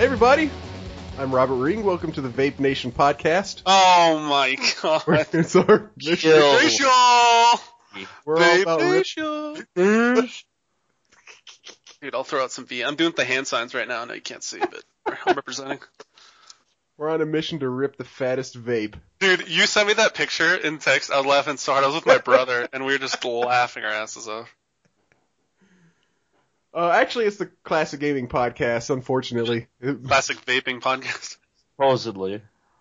Hey everybody, I'm Robert Ring. Welcome to the Vape Nation podcast. Oh my god. it's our. Nation! We're all Vape about rip- Dude, I'll throw out some V. I'm doing the hand signs right now. I know you can't see, but I'm representing. we're on a mission to rip the fattest vape. Dude, you sent me that picture in text. I was laughing so hard. I was with my brother, and we were just laughing our asses off. Uh, actually, it's the Classic Gaming podcast. Unfortunately, Classic vaping podcast. Supposedly.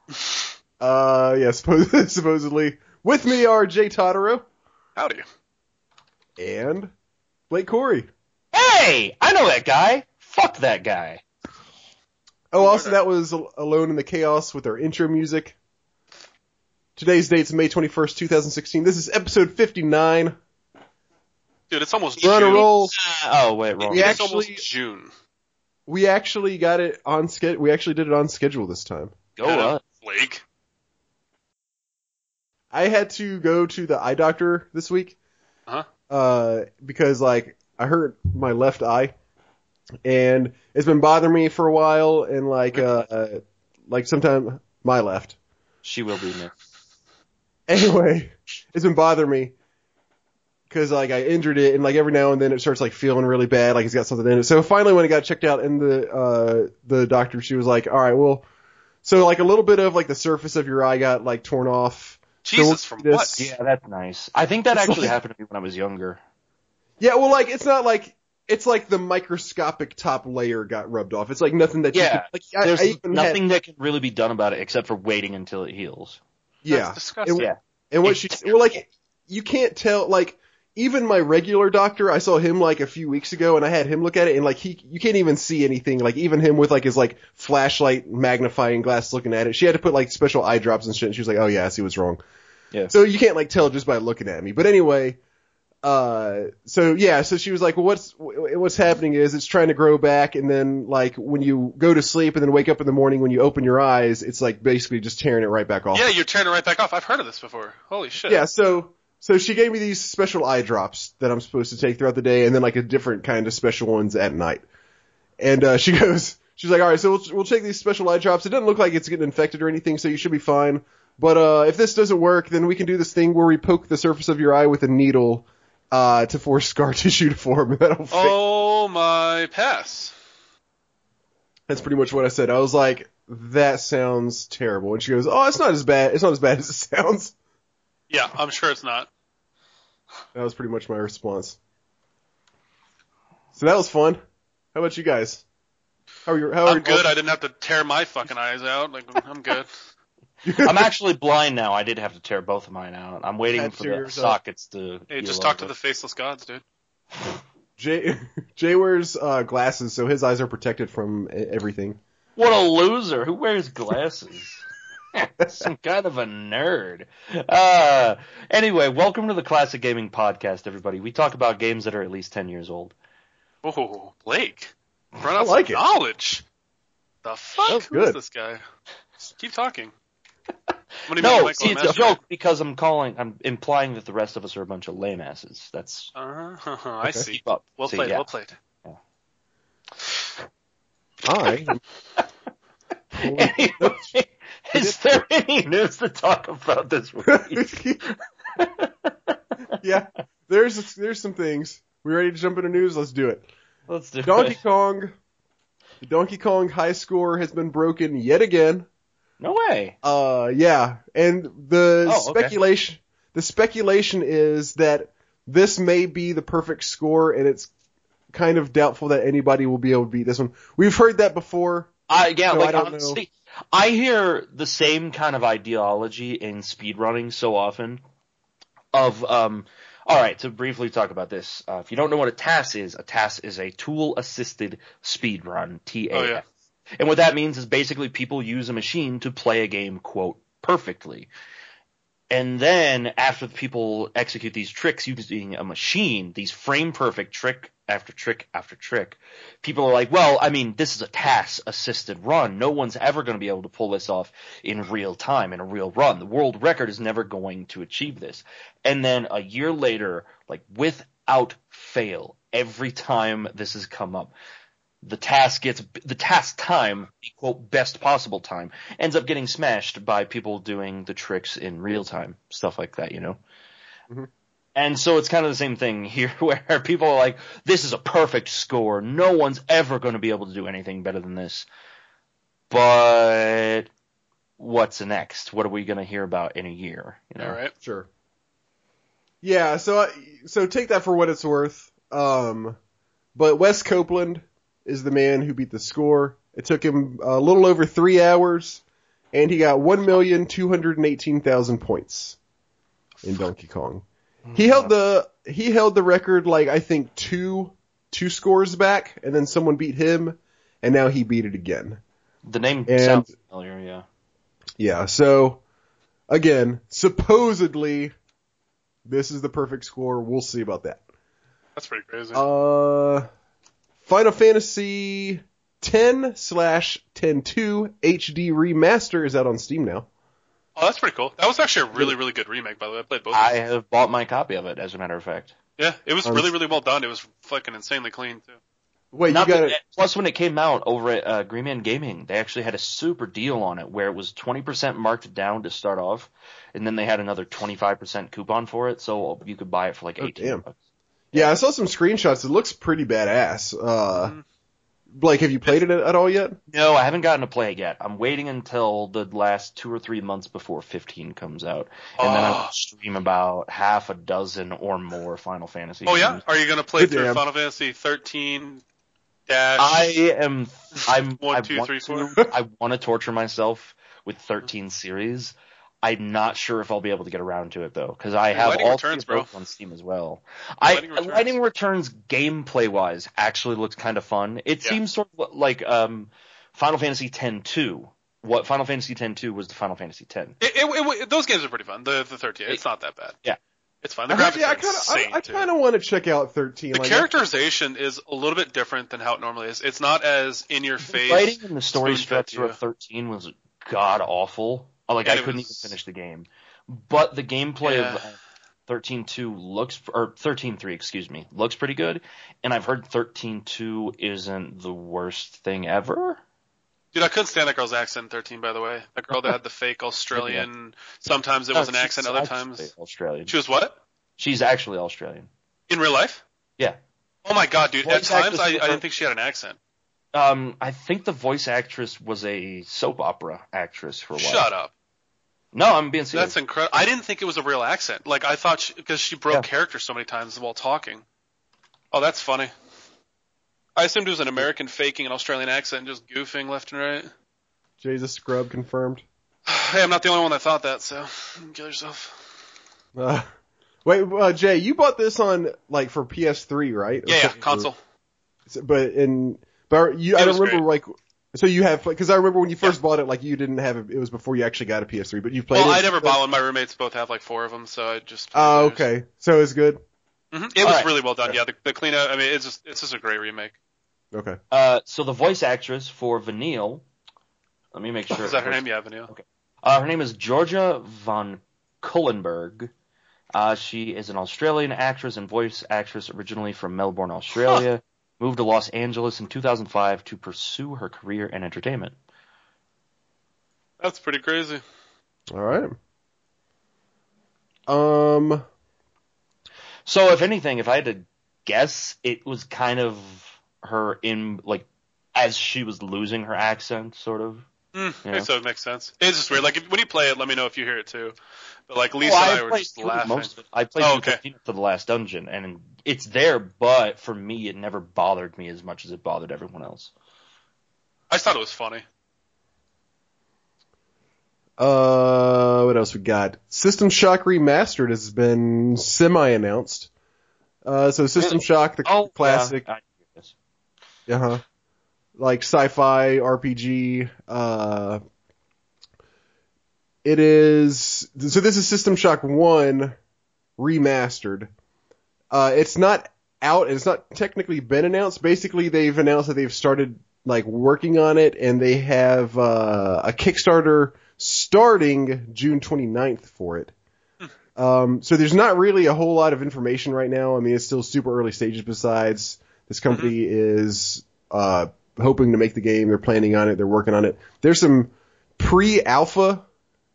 uh, yeah, suppos- supposedly. With me are Jay Totaro Howdy. and Blake Corey. Hey! I know that guy! Fuck that guy. Oh, also that was Alone in the Chaos with our intro music. Today's date is May 21st, 2016. This is episode 59. Dude, it's almost We're on a June. roll. oh, wait, wrong. Yeah. It's almost June. We actually got it on schedule. We actually did it on schedule this time. Go Yeah. up. Blake. I had to go to the eye doctor this week. Uh-huh. Uh, because like I hurt my left eye, and it's been bothering me for a while, and like uh, uh like sometime my left. She will be missed. Anyway, it's been bothering me because like I injured it, and like every now and then it starts like feeling really bad, like it's got something in it. So finally, when it got checked out, and the uh the doctor, she was like, "All right, well." So like a little bit of like the surface of your eye got like torn off, Jesus, from this- what? Yeah, that's nice. I think that It's actually like- happened to me when I was younger. Yeah, well, like it's not like it's like the microscopic top layer got rubbed off. It's like nothing that you Yeah, could, like There's I even had- nothing that can really be done about it except for waiting until it heals. yeah, That's disgusting. and, Yeah. and what she well, like you can't tell like even my regular doctor. I saw him like a few weeks ago, and I had him look at it, and like he you can't even see anything. Like even him with like his like flashlight magnifying glass looking at it, she had to put like special eye drops and shit. And she was like, "Oh yeah, I see what's wrong." Yeah. So you can't like tell just by looking at me. But anyway, uh, so yeah, so she was like, well, what's, what's happening is it's trying to grow back and then like when you go to sleep and then wake up in the morning when you open your eyes, it's like basically just tearing it right back off. Yeah, you're tearing it right back off. I've heard of this before. Holy shit. Yeah, so, so she gave me these special eye drops that I'm supposed to take throughout the day and then like a different kind of special ones at night. And, uh, she goes, she's like, alright, so we'll, we'll take these special eye drops. It doesn't look like it's getting infected or anything, so you should be fine. But, uh, if this doesn't work, then we can do this thing where we poke the surface of your eye with a needle, uh, to force scar tissue to form that'll fix. Oh my pass. That's pretty much what I said. I was like, that sounds terrible. And she goes, oh, it's not as bad, it's not as bad as it sounds. Yeah, I'm sure it's not. That was pretty much my response. So that was fun. How about you guys? How are you? How are I'm good. I didn't have to tear my fucking eyes out. Like I'm good. I'm actually blind now. I did have to tear both of mine out. I'm waiting Had for the yourself. sockets to. Hey, just talk to the faceless gods, dude. Jay Jay wears uh, glasses, so his eyes are protected from e- everything. What a loser! Who wears glasses? Some kind of a nerd. Uh, anyway, welcome to the Classic Gaming Podcast, everybody. We talk about games that are at least 10 years old. Oh, Blake. Run I out like some it. knowledge. The fuck? That was Who is this guy? Keep talking. What do you mean, No, see, it's a joke because I'm calling, I'm implying that the rest of us are a bunch of lame asses. That's. Uh-huh, I see. Keep up. Well See, played, yeah. well played. I Anyway, is there any news to talk about this week? yeah, there's there's some things. We ready to jump into news? Let's do it. Let's do Donkey it. Kong, the Donkey Kong high score has been broken yet again. No way. Uh, yeah, and the Oh, okay. speculation, the speculation is that this may be the perfect score, and it's kind of doubtful that anybody will be able to beat this one. We've heard that before. I yeah, So like I honestly, I hear the same kind of ideology in speedrunning so often. Of um, all right, to briefly talk about this, uh, if you don't know what a TAS is, a TAS is a tool assisted speedrun. T A S. Oh, yeah. And what that means is basically people use a machine to play a game quote perfectly. And then after people execute these tricks using a machine, these frame perfect trick after trick after trick, people are like, well, I mean, this is a TAS assisted run. No one's ever going to be able to pull this off in real time, in a real run. The world record is never going to achieve this. And then a year later, like without fail, every time this has come up, the TAS gets the TAS time, quote best possible time, ends up getting smashed by people doing the tricks in real time, stuff like that, you know. Mhm. And so it's kind of the same thing here, where people are like, "This is a perfect score. No one's ever going to be able to do anything better than this." But what's next? What are we going to hear about in a year? You know? All right. Sure. Yeah, so I, so take that for what it's worth. Um, but Wes Copeland is the man who beat the score. It took him a little over three hours, and he got one million two hundred and eighteen thousand points in Donkey Kong. He held the he held the record like I think two two scores back, and then someone beat him, and now he beat it again. The name And- sounds familiar, yeah. Yeah, so again, supposedly this is the perfect score. We'll see about that. That's pretty crazy. Uh, Final Fantasy 10 slash 10.2 HD remaster is out on Steam now. Oh, that's pretty cool. That was actually a really, really good remake, by the way. I played both. I them. have bought my copy of it, as a matter of fact. Yeah, it was Um, really, really well done. It was fucking insanely clean too. Wait, Not you got that- it? Plus, when it came out over at uh, Green Man Gaming, they actually had a super deal on it where it was 20% marked down to start off, and then they had another 25% coupon for it, so you could buy it for like Oh, 18 damn. bucks. Yeah, I saw some screenshots. It looks pretty badass. Uh, Mhm. Blake, have you played it at all yet? No, I haven't gotten to play it yet. I'm waiting until the last two or three months before 15 comes out, and then Oh. Ah. I'll stream about half a dozen or more Final Fantasy. Oh yeah, are you gonna play Good through damn. Final Fantasy 13 dash? I am. I'm. One, I two, want three, to. I want to torture myself with 13 series. I'm not sure if I'll be able to get around to it though, because I have Lightning all Returns, three of bro. on Steam as well. Lightning I Returns. Lightning Returns gameplay wise actually looks kind of fun. It Yeah. seems sort of like um, Final Fantasy X-2. What Final Fantasy X-2 was the Final Fantasy X. It, it, it, those games are pretty fun. The the 13, it's not that bad. Yeah. it's fine. The I graphics yeah, I are kind of, insane I, I kind of want to check out 13. The like, characterization is a little bit different than how it normally is. It's not as in your The face. writing and the story structure of 13 was god awful. Like And I couldn't was- even finish the game. But the gameplay Yeah. of uh, 13.2 looks or 13.3, excuse me, looks pretty good. And I've heard 13.2 isn't the worst thing ever. Dude, I couldn't stand that girl's accent in 13, by the way. That girl that had the fake Australian. Sometimes it was an accent, other times. Australian. She was what? She's actually Australian. In real life? Yeah. Oh my god, dude. At times, I, I didn't think she had an accent. Um, I think the voice actress was a soap opera actress for a while. Shut up. No, I'm being serious. That's incredible. I didn't think it was a real accent. Like, I thought, because she, broke Yeah. character so many times while talking. Oh, that's funny. I assumed it was an American faking an Australian accent and just goofing left and right. Jay's a scrub confirmed. Hey, I'm not the only one that thought that, so kill yourself. Uh, wait, uh, Jay, you bought this on like for PS3, right? Or Yeah, yeah, console. But in but you, I It don't was remember like. So you have because I remember when you first bought it, like you didn't have it. It was before you actually got a PS3, but you played Well, it. I never bought one. My roommates both have like four of them, so I just. Oh, okay. So it's good. hmm It was Alright. really well done. Yeah, the, the cleanup. I mean, it's just it's just a great remake. Okay. Uh, so the voice actress for Vanille, let me make sure. Is that her name? Yeah, Vanille. Uh, her name is Georgia van Cuylenburg. Uh, she is an Australian actress and voice actress originally from Melbourne, Australia. Moved to Los Angeles in 2005 to pursue her career in entertainment. That's pretty crazy. All right. Um. So, if anything, if I had to guess, it was kind of her in like as she was losing her accent, sort of. Mm, Yeah. So it makes sense. It's just weird. Like if, when you play it, let me know if you hear it too. But like Lisa Well, and I were played just laughing. Most of it. I played Oh, okay. 13 the last dungeon, and it's there, but for me, it never bothered me as much as it bothered everyone else. I just thought it was funny. Uh, what else we got? System Shock Remastered has been semi-announced. Uh, so System Really? Shock, the Oh, classic, yeah, I uh huh, like sci-fi RPG. Uh, it is so. This is System Shock One remastered. Uh, it's not out. and It's not technically been announced. Basically, they've announced that they've started like working on it, and they have uh, a Kickstarter starting June 29th for it. Um, so there's not really a whole lot of information right now. I mean, it's still super early stages. Besides, this company is uh, hoping to make the game. They're planning on it. They're working on it. There's some pre-alpha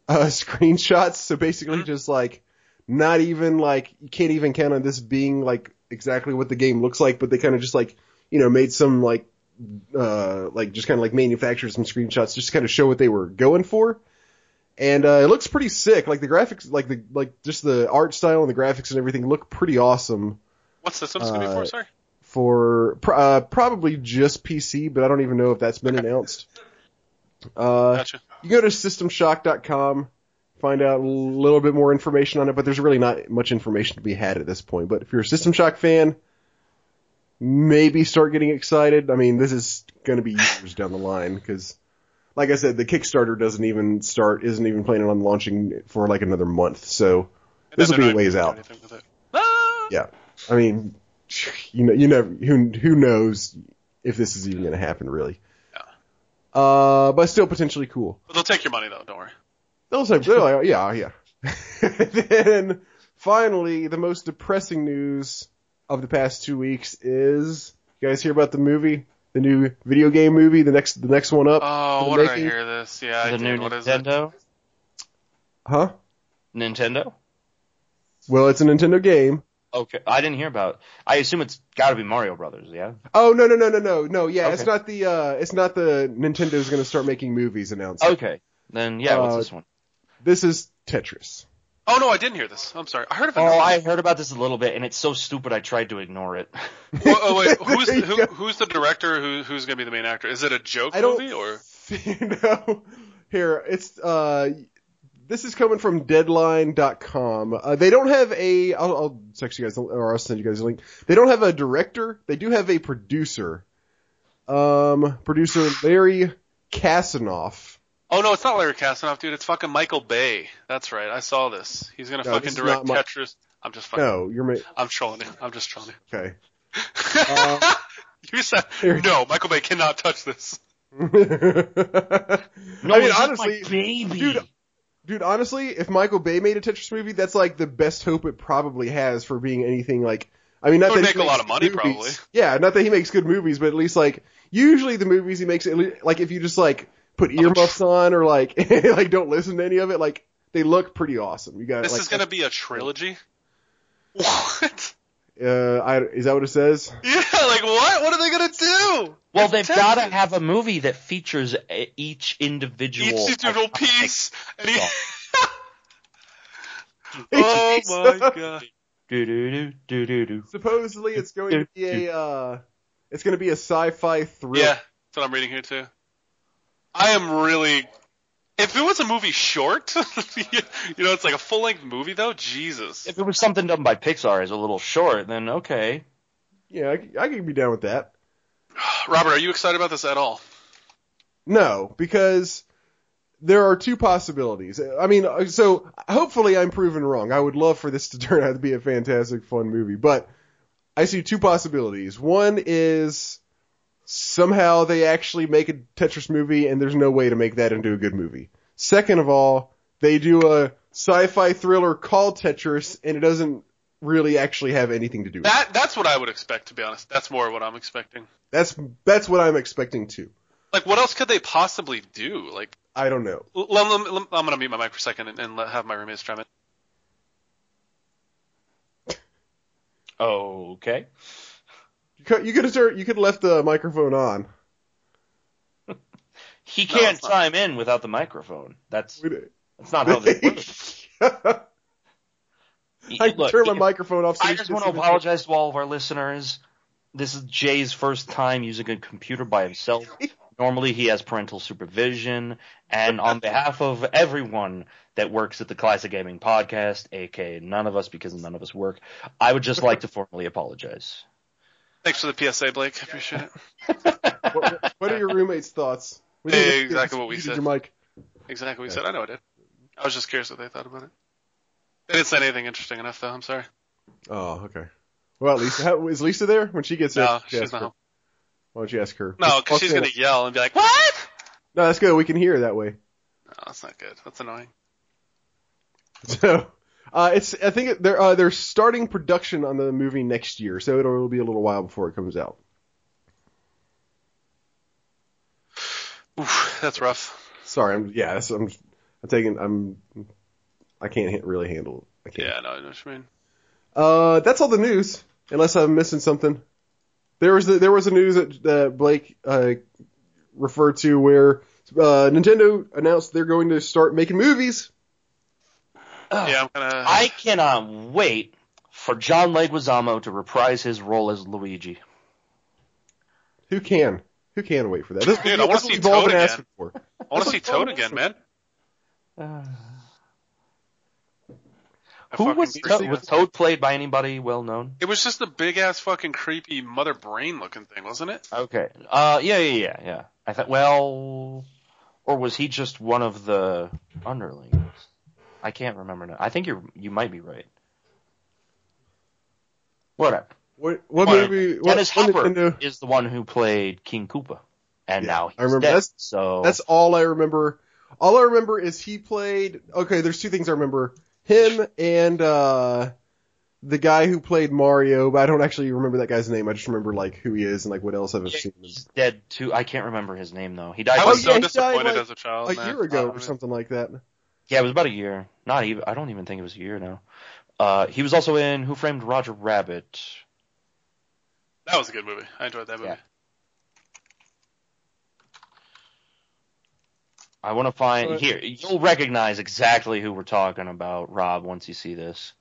uh, screenshots. So basically, Mhm. just like not even like you can't even count on this being like exactly what the game looks like, but they kind of just like you know made some like uh like just kind of like manufactured some screenshots just to kind of show what they were going for. And uh, it looks pretty sick. Like the graphics, like the like just the art style and the graphics and everything look pretty awesome What's this one's gonna be for? Uh, Sorry. for pr- uh, probably just PC, but I don't even know if that's been announced. Uh, Gotcha. you go to systemshock.com, find out a little bit more information on it, but there's really not much information to be had at this point. But if you're a System Shock fan, maybe start getting excited. I mean, this is going to be years down the line because, like I said, the Kickstarter doesn't even start, isn't even planning on launching for like another month. So this will be they're a ways out. doing anything with it. Ah! Yeah, I mean, you know, you never who who knows if this is even going to happen really. Yeah. Uh, but still potentially cool. But they'll take your money though. Don't worry. They'll say, they're like, yeah, yeah. then finally, the most depressing news of the past two weeks is you guys hear about the movie, the new video game movie, the next the next one up, Oh, the what did I hear this? Yeah, I the did. new What is it? Nintendo. huh? Nintendo. Well, it's a Nintendo game. Okay, I didn't hear about. It. I assume it's got to be Mario Brothers. Yeah. Oh no no no no no no yeah it's not the uh it's not the Nintendo's going to start making movies announcement. Okay. Then yeah, what's Uh, this one? This is Tetris. Oh no, I didn't hear this. I'm sorry. I heard of it. Oh, I heard about this a little bit, and it's so stupid. I tried to ignore it. Oh, oh, wait, who's who, who's the director? Who who's gonna be the main actor? Is it a joke I don't movie or? no. Here, it's uh this is coming from deadline.com. Uh, they don't have a I'll, I'll text you guys or I'll send you guys a link. They don't have a director. They do have a producer. Um producer Larry Kasanoff. Oh no, it's not Larry Kasanoff, dude. It's fucking Michael Bay. That's right. I saw this. He's gonna No, fucking direct not Mi- Tetris. I'm just fucking. No, you're ma- I'm trolling you. I'm just trolling you. okay. Uh, you said here- no. Michael Bay cannot touch this. No, I mean, honestly, baby. dude, dude, honestly, if Michael Bay made a Tetris movie, that's like the best hope it probably has for being anything like. I mean, not It would that he make a lot of money, good probably. Yeah, not that he makes good movies, but at least like usually the movies he makes, at least, like if you just like put earmuffs on or like like don't listen to any of it, like they look pretty awesome. You got This like, is gonna be a trilogy. What? Uh, I, is that what it says? Yeah, like what? What are they gonna do? well, It's they've Tetris. got to have a movie that features each individual. each individual piece. And he... Oh my god. Do do do do do do. Supposedly it's going to be a uh, it's going to be a sci-fi thriller. Yeah, that's what I'm reading here too. I am really. If it was a movie short, you know, it's like a full length movie though. Jesus. If it was something done by Pixar as a little short, then okay. Yeah, I, I could be down with that. Robert, are you excited about this at all? No, because there are two possibilities. I mean, uh, so hopefully I'm proven wrong. I would love for this to turn out to be a fantastic, fun movie, but I see two possibilities. One is somehow they actually make a Tetris movie and there's no way to make that into a good movie. Second of all, they do a sci-fi thriller called Tetris and it doesn't really actually have anything to do with it. That that's what I would expect, to be honest. That's more what I'm expecting. That's, that's what I'm expecting too. Like, what else could they possibly do? Like, I don't know. l- lem- lem- lem- I'm gonna mute my mic for a second and, and let, have my roommates chime in. Okay. You could, you could have turned, you could have left the microphone on. He can't it's not. chime in without the microphone. That's We- that's not how this works. I can Look, turn my if- microphone off. So I just want to the- apologize to all of our listeners. This is Jay's first time using a computer by himself. Normally he has parental supervision. And on behalf of everyone that works at the Classic Gaming Podcast, aka none of us because none of us work, I would just like to formally apologize. Thanks for the PSA, Blake. I appreciate it. What, what are your roommates' thoughts? We Hey, exactly what we said. Your mic. Exactly what we said. I know I did. I was just curious what they thought about it. They didn't say anything interesting enough, though. I'm sorry. Oh, okay. Well, Lisa, how, is Lisa there when she gets No, there? she's not her. Why don't you ask her? No, because she's gonna yell and be like, "What?" No, that's good. We can hear her that way. No, that's not good. That's annoying. So, uh, it's I think they're uh, they're starting production on the movie next year, so it'll be a little while before it comes out. Oof, that's rough. Sorry, I'm yeah, I'm I'm taking I'm I can't ha- really handle it. I can't. Yeah, no, I know what you mean. Uh, that's all the news, unless I'm missing something. There was the, there was a news that, that Blake uh, referred to where uh, Nintendo announced they're going to start making movies. Yeah, I'm gonna. I cannot wait for John Leguizamo to reprise his role as Luigi. Who can? Who can wait for that? This, Dude, I wanna see what we've all Toad again. for. I want to see Toad again, man. I Who was appreciate Toad? Was. Toad played by anybody well known? It was just a big ass fucking creepy mother brain looking thing, wasn't it? Okay. Uh, yeah, yeah, yeah, yeah. I thought, well, or was he just one of the underlings? I can't remember now. I think you're, you might be right. Whatever. What, what What? movie? What, Dennis what Hopper Nintendo? is the one who played King Koopa, and Yeah, now he's I remember. dead. That's- so That's all I remember. All I remember is he played. Okay, there's two things I remember: him and uh, the guy who played Mario. But I don't actually remember that guy's name. I just remember like who he is and like what else I've Yeah, seen. him. he's dead too. I can't remember his name though. He died. I Oh, was yeah, so died, disappointed like, as a child. A man. year ago or something like that. Yeah, it was about a year. Not even. I don't even think it was a year now. Uh, he was also in Who Framed Roger Rabbit. That was a good movie. I enjoyed that movie. Yeah. I want to find But- here. You'll recognize exactly who we're talking about, Rob, once you see this.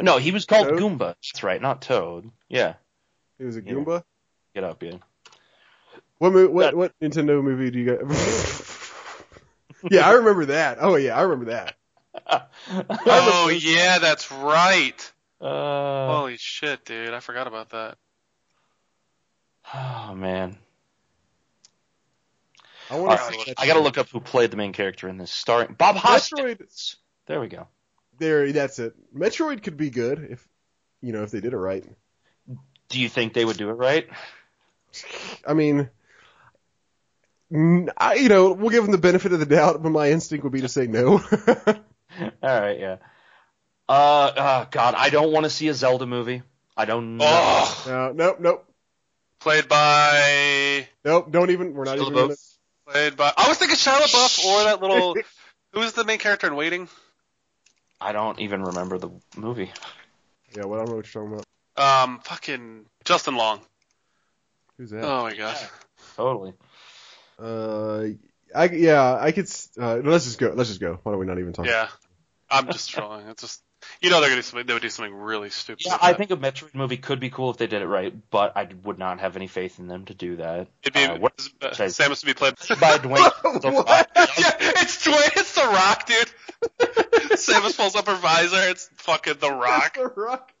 No, he was called Toad? Goomba. That's right, not Toad. Yeah, He was a Yeah. Goomba. get up, yeah. What mo- what what Nintendo movie do you got? yeah, I remember that. Oh yeah, I remember that. Oh yeah, that's right. Uh, Holy shit, dude! I forgot about that. oh man, I All want right. I gotta look up who played the main character in this. Starring Bob Hoskins. Metroid. There we go. There, that's it. Metroid could be good if you know if they did it right. Do you think they would do it right? I mean, I, you know, we'll give them the benefit of the doubt, but my instinct would be to say no. All right, yeah. Uh, oh, God, I don't want to see a Zelda movie. I don't know. Oh, no, nope, nope, played by nope. Don't even. We're not Shia even. Gonna, played by. I was thinking Shia LaBeouf or that little. Who's the main character in Waiting? I don't even remember the movie. yeah, well, I don't know what you're talking about. Um, fucking Justin Long. Who's that? Oh my god. Totally. Uh, I yeah, I could. s- Uh, let's just go. Let's just go. Why don't we not even talk? Yeah. I'm just trolling. It's just you know they're gonna do something. They would do something really stupid. Yeah, I think a Metroid movie could be cool if they did it right, but I would not have any faith in them to do that. it'd be uh, what- uh, sorry. Samus to be played By Dwayne. The What? Rock. yeah, it's Dwayne. It's The Rock, dude. Samus pulls up her visor. It's fucking The Rock. The Rock.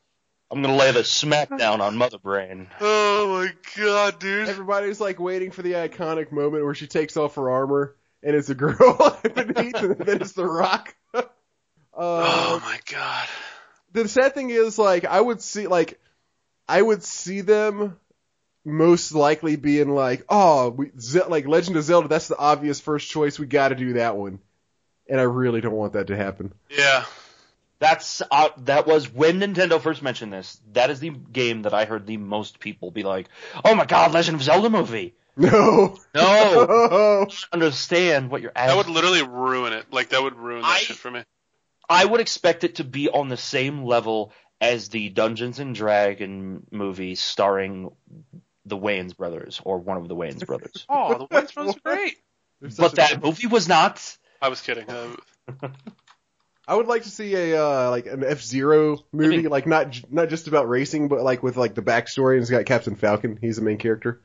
I'm gonna lay the smackdown on Mother Brain. Oh my god, dude. Everybody's like waiting for the iconic moment where she takes off her armor and it's a girl beneath, and then it's the Rock. uh, Oh my god. the sad thing is, like, I would see, like, I would see them most likely being like, oh, we, Ze- like Legend of Zelda, that's the obvious first choice. We got to do that one, and I really don't want that to happen. Yeah. That's uh, that was when Nintendo first mentioned this. That is the game that I heard the most people be like, "Oh my God, Legend of Zelda movie." No, No, no. understand what you're That would literally ruin it. Like that would ruin that I- shit for me. I would expect it to be on the same level as the Dungeons and Dragon movie starring the Wayans brothers or one of the Wayans brothers. Oh, the Wayans Brothers are great. But that movie was not. I was kidding. Uh, I would like to see a uh, like an F Zero movie, I mean- like not not just about racing, but like with like the backstory. And it's got Captain Falcon. He's the main character.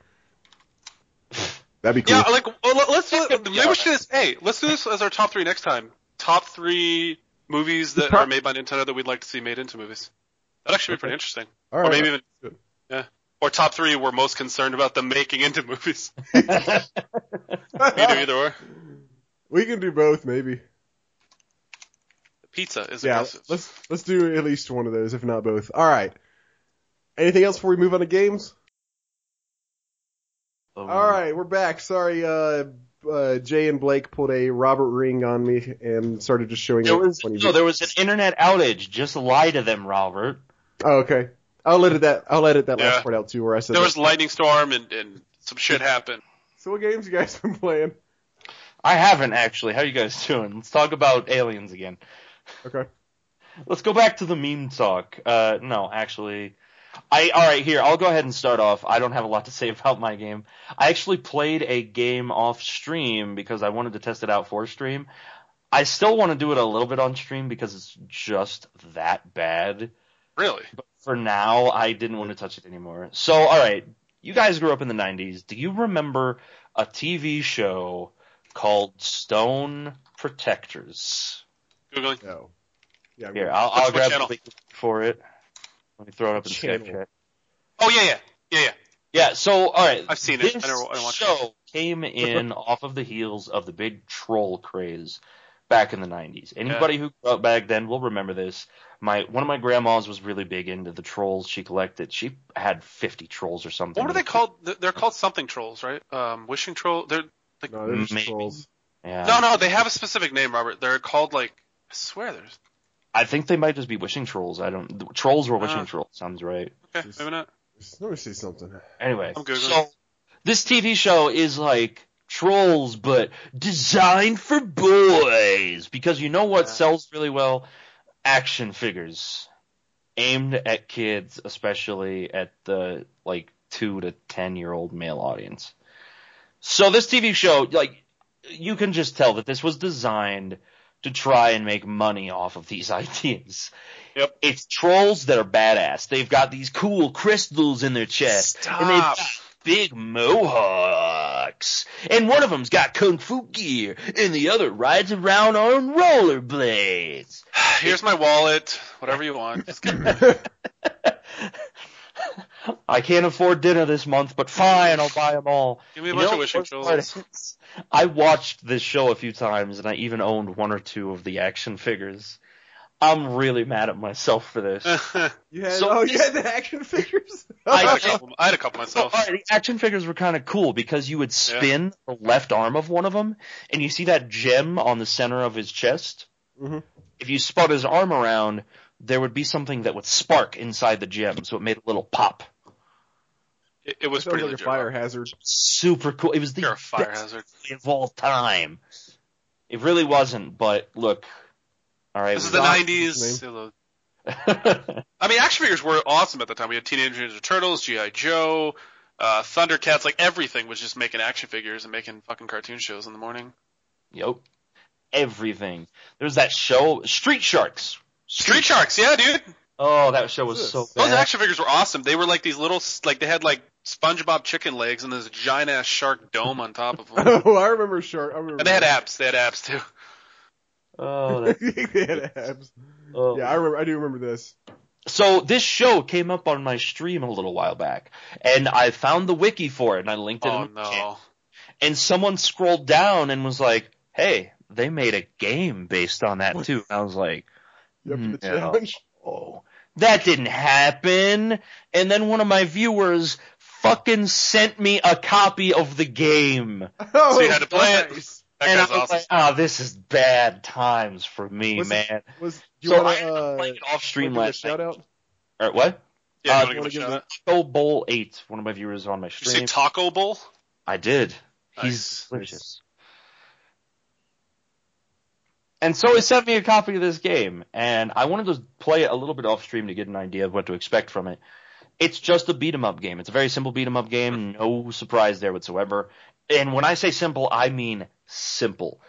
That'd be cool. Yeah, like well, let- let's do That could maybe we should do alright. this. Hey, let's do this as our top three next time. Top three movies that are made by Nintendo that we'd like to see made into movies. That'd actually be pretty interesting. All Or maybe even Good. yeah. Or top three we're most concerned about them making into movies. That's You do either or. we can do both, maybe. Pizza is Yeah, aggressive. let's let's do at least one of those, if not both. All right. Anything else before we move on to games? All right, we're back. Sorry, uh, uh, Jay and Blake pulled a Robert Ring on me and started just showing There it was funny no, there was an internet outage. Just lie to them, Robert. Oh, okay. I'll edit that. I'll edit that Yeah. last part out too, where I said. there that. was lightning storm and, and some shit happened. So what games you guys been playing? I haven't actually. How you guys doing? Let's talk about aliens again. Okay. Let's go back to the meme talk. Uh, no, actually, I all right here. I'll go ahead and start off. I don't have a lot to say about my game. I actually played a game off stream because I wanted to test it out for stream. I still want to do it a little bit on stream because it's just that bad. Really? But for now, I didn't want to touch it anymore. So, all right, you guys grew up in the '90s. Do you remember a TV show called Stone Protectors? Googling. No. Yeah. Here, I'll, I'll grab channel? the link for it. Let me throw it up in Channel. Skype chat. Oh yeah, yeah, yeah, yeah. Yeah, so all right, I've seen this it. I never, I don't watch show came in off of the heels of the big troll craze back in the 90s. Anybody who grew up back then will remember this. My one of my grandmas was really big into the trolls she collected. She had 50 trolls or something. What are they called? Th- They're called something trolls, right? Um, wishing troll. They're like No, they're just trolls. Yeah. no, no. They have a specific name, Robert. They're called like. I swear, there's. I think they might just be wishing trolls. I don't. the Trolls were wishing Ah. trolls. Sounds right. Okay, Just- maybe not. Let me see something. Anyway, I'm Googling. so this TV show is like trolls, but designed for boys. Because you know what Yeah. sells really well? Action figures. Aimed at kids, especially at the like two to ten year old male audience. So this TV show, like, you can just tell that this was designed to try and make money off of these ideas. Yep. It's trolls that are badass. They've got these cool crystals in their chest. And they've Stop. got big mohawks. And one of them's got kung fu gear, and the other rides around on rollerblades. Here's my wallet. Whatever you want. Just give- I can't afford dinner this month, but fine, I'll buy them all. Give me a You bunch know of wishing what's part trolls. of it? I watched this show a few times, and I even owned one or two of the action figures. I'm really mad at myself for this. You had So oh, you had the action figures. I- had a couple. I had a couple So, myself. the action figures were kind of cool because you would spin the left arm of one of them, and you see that gem on the center of his chest. Mhm. If you spun his arm around, there would be something that would spark inside the gem, so it made a little pop. It, it was Sounds pretty like a fire hazard. Super cool. It was the You're a fire best hazard. thing of all time. It really wasn't, but look. All right. This is the got- '90s. I mean, action figures were awesome at the time. We had Teenage Mutant Ninja Turtles, GI Joe, uh, Thundercats. Like everything was just making action figures and making fucking cartoon shows in the morning. Yep. Everything. There was that show, Street Sharks. Street Sharks, yeah, dude. Oh, that show was so this? Those bad. action figures were awesome. They were like these little, like they had like SpongeBob chicken legs and this giant ass shark dome on top of them. Oh, I remember shark. I remember. and they had abs. They had abs too. Oh, they had abs. oh. Yeah, I remember. I do remember this. So this show came up on my stream a little while back, and I found the wiki for it, and I linked it. Oh in the chat. no. And someone scrolled down and was like, "Hey, they made a game based on that too." And I was like, You up for the No. challenge? "Oh, that didn't happen." And then one of my viewers fucking sent me a copy of the game, Oh, you had to play it? That and I was awesome. like, "Oh, this is bad times for me, Was it- man." Was do you So want I to ended up uh, playing it off stream wanna give last a shout night. out? Or what? Yeah, uh, you want to wanna give a give shout? Taco Bowl Eight. One of my viewers on my Did you stream. say Taco Bowl? I did. Nice. He's delicious. And so he sent me a copy of this game, and I wanted to play it a little bit off stream to get an idea of what to expect from it. It's just a beat 'em up game. It's a very simple beat 'em up game, no surprise there whatsoever. And when I say simple, I mean simple.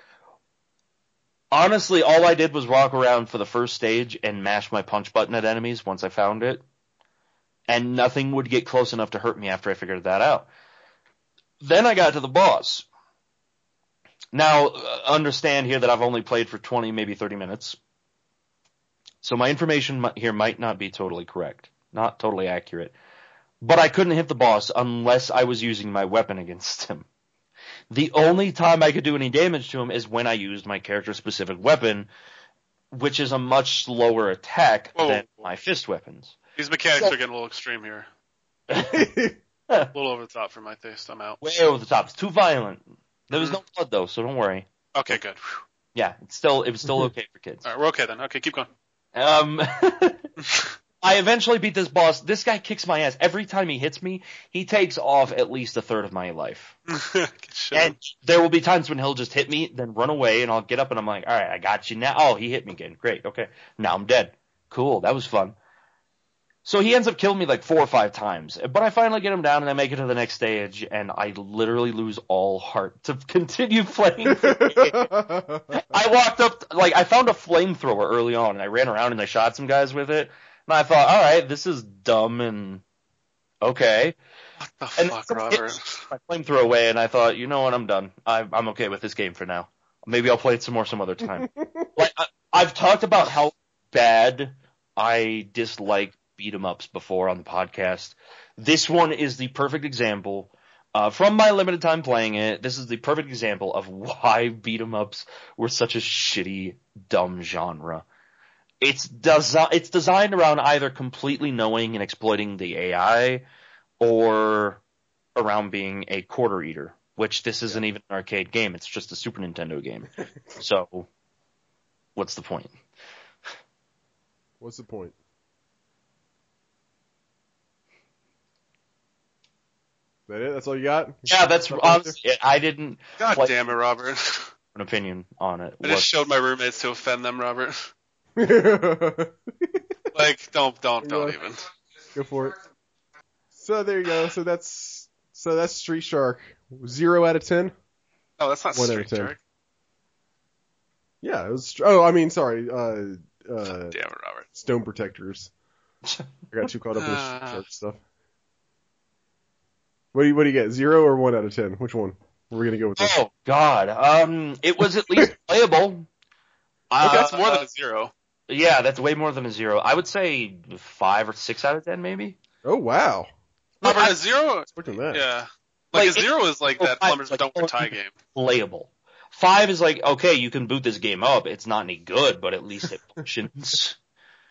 Honestly, all I did was walk around for the first stage and mash my punch button at enemies once I found it. And nothing would get close enough to hurt me after I figured that out. Then I got to the boss. Now, uh, understand here that I've only played for 20, maybe 30 minutes. So my information here might not be totally correct, not totally accurate. But I couldn't hit the boss unless I was using my weapon against him. The only time I could do any damage to him is when I used my character specific weapon, which is a much slower attack Whoa. than my fist weapons. These mechanics So- are getting a little extreme here. A little over the top for my taste. I'm out. Way over the top. It's too violent. There was no blood though, so don't worry. Okay, good. Whew. Yeah, it's still it was still okay for kids. All right, we're okay then. Okay, keep going. Um, I eventually beat this boss. This guy kicks my ass. Every time he hits me, he takes off at least a third of my life. Good. And there will be times when he'll just hit me, then run away, and I'll get up and I'm like, all right, I got you now. Oh, he hit me again. Great. Okay. Now I'm dead. Cool. That was fun. So he ends up killing me like four or five times, but I finally get him down and I make it to the next stage, and I literally lose all heart to continue playing. I walked up, like, I found a flamethrower early on, and I ran around and I shot some guys with it, and I thought, all right, this is dumb and okay. what the And fuck, Robert? my flamethrower away, and I thought, you know what, I'm done. I'm, I'm okay with this game for now. Maybe I'll play it some more some other time. like I, I've talked about how bad I dislike beat 'em ups before on the podcast. This one is the perfect example. Uh, from my limited time playing it, this is the perfect example of why beat 'em ups were such a shitty, dumb genre. It's desi- it's designed around either completely knowing and exploiting the AI, or around being a quarter eater, which this isn't even an arcade game. It's just a Super Nintendo game. so, what's the point? What's the point? That it? That's all you got? Yeah, that's honestly, it. I didn't God Like- damn it, Robert. an opinion on it. I just What- showed my roommates to offend them, Robert. Like, don't, don't, don't Yeah. even. Go for it. So there you go. So that's so that's Street Shark. Zero out of ten. Oh, that's not One out Street. Shark. Yeah, it was. Oh, I mean, sorry. Uh, uh, Damn it, Robert. Stone Protectors. I got too caught up in the Ah. Street Shark stuff. What do you What do you get? Zero or one out of ten? Which one? We're gonna go with this. Oh God, um, it was at least playable. Okay, that's Uh, more than a zero. Yeah, that's way more than a zero. I would say five or six out of ten, maybe. Oh wow. Robert, I- a zero, Look at that. yeah. Like, Like, a zero is like oh, that plumbers like, don't tie game. Playable. Five is like okay, you can boot this game up. It's not any good, but at least it functions.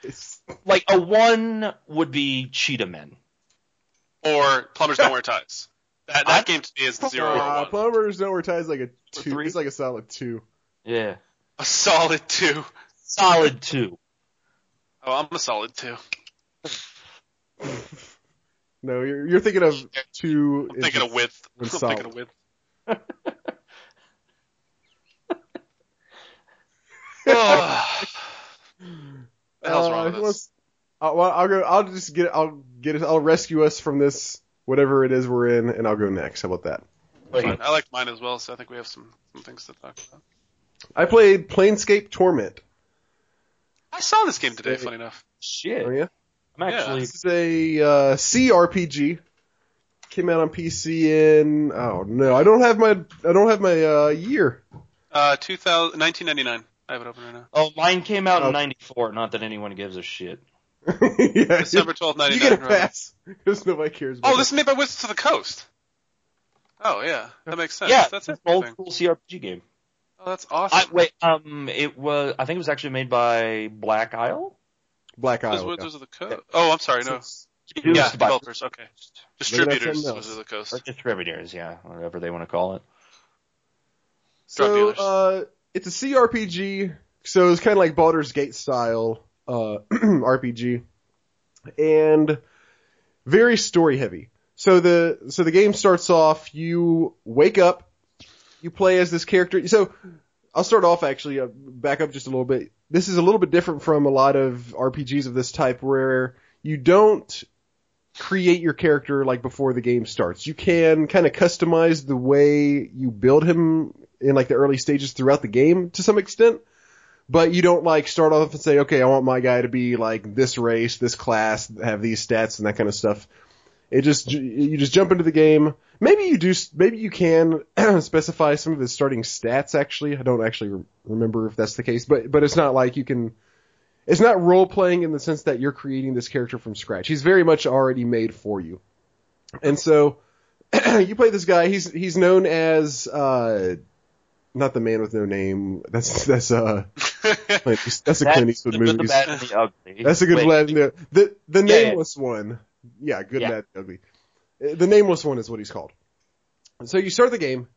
It's, like a one would be Cheetah Men. Or plumbers don't wear ties. That, that game to me is zero or uh, one. plumbers don't wear ties like a two. three? It's like a solid two. Yeah, A solid two. solid two. Oh, I'm a solid two. No, you're you're thinking of two. I'm thinking of width. I'm with thinking of width. Oh. the hell's wrong with who this? Wants- Uh, well, I'll go. I'll just get. I'll get. it- I'll rescue us from this whatever it is we're in, and I'll go next. How about that? Wait, Fine. I liked mine as well, so I think we have some, some things to talk about. I played Planescape Torment. I saw this game today, funny enough. shit. Oh yeah. I'm actually This is a uh, CRPG. Came out on PC in. Oh no, I don't have my. I don't have my uh, year. Uh, 2000, 1999. I have it open right now. Oh, mine came out Oh. in '94. Not that anyone gives a shit. yeah, December 12th, 99. you get a pass because nobody cares. About Oh, this is made by Wizards of the Coast. Oh, yeah. That makes sense. yeah, That's it's it. an old school CRPG game. Oh, that's awesome. I, wait, um, it was. I think it was actually made by Black Isle. Black Isle. Wizards of the Coast. Oh, I'm sorry, no. Produced Yeah, developers, okay. Distributors, something Wizards of the Coast. or distributors, yeah, whatever they want to call it. So uh, it's a CRPG, so it's kind of like Baldur's Gate style uh, RPG, and very story heavy. So the so the game starts off. You wake up, you play as this character. So I'll start off actually uh, back up just a little bit. This is a little bit different from a lot of RPGs of this type where you don't create your character like before the game starts. You can kind of customize the way you build him in like the early stages throughout the game to some extent. But you don't like start off and say, okay, I want my guy to be like this race, this class, have these stats and that kind of stuff. It just, you just jump into the game. Maybe you do, maybe you can specify some of his starting stats actually. I don't actually re- remember if that's the case, but, but it's not like you can, it's not role playing in the sense that you're creating this character from scratch. He's very much already made for you. And so you play this guy. He's he's known as uh not the man with no name. That's that's uh East- that's a Clint Eastwood the good, the movie. bad, and the ugly. That's a good Wait, lad. The the, the Yeah, yeah. nameless one. Yeah, good Yeah. bad ugly. Uh, The nameless one is what he's called. So you start the game,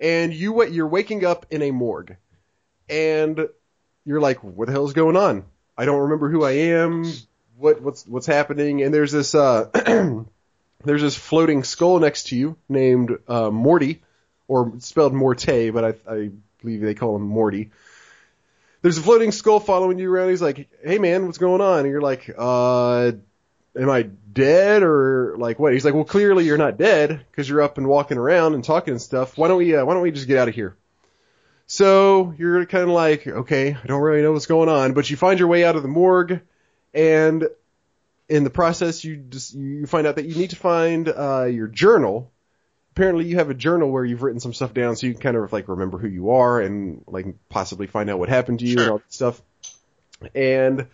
and you you're waking up in a morgue, and you're like, "What the hell is going on? I don't remember who I am. what what's what's happening, and there's this uh, there's this floating skull next to you named uh, Morty, or spelled Morte, but I, I believe they call him Morty. There's a floating skull following you around. He's like, "Hey man, what's going on?" And you're like, "Uh, am I dead or like what?" He's like, "Well, clearly you're not dead because you're up and walking around and talking and stuff. Why don't we uh, Why don't we just get out of here?" So you're kind of like, okay, I don't really know what's going on, but you find your way out of the morgue, and in the process, you just you find out that you need to find uh, your journal. Apparently, you have a journal where you've written some stuff down, so you can kind of like remember who you are and like possibly find out what happened to you and all that stuff. And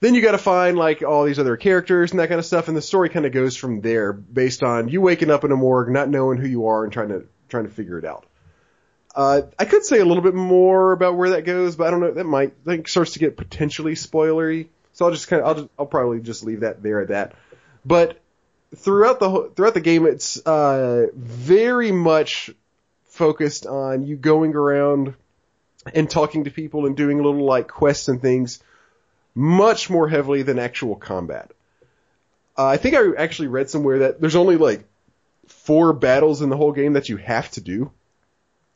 then you got to find like all these other characters and that kind of stuff, and the story kind of goes from there, based on you waking up in a morgue, not knowing who you are, and trying to trying to figure it out. Uh, I could say a little bit more about where that goes, but I don't know. That might I think starts to get potentially spoilery. So I'll just kind of I'll just, I'll probably just leave that there at that. But throughout the throughout the game, it's uh, very much focused on you going around and talking to people and doing little like quests and things, much more heavily than actual combat. Uh, I think I actually read somewhere that there's only like four battles in the whole game that you have to do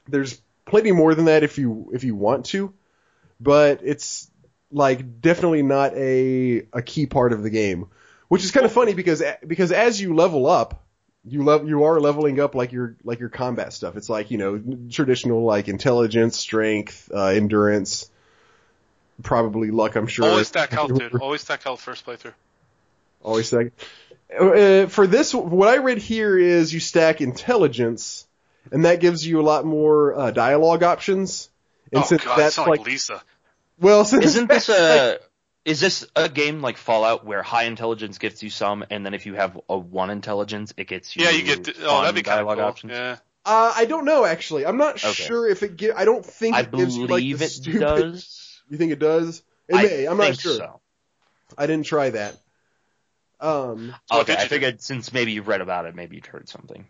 there's plenty more than that if you if you want to, but it's like definitely not a a key part of the game, which is kind of funny because because as you level up, you level you are leveling up like your like your combat stuff. It's like you know traditional like intelligence, strength, uh, endurance, probably luck. I'm sure. Always stack health, dude. Always stack health first playthrough. Always stack. Uh, for this, what I read here is you stack intelligence, and that gives you a lot more uh, dialogue options. And oh since god, that's like, like Lisa. well, since Isn't this that's, like- a is this a game like Fallout where high intelligence gets you some, and then if you have a one intelligence, it gets you Yeah, you get. To, oh, fun that'd be kind of dialogue cool. options? Yeah. Uh, I don't know actually. I'm not Okay. sure if it. Gi- I don't think I it gives you like believe the it stupid. does. You think it does? It I may. I'm not sure. So. I didn't try that. Um, So okay, I you do? figured since maybe you've read about it, maybe you'd heard something.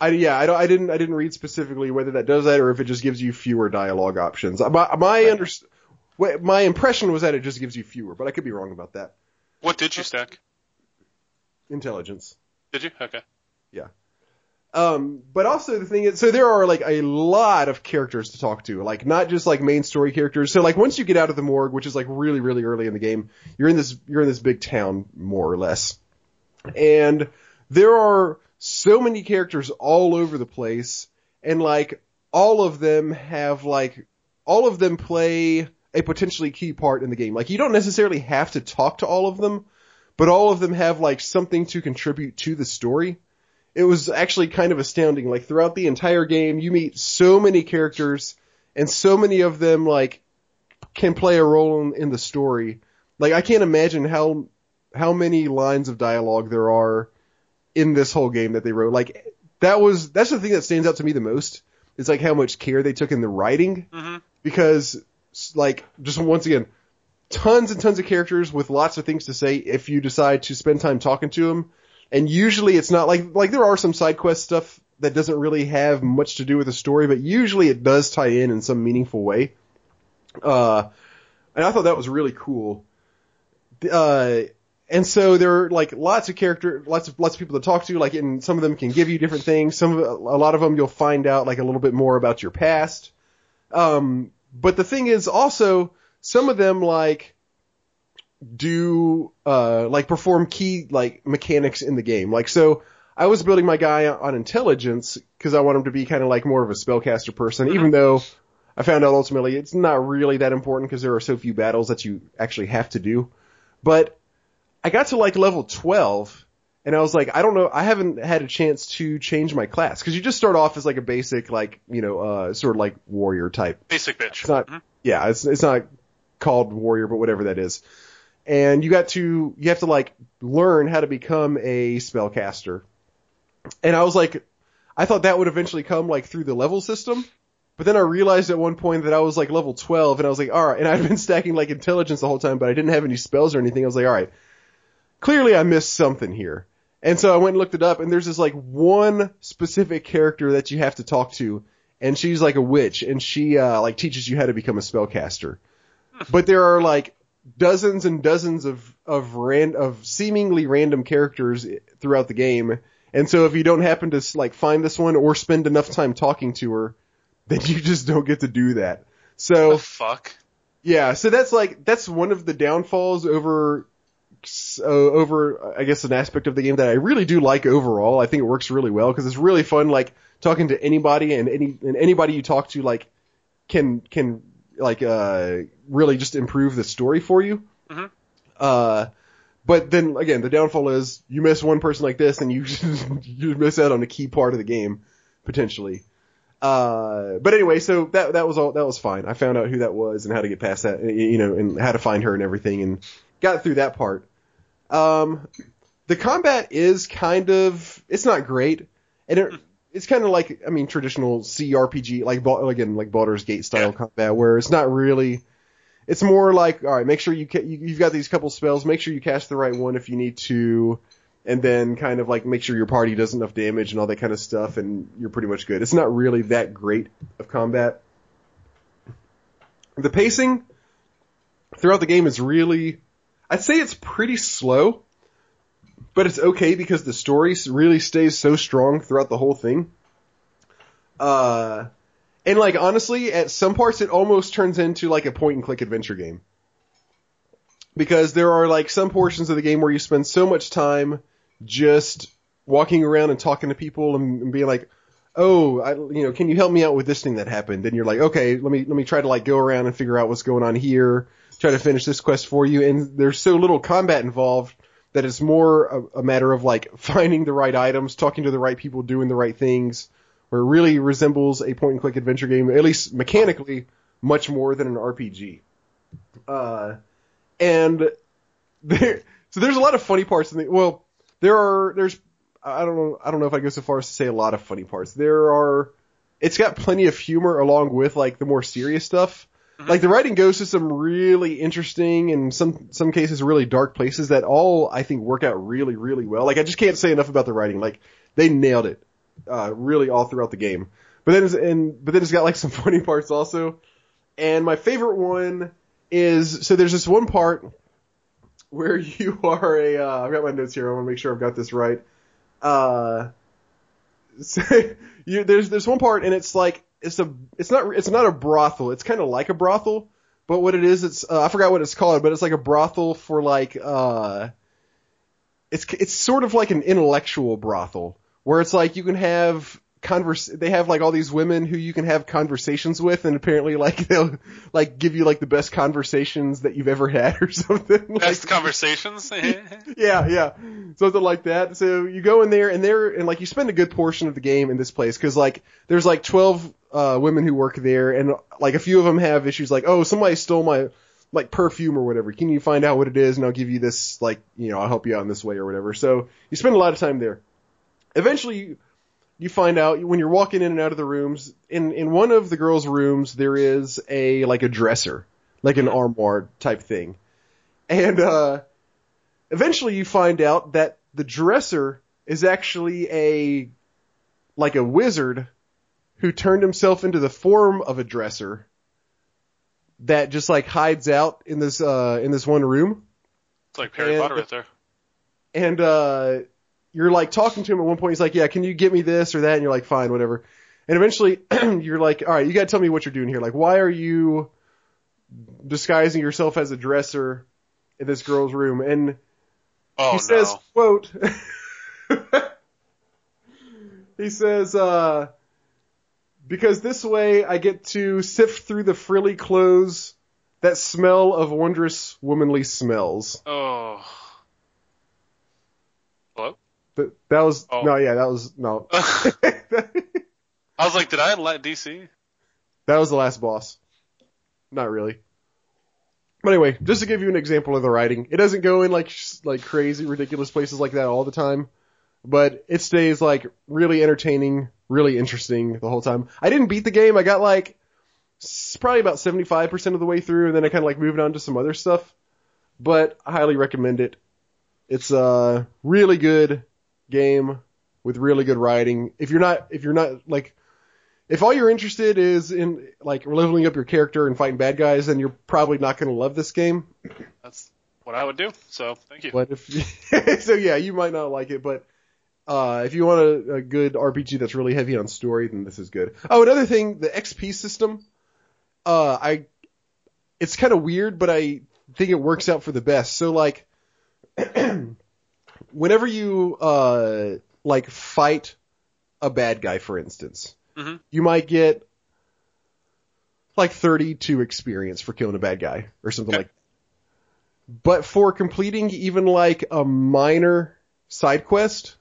I yeah, I don't. I didn't. I didn't read specifically whether that does that or if it just gives you fewer dialogue options. My my Right. under, wh- my impression was that it just gives you fewer, but I could be wrong about that. What did you stack? Intelligence. Did you? Okay. Yeah. Um, but also the thing is, so there are like a lot of characters to talk to, like not just like main story characters. So like once you get out of the morgue, which is like really, really early in the game, you're in this, you're in this big town, more or less. And there are so many characters all over the place, and like all of them have like, all of them play a potentially key part in the game. Like you don't necessarily have to talk to all of them, but all of them have like something to contribute to the story it was actually kind of astounding. Like throughout the entire game, you meet so many characters, and so many of them like can play a role in, in the story. Like I can't imagine how how many lines of dialogue there are in this whole game that they wrote. Like that was that's the thing that stands out to me the most. It's like how much care they took in the writing hmm because like just once again tons and tons of characters with lots of things to say if you decide to spend time talking to them and usually it's not like like there are some side quest stuff that doesn't really have much to do with the story but usually it does tie in in some meaningful way uh and I thought that was really cool uh and so there are like lots of character, lots of lots of people to talk to. Like, and some of them can give you different things. Some of a lot of them you'll find out like a little bit more about your past. Um, but the thing is also some of them like do uh like perform key like mechanics in the game. Like so I was building my guy on intelligence because I want him to be kind of like more of a spellcaster person, even though I found out ultimately it's not really that important because there are so few battles that you actually have to do. But I got to like level 12 and I was like, I don't know, I haven't had a chance to change my class because you just start off as like a basic like, you know, uh, sort of like warrior type. Basic bitch. It's not, yeah, it's, it's not called warrior, but whatever that is. And you got to, you have to like learn how to become a spellcaster. And I was like, I thought that would eventually come like through the level system. But then I realized at one point that I was like level 12 and I was like, alright, and I'd been stacking like intelligence the whole time, but I didn't have any spells or anything. I was like, alright, clearly I missed something here. And so I went and looked it up and there's this like one specific character that you have to talk to and she's like a witch and she uh like teaches you how to become a spellcaster. But there are like dozens and dozens of of ran of seemingly random characters throughout the game. And so if you don't happen to like find this one or spend enough time talking to her, then you just don't get to do that. So The fuck. yeah, so that's like that's one of the downfalls over uh, over I guess an aspect of the game that I really do like overall. I think it works really well because it's really fun like talking to anybody and any and anybody you talk to like can can like uh really just improve the story for you. Mhm. Uh but then again, the downfall is you miss one person like this and you you miss out on a key part of the game potentially. Uh, but anyway, so that that was all that was fine. I found out who that was and how to get past that, you know, and how to find her and everything, and got through that part. Um, the combat is kind of it's not great, and it, it's kind of like I mean traditional CRPG like again like Baldur's Gate style combat where it's not really. It's more like all right, make sure you, ca- you you've got these couple spells, make sure you cast the right one if you need to, and then kind of like make sure your party does enough damage and all that kind of stuff, and you're pretty much good. It's not really that great of combat. The pacing throughout the game is really, I'd say it's pretty slow, but it's okay because the story really stays so strong throughout the whole thing. Uh, and like honestly, at some parts it almost turns into like a point and click adventure game. Because there are like some portions of the game where you spend so much time just walking around and talking to people and, and being like, "Oh, I, you know, can you help me out with this thing that happened?" And you're like, "Okay, let me let me try to like go around and figure out what's going on here, try to finish this quest for you." And there's so little combat involved that it's more a, a matter of like finding the right items, talking to the right people, doing the right things. Where it really resembles a point and click adventure game, at least mechanically, much more than an RPG. Uh, and there, so there's a lot of funny parts in the, well, there are, there's, I don't know, I don't know if I go so far as to say a lot of funny parts. There are, it's got plenty of humor along with like the more serious stuff. Like the writing goes to some really interesting and some, some cases really dark places that all I think work out really, really well. Like I just can't say enough about the writing. Like they nailed it, uh, really all throughout the game. But then it's, and, but then it's got like some funny parts also. And my favorite one is so there's this one part where you are a uh, I've got my notes here. I want to make sure I've got this right. Uh, so you, there's there's one part and it's like it's a it's not it's not a brothel. It's kind of like a brothel, but what it is it's uh, I forgot what it's called, but it's like a brothel for like uh it's it's sort of like an intellectual brothel where it's like you can have converse they have like all these women who you can have conversations with and apparently like they'll like give you like the best conversations that you've ever had or something like, Best conversations. yeah yeah something like that so you go in there and there and like you spend a good portion of the game in this place because like there's like 12 uh women who work there and like a few of them have issues like oh somebody stole my like perfume or whatever. Can you find out what it is and i'll give you this like you know i'll help you out in this way or whatever. So you spend a lot of time there. Eventually you, find out when you're walking in and out of the rooms in in one of the girls rooms there is a like a dresser like an armoire type thing. And uh eventually you find out that the dresser is actually a like a wizard who turned himself into the form of a dresser that just like hides out in this uh in this one room. It's like Harry And- Potter right there. and uh you're like talking to him at one point. He's like yeah can you get me this or that? And you're like fine whatever. And eventually you're like all right you gotta tell me what you're doing here. Like why are you disguising yourself as a dresser in this girl's room? And Oh he no. says quote he says uh because this way i get to sift through the frilly clothes that smell of wondrous womanly smells oh. Hello. That, that was Oh. no, yeah, that was no. I was like, did I let DC? that was the last boss. Not really. But anyway, just to give you an example of the writing, it doesn't go in like like crazy, ridiculous places like that all the time, but it stays like really entertaining, really interesting the whole time. I didn't beat the game. I got like probably about seventy five percent of the way through, and then I kind of like moved on to some other stuff. But I highly recommend it. It's a really good game with really good writing. If you're not if you're not like if all you're interested is in like leveling up your character and fighting bad guys, then you're probably not going to love this game. That's what I would do. So thank you. But if so, yeah, you might not like it. But uh, if you want a, a good RPG that's really heavy on story, then this is good. Oh, another thing, the XP system. Uh, I, it's kind of weird, but I think it works out for the best. So like, whenever you uh like fight a bad guy, for instance, Mhm. you might get like 32 experience for killing a bad guy or something Okay. like. But for completing even like a minor side quest.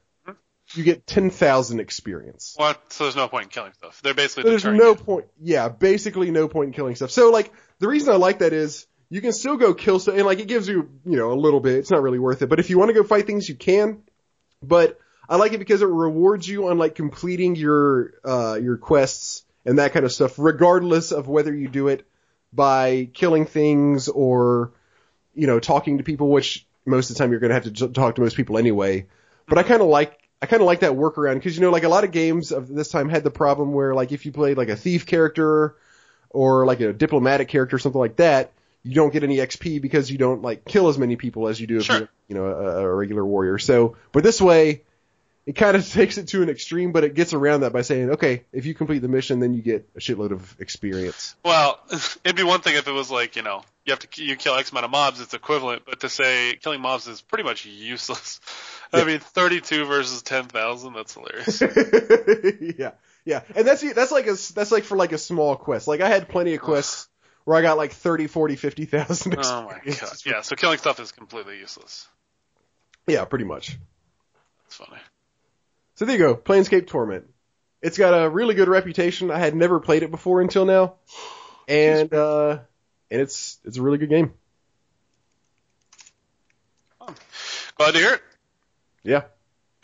You get 10,000 experience. What? So there's no point in killing stuff. They're basically There's no you. point. Yeah, basically no point in killing stuff. So like the reason I like that is you can still go kill stuff and like it gives you you know a little bit. It's not really worth it, but if you want to go fight things, you can. But I like it because it rewards you on like completing your uh your quests and that kind of stuff, regardless of whether you do it by killing things or you know talking to people, which most of the time you're going to have to talk to most people anyway. But I kind of like I kind of like that workaround because you know like a lot of games of this time had the problem where like if you played like a thief character or like a diplomatic character or something like that, you don't get any XP because you don't like kill as many people as you do if Sure. you're you know a, a regular warrior. So, but this way. It kind of takes it to an extreme, but it gets around that by saying, okay, if you complete the mission, then you get a shitload of experience. Well, it'd be one thing if it was like you know you have to you kill X amount of mobs, it's equivalent. But to say killing mobs is pretty much useless. I Yeah. mean, 32 versus 10,000. That's hilarious. yeah, yeah, and that's that's like a that's like for like a small quest. Like I had plenty of quests where I got like 30, 40, 50,000 Oh my god. Yeah. So killing stuff is completely useless. Yeah, pretty much. That's funny. So there you go, Planescape Torment. It's got a really good reputation. I had never played it before until now, and uh, and it's it's a really good game. Glad to hear it. Yeah.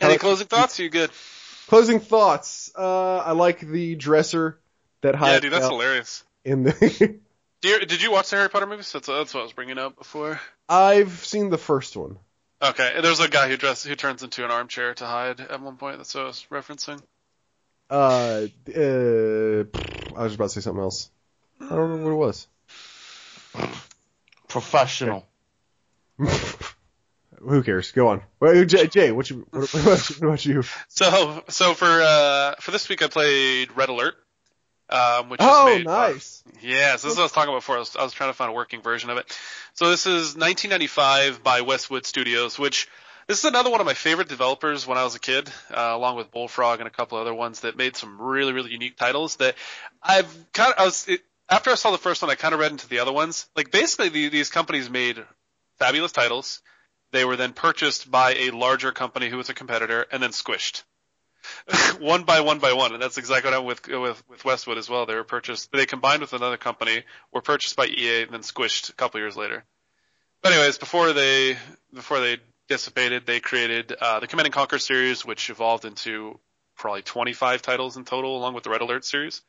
Any Uh, closing thoughts? You good? Closing thoughts. Uh, I like the dresser that Yeah, dude, that's hilarious. in the. Do you, did you watch the Harry Potter movies? That's, that's what I was bringing up before. I've seen the first one. Okay, there's a guy who dress who turns into an armchair to hide at one point. That's what I was referencing. Uh, uh, I was about to say something else. I don't remember what it was. Professional. Who cares? Go on. Well, Jay, Jay what, you, what, what, about, what about you? So, so for uh, for this week, I played Red Alert. Um, which Oh, is made by- nice. Yeah, so this is what I was talking about before. I was, I was trying to find a working version of it. So this is 1995 by Westwood Studios, which this is another one of my favorite developers when I was a kid, uh, along with Bullfrog and a couple other ones that made some really, really unique titles that I've kind of, I was, it, after I saw the first one, I kind of read into the other ones. Like basically the, these companies made fabulous titles. They were then purchased by a larger company who was a competitor and then squished. one by one by one, and that's exactly what happened with with with Westwood as well. They were purchased. They combined with another company, were purchased by EA, and then squished a couple years later. But anyways, before they before they dissipated, they created uh, the Command and Conquer series, which evolved into probably 25 titles in total, along with the Red Alert series.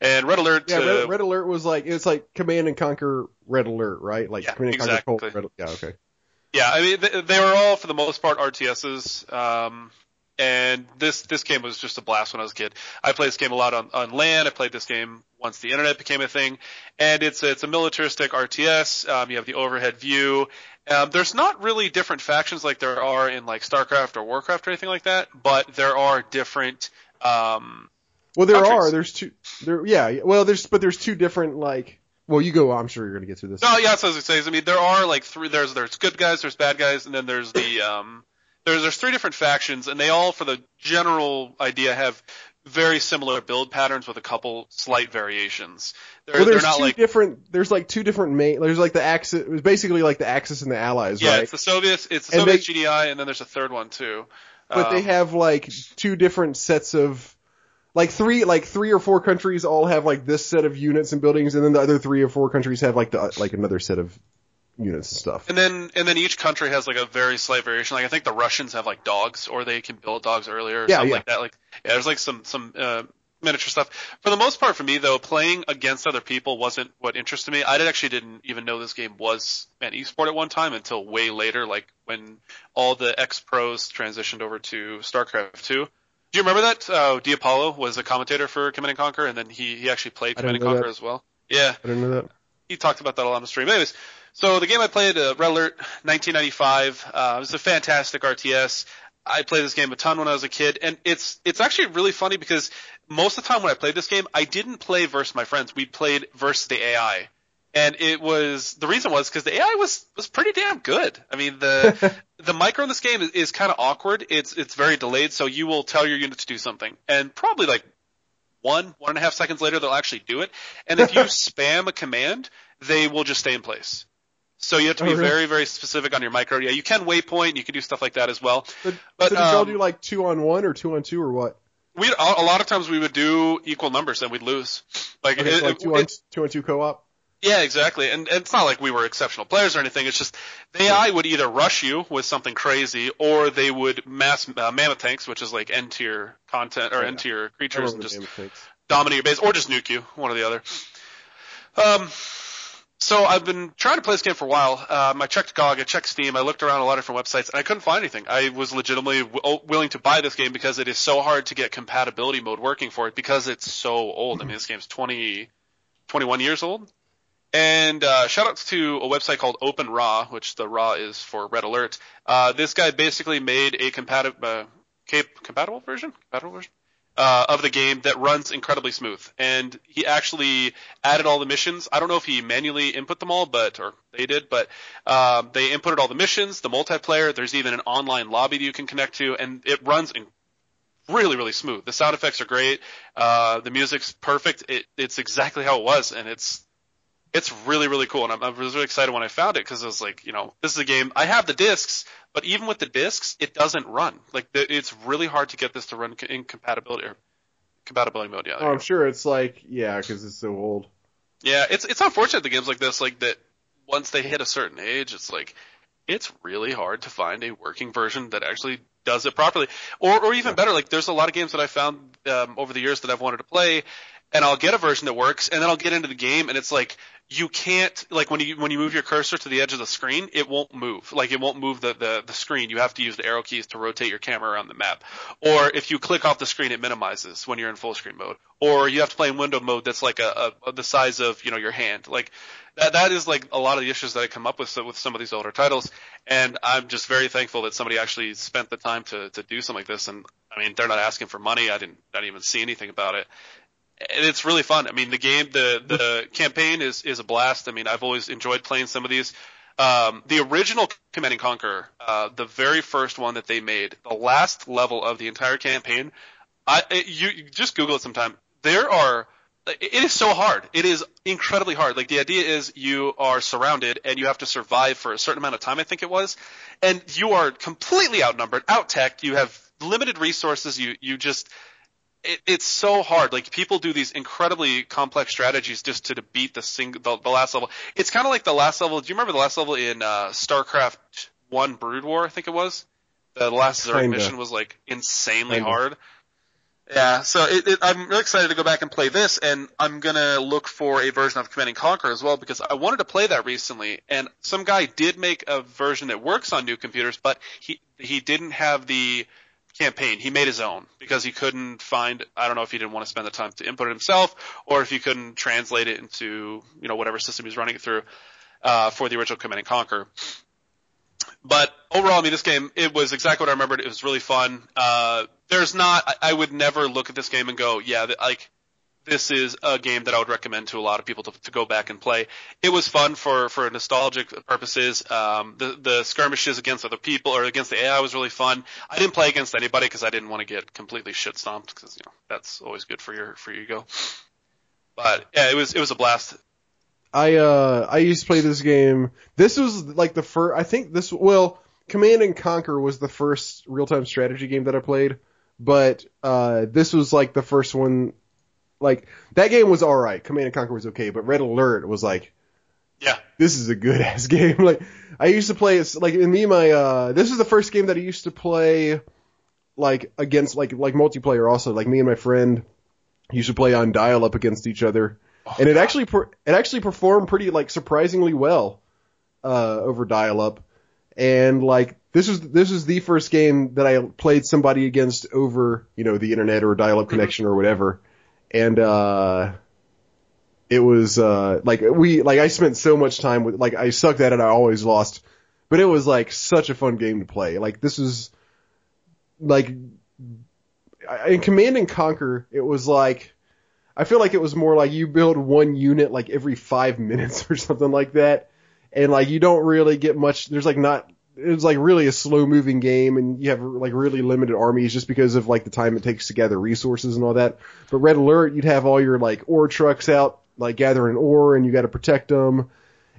And Red Alert, Yeah, uh, Red, Red Alert was like it's like Command and Conquer Red Alert, right? Like Yeah, Command and Conquer Cold exactly. Red. Yeah, okay. Yeah, I mean they, they were all for the most part RTSs. Um, and this this game was just a blast when I was a kid. I played this game a lot on on LAN. I played this game once the internet became a thing, and it's a, it's a militaristic RTS. Um, you have the overhead view. Um, there's not really different factions like there are in like StarCraft or Warcraft or anything like that, but there are different. Um, Well, there Countries. are. There's two. There, yeah. Well, there's but there's two different like. Well, you go. I'm sure you're gonna get through this. No, yeah, so as it says, I mean, there are like three. There's there's good guys, there's bad guys, and then there's the um. There's there's three different factions, and they all, for the general idea, have very similar build patterns with a couple slight variations. They're, well, there's they're two like different. There's like two different main. There's like the Axis. It was basically like the Axis and the Allies, yeah, right? it's the Soviets, it's the And Soviet GDI, and then there's a third one too. but they Um, have like two different sets of like three like three or four countries all have like this set of units and buildings and then the other three or four countries have like the like another set of units and stuff. And then and then each country has like a very slight variation. Like I think the Russians have like dogs, or they can build dogs earlier, or Yeah, something yeah. like that. Like yeah, there's like some some uh, miniature stuff. For the most part, for me though, playing against other people wasn't what interested me. I did, actually didn't even know this game was an esport at one time until way later, like when all the ex pros transitioned over to StarCraft 2. Do you remember that uh, Diapollo was a commentator for Command and Conquer, and then he he actually played Command and Conquer that. as well. Yeah, I didn't know that. He talked about that a lot on the stream. Anyways, so the game I played, uh, Red Alert 1995, uh, it was a fantastic RTS. I played this game a ton when I was a kid, and it's it's actually really funny because most of the time when I played this game, I didn't play versus my friends. We played versus the AI, and it was the reason was because the AI was was pretty damn good. I mean the the micro in this game is, is kind of awkward. It's it's very delayed, so you will tell your unit to do something, and probably like one one and a half seconds later they'll actually do it. And if you spam a command, they will just stay in place. So you have to be Oh, really? very very specific on your micro. Yeah, you can waypoint, you can do stuff like that as well. But, But, so did y'all um, do like two on one or two on two or what? We a lot of times we would do equal numbers and we'd lose. Like, Okay, it- so like it- two on two on two co-op. Yeah, exactly. And, and it's not like we were exceptional players or anything. It's just the AI would either rush you with something crazy, or they would mass uh, mammoth tanks, which is like end tier content or Oh, yeah. end tier creatures, and just dominate your base, or just nuke you, one or the other. Um, so I've been trying to play this game for a while. Um, I checked GOG, I checked Steam, I looked around a lot of different websites, and I couldn't find anything. I was legitimately w- willing to buy this game because it is so hard to get compatibility mode working for it because it's so old. I mean, this game's 20, 21 years old. And uh, shout outs to a website called OpenRA, which the RA is for Red Alert. Uh, this guy basically made a compatible uh, compatible version, compatible version uh, of the game that runs incredibly smooth. And he actually added all the missions. I don't know if he manually input them all, but or they did, but um, they inputted all the missions, the multiplayer. There's even an online lobby that you can connect to, and it runs in really really smooth. The sound effects are great. Uh, the music's perfect. It, it's exactly how it was, and it's it's really really cool. And I'm, I was really excited when I found it because I was like, you know, this is a game. I have the discs, but even with the discs, it doesn't run. Like the, it's really hard to get this to run in compatibility or compatibility mode. Yeah, Oh, I'm go. sure it's like yeah, because it's so old. yeah. It's it's unfortunate the games like this, like that, once they hit a certain age, it's like it's really hard to find a working version that actually does it properly. Or or even better, like there's a lot of games that I found um, over the years that I've wanted to play, and I'll get a version that works, and then I'll get into the game, and it's like you can't like when you when you move your cursor to the edge of the screen, it won't move. Like it won't move the the, the screen. You have to use the arrow keys to rotate your camera around the map. Or if you click off the screen, it minimizes when you're in full screen mode. Or you have to play in window mode that's like a, a the size of you know your hand. Like that that is like a lot of the issues that I come up with with some of these older titles. And I'm just very thankful that somebody actually spent the time to to do something like this. And I mean, they're not asking for money. I didn't I didn't even see anything about it and it's really fun. I mean, the game, the the campaign is is a blast. I mean, I've always enjoyed playing some of these. Um, the original Command and Conquer, uh, the very first one that they made, the last level of the entire campaign, I you, you just Google it sometime. There are it is so hard. It is incredibly hard. Like the idea is you are surrounded and you have to survive for a certain amount of time, I think it was. And you are completely outnumbered, out teched, you have limited resources, you you just it, it's so hard. Like people do these incredibly complex strategies just to, to beat the single the, the last level. It's kind of like the last level. Do you remember the last level in uh, StarCraft One Brood War? I think it was. The last Zerg mission was like insanely Kinda. hard. Yeah, so it, it, I'm really excited to go back and play this, and I'm gonna look for a version of Command and Conquer as well because I wanted to play that recently, and some guy did make a version that works on new computers, but he he didn't have the campaign. He made his own because he couldn't find. I don't know if he didn't want to spend the time to input it himself, or if he couldn't translate it into you know whatever system he's running it through uh, for the original Command and Conquer. But overall, I mean, this game it was exactly what I remembered. It was really fun. Uh, there's not. I, I would never look at this game and go, yeah, like this is a game that I would recommend to a lot of people to, to go back and play. It was fun for for nostalgic purposes. Um, the the skirmishes against other people or against the AI was really fun. I didn't play against anybody because I didn't want to get completely shit stomped because you know that's always good for your for your ego. But yeah, it was it was a blast. I uh I used to play this game. This was like the first. I think this well, Command and Conquer was the first real time strategy game that I played, but uh this was like the first one. Like that game was all right. Command and Conquer was okay, but Red Alert was like Yeah, this is a good ass game. Like I used to play it's like in me and my uh this is the first game that I used to play like against like like multiplayer also. Like me and my friend used to play on dial up against each other. and it actually per- it actually performed pretty like surprisingly well uh over dial up. and like this is this is the first game that I played somebody against over you know the internet or dial-up Mm-hmm. connection or whatever, and uh, it was uh like we like I spent so much time with like I sucked at it. I always lost, but it was like such a fun game to play. Like this is like in Command and Conquer, it was like I feel like it was more like you build one unit like every five minutes or something like that, and like you don't really get much. There's like not. It's like really a slow moving game, and you have like really limited armies just because of like the time it takes to gather resources and all that. But Red Alert, you'd have all your like ore trucks out, like gathering ore, and you got to protect them,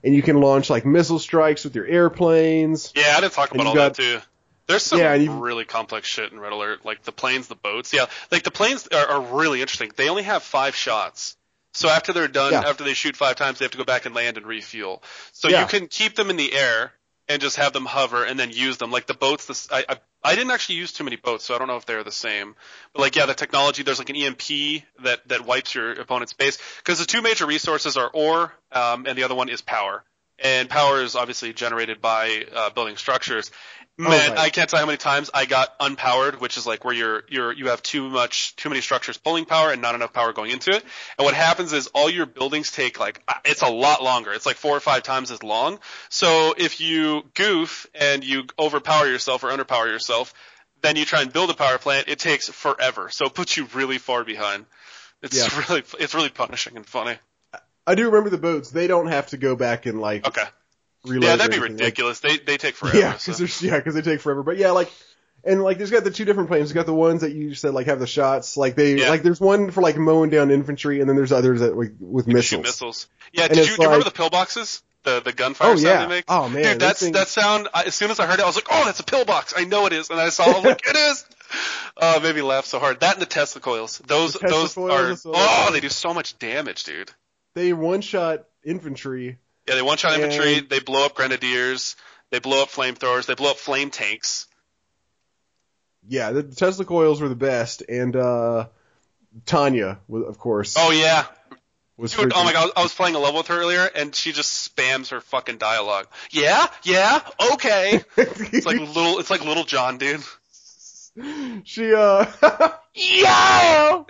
and you can launch like missile strikes with your airplanes. Yeah, I didn't talk about all got- that too. There's some Yeah, you- really complex shit in Red Alert, like the planes, the boats. Yeah, like the planes are, are really interesting. They only have five shots. So after they're done, Yeah. after they shoot five times, they have to go back and land and refuel. So Yeah. you can keep them in the air and just have them hover and then use them. Like the boats, this I, I I didn't actually use too many boats, so I don't know if they're the same. But like yeah, the technology there's like an EMP that that wipes your opponent's base because the two major resources are ore um, and the other one is power. And power is obviously generated by uh, building structures. Man, right. I can't tell how many times I got unpowered, which is like where you're you're you have too much too many structures pulling power and not enough power going into it. And what happens is all your buildings take like uh, it's a lot longer. It's like four or five times as long. So if you goof and you overpower yourself or underpower yourself, then you try and build a power plant, it takes forever. So it puts you really far behind. It's Yeah. really it's really punishing and funny. I do remember the boats. They don't have to go back and like Okay. Reload. Yeah, that'd be anything. Like, ridiculous. they they take forever. Yeah, because so. yeah, because they take forever. But yeah, like, and like, there's got the two different planes. You got the ones that you said like have the shots. Like they, Yeah. like there's one for like mowing down infantry, and then there's others that like with Shoot missiles. missiles. Yeah, And did you, do you remember the pillboxes? The the gunfire Oh sound yeah. they make? Oh man, Dude, that's things- that sound. I, as soon as I heard it, I was like, "Oh, that's a pillbox." I know it is, and I saw. it, I was like, "It is." Uh, made me laugh so hard. That and the Tesla coils. Those those are. are so oh, they do so much damage, dude. they one shot infantry. Yeah, they one shot infantry. They blow up grenadiers. They blow up flamethrowers. They blow up flame tanks. Yeah, the Tesla coils were the best, and uh Tanya, of course, Oh yeah, was dude. Oh my god, I was playing a level with her earlier, and she just spams her fucking dialogue. Yeah, yeah, okay. It's like little. It's like Lil Jon, dude. she uh Yeah.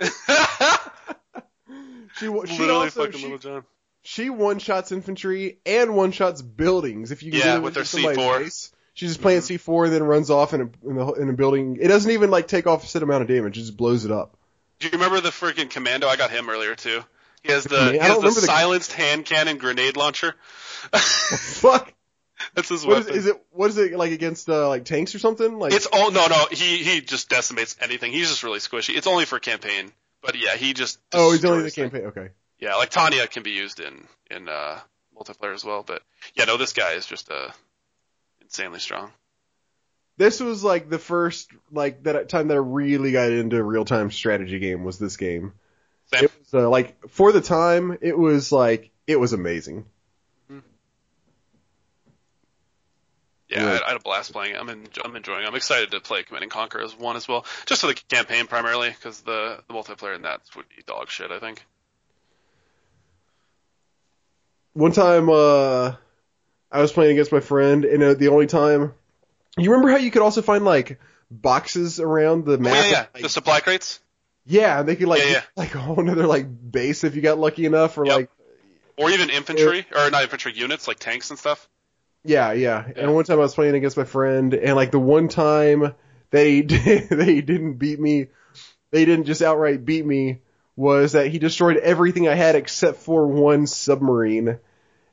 she she Literally also fucking she, Lil Jon. She one shots infantry and one shots buildings. If you Yeah, with her C4. base. She's just playing C4 and then runs off in a, in, a, in a building. It doesn't even like take off a set amount of damage. It just blows it up. Do you remember the freaking commando? I got him earlier too. He has the, he has the the- silenced hand cannon grenade launcher. Fuck. That's his What is, weapon. is it? What is it like against uh, like tanks or something? Like It's all no, no. He he just decimates anything. He's just really squishy. It's only for campaign, but yeah, he just oh, he's only the campaign. Okay. Yeah, like Tanya can be used in in uh, multiplayer as well, but yeah, no, this guy is just uh, insanely strong. This was like the first like that time that I really got into a real time strategy game was this game. Same. It was uh, like for the time it was like it was amazing. Yeah, Yeah. I, I had a blast playing it. I'm en- I'm enjoying. it. I'm excited to play Command and Conquer as one as well, just for the campaign primarily, because the the multiplayer in that would be dog shit. I think. One time uh I was playing against my friend and uh, the only time you remember how you could also find like boxes around the Oh, map? yeah, yeah. Like, the supply crates. yeah, and they could like Yeah, yeah. like a whole other like base if you got lucky enough or Yep. like Or even infantry, or not infantry units, like tanks and stuff. Yeah, yeah. Yeah. And one time I was playing against my friend, and like the one time they they didn't beat me, they didn't just outright beat me, was that he destroyed everything I had except for one submarine,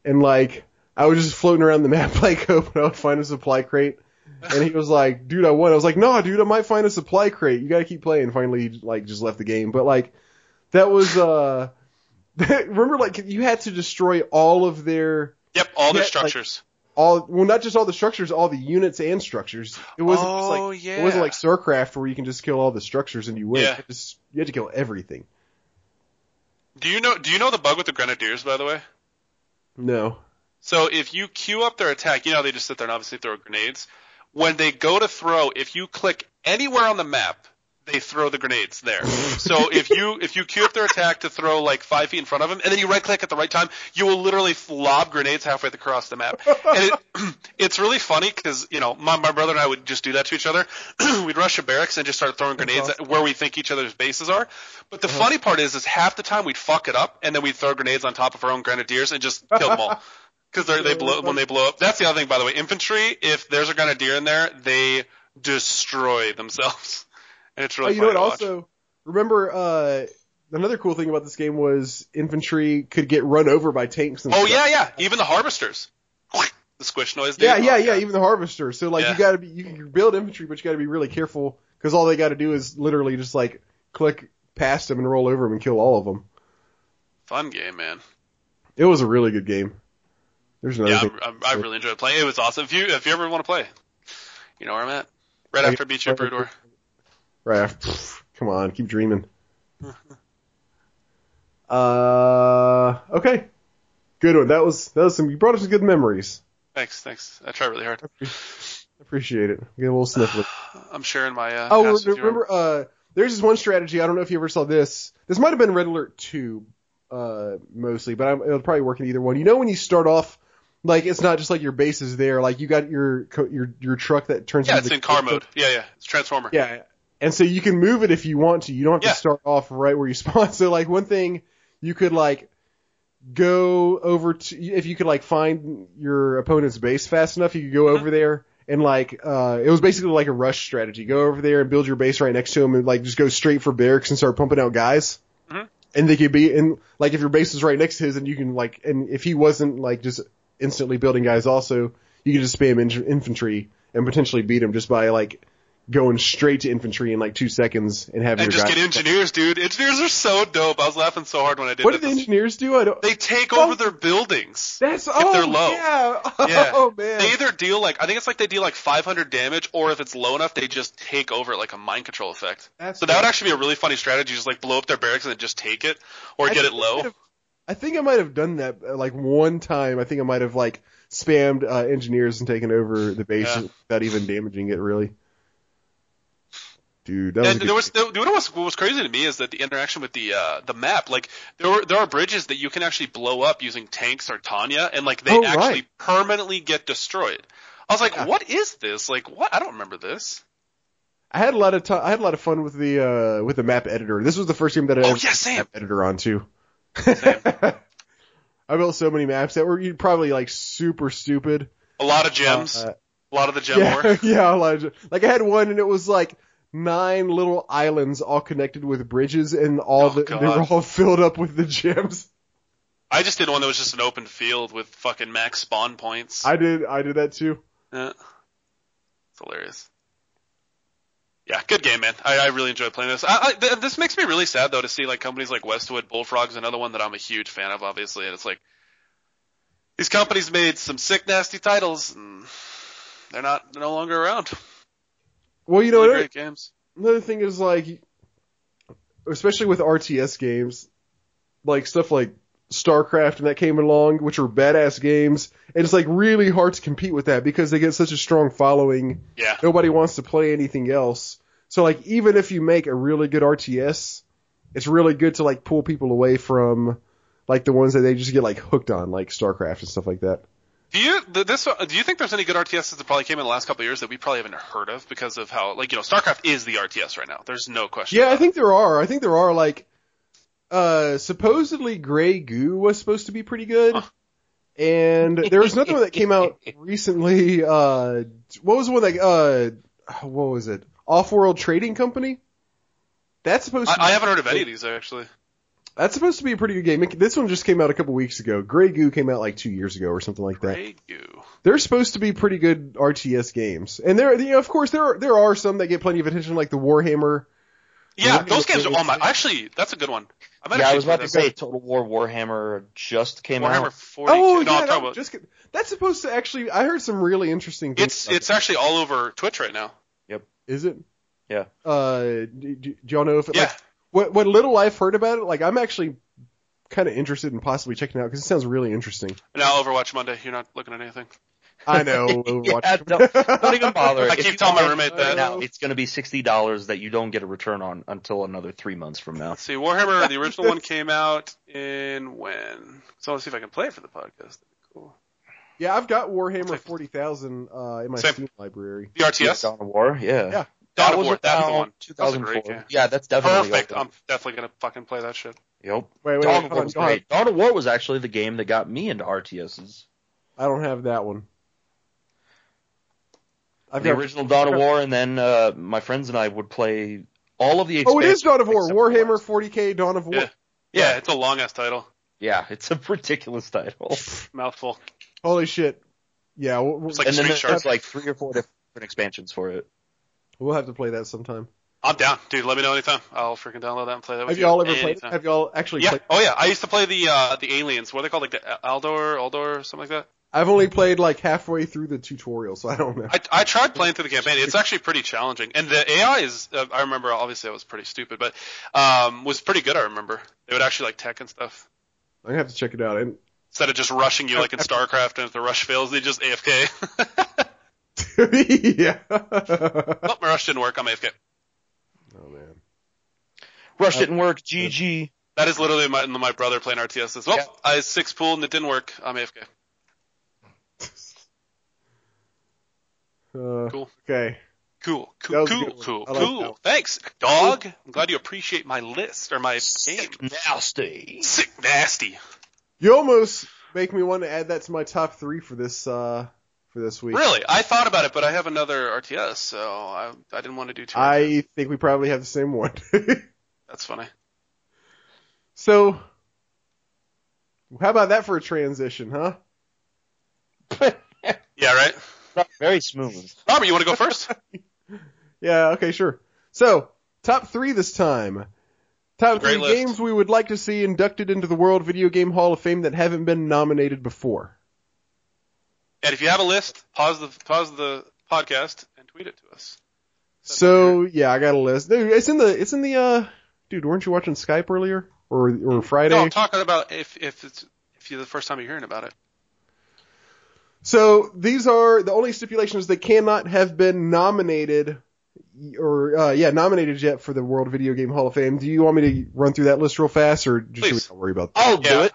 and like I was just floating around the map like hoping I would find a supply crate. And he was like, "Dude, I won." I was like, "No, dude, I might find a supply crate. You gotta keep playing." Finally, he like just left the game. But like, that was uh, remember like you had to destroy all of their Yep, all the Yeah, like- structures. all well not just all the structures, all the units and structures. It wasn't Oh, like yeah. it wasn't like StarCraft where you can just kill all the structures and you win. Yeah. You, you had to kill everything. Do you know? Do you know the bug with the grenadiers, by the way? No. So if you queue up their attack, you know they just sit there and obviously throw grenades. When they go to throw, if you click anywhere on the map, they throw the grenades there. so if you if you queue up their attack to throw like five feet in front of them, and then you right click at the right time, you will literally lob grenades halfway across the map. And it, it's really funny because you know my my brother and I would just do that to each other. We'd rush a barracks and just start throwing grenades at where we think each other's bases are. But the funny part is, is half the time we'd fuck it up, and then we'd throw grenades on top of our own grenadiers and just kill them all. Because they blow when they blow up. That's the other thing, by the way. Infantry, if there's a grenadier in there, they destroy themselves. And it's Oh, really you know what? Also, remember uh, another cool thing about this game was infantry could get run over by tanks. And Oh stuff. yeah, yeah. Even the harvesters. The squish noise. Yeah, Oh, yeah, yeah. Even the harvesters. So like Yeah. you gotta be, you can build infantry, but you gotta be really careful because all they gotta do is literally just like click past them and roll over them and kill all of them. Fun game, man. It was a really good game. There's another Yeah, thing. I'm, I'm, I really enjoyed playing. It was awesome. If you if you ever want to play, you know where I'm at. Right Okay. after I beat you at Broodwar. Right. pff, Come on, keep dreaming. uh, okay. Good one. That was that was some. You brought us some good memories. Thanks, thanks. I try really hard. I appreciate it. Get a little sniffle. I'm sharing my. Uh, Oh, past re- with you. remember, uh, there's this one strategy. I don't know if you ever saw this. This might have been Red Alert 2, uh, mostly, but I'm, it'll probably work in either one. You know when you start off, like, it's not just like your base is there, like, you got your, your, your truck that turns Yeah, into it's the in car mode. Yeah, yeah. It's Transformer. Yeah. And so you can move it if you want to. You don't have Yeah. to start off right where you spawn. So, like, one thing, you could, like, go over to, if you could, like, find your opponent's base fast enough, you could go over there and, like, uh, it was basically like a rush strategy. Go over there and build your base right next to them and, like, just go straight for barracks and start pumping out guys. Mhm. And they could be, and, like, if your base is right next to his, and you can, like, and if he wasn't, like, just instantly building guys also, you could just spam in- infantry and potentially beat him just by, like, going straight to infantry in like two seconds and having And just get engineers, dude. Engineers are so dope. I was laughing so hard when I did what do the engineers do? I don't. They take Oh. over their buildings. That's oh they're low. yeah. Yeah. Oh man. They either deal like I think it's like they deal like 500 damage, or if it's low enough, they just take over it like a mind control effect. That's So that would actually be a really funny strategy, just like blow up their barracks and then just take it, or I get it think I might low. I think I might have done that uh, like one time. I think I might have like spammed uh, engineers and taken over the base Yeah. without even damaging it really. Dude, that And there was, there, you know what's, what was crazy to me is that the interaction with the uh, the map, like there were there are bridges that you can actually blow up using tanks or Tanya, and like they Oh, actually right. permanently get destroyed. I was like, Yeah. what is this? like, what? I don't remember this. I had a lot of ti I had a lot of fun with the uh with the map editor. This was the first game that I Oh yeah, same. map editor on too. I built so many maps that were probably like super stupid. A lot of gems, Uh, a lot of the gem work. yeah, war. yeah, Elijah. Like I had one and it was like nine little islands all connected with bridges and all Oh, the God. they were all filled up with the gems. I just did one that was just an open field with fucking max spawn points. I did I did that too. Yeah. It's hilarious. Yeah, good game, man. I, I really enjoyed playing this. I, I, th- this makes me really sad though to see like companies like Westwood, Bullfrog's another one that I'm a huge fan of, obviously, and it's like these companies made some sick, nasty titles, and they're not they're no longer around. Well, you know really another, games. another thing is like especially with RTS games, like stuff like StarCraft and that came along, which are badass games, and it's like really hard to compete with that because they get such a strong following Yeah, nobody wants to play anything else. So like even if you make a really good RTS, it's really good to like pull people away from like the ones that they just get like hooked on, like StarCraft and stuff like that. Do you this? Do you think there's any good RTSs that probably came in the last couple of years that we probably haven't heard of because of how like you know StarCraft is the RTS right now. There's no question. Yeah, I think there are. I think there are like uh supposedly Grey Goo was supposed to be pretty good. Huh. And there was another one that came out recently, uh what was the one that uh what was it? Off-World Trading Company? That's supposed it. to I, I haven't heard of any of these actually. That's supposed to be a pretty good game. This one just came out a couple weeks ago. Grey Goo came out like two years ago or something like that. Grey Goo. They're supposed to be pretty good RTS games, and there, you know, of course, there are there are some that get plenty of attention, like the Warhammer. Yeah, Yeah, those games are it's- all my. Actually, that's a good one. I might Yeah, I was about to that. say Total War Warhammer just came Warhammer out. 40. Oh no, yeah, I'm that, about. just that's supposed to actually. I heard some really interesting things. It's about it's actually all over Twitch right now. Yep. Is it? Yeah. Uh, do, do, do y'all know if it, Yeah. like what what little I've heard about it? Like I'm actually kind of interested in possibly checking it out because it sounds really interesting. Now Overwatch Monday. You're not looking at anything. I know. yeah, Overwatch. don't, don't even bother. I If keep telling my roommate that. Now, it's going to be sixty dollars that you don't get a return on until another three months from now. Let's see, Warhammer, the original one came out in when? So let's see if I can play it for the podcast. Cool. yeah, I've got Warhammer 40,000 uh, in my Same. Steam library. The RTS? Dawn of War, yeah. Yeah. Dawn That of was War, that's the around one. That was a great game. Yeah, that's definitely Perfect. open. I'm definitely gonna fucking play that shit. Yep. Wait, wait, Dawn wait. of War was great. Dawn of War was actually the game that got me into RTSs. I don't have that one. I've the original Dawn of War, and then uh, my friends and I would play all of the. Oh, it is Dawn of War. Warhammer 40k Dawn of War. Yeah. Yeah, it's a long ass title. Yeah, it's a ridiculous title. Mouthful. Holy shit. Yeah, we'll, It's like and then there's like three or four different expansions for it. We'll have to play that sometime. I'm down, dude. Let me know anytime. I'll freaking download that and play that with Have you. y'all ever played it? Have y'all actually Yeah. played Oh yeah. I used to play the uh the aliens. What are they called? Like the Aldor, Aldor, something like that. I've only played like halfway through the tutorial, so I don't know. I, I tried playing through the campaign. It's actually pretty challenging, and the AI is. Uh, I remember, obviously, I was pretty stupid, but um, was pretty good. I remember they would actually like tech and stuff gonna have to check it out. And instead of just rushing you like in StarCraft, and if the rush fails, they just AFK. yeah. oh, my rush didn't work. I'm AFK. oh man. Rush didn't work. GG. That is literally my my brother playing RTS. Says, well, Yeah. I six pool and it didn't work. I'm AFK. Uh, Cool. Okay. Cool, cool, cool, cool, like cool. Thanks, dog. I'm glad you appreciate my list or my game. Nasty. Sick, nasty. You almost make me want to add that to my top three for this uh for this week. Really? I thought about it, but I have another RTS, so I I didn't want to do two. I think we probably have the same one. That's funny. so, how about that for a transition, huh? Yeah, right. Very smooth. Robert, you want to go first? Yeah, okay, sure. So, top three this time. Top Great three list. games we would like to see inducted into the World Video Game Hall of Fame that haven't been nominated before. And if you have a list, pause the pause the podcast and tweet it to us. So, yeah, I got a list. Dude, it's in the, it's in the, uh, dude, weren't you watching Skype earlier? Or, or Friday? No, I'm talking about if if it's if you're the first time you're hearing about it. So these are the only stipulations that cannot have been nominated or uh, yeah nominated yet for the World Video Game Hall of Fame. Do you want me to run through that list real fast, or just should we Please. not worry about that? I'll do Yeah. it.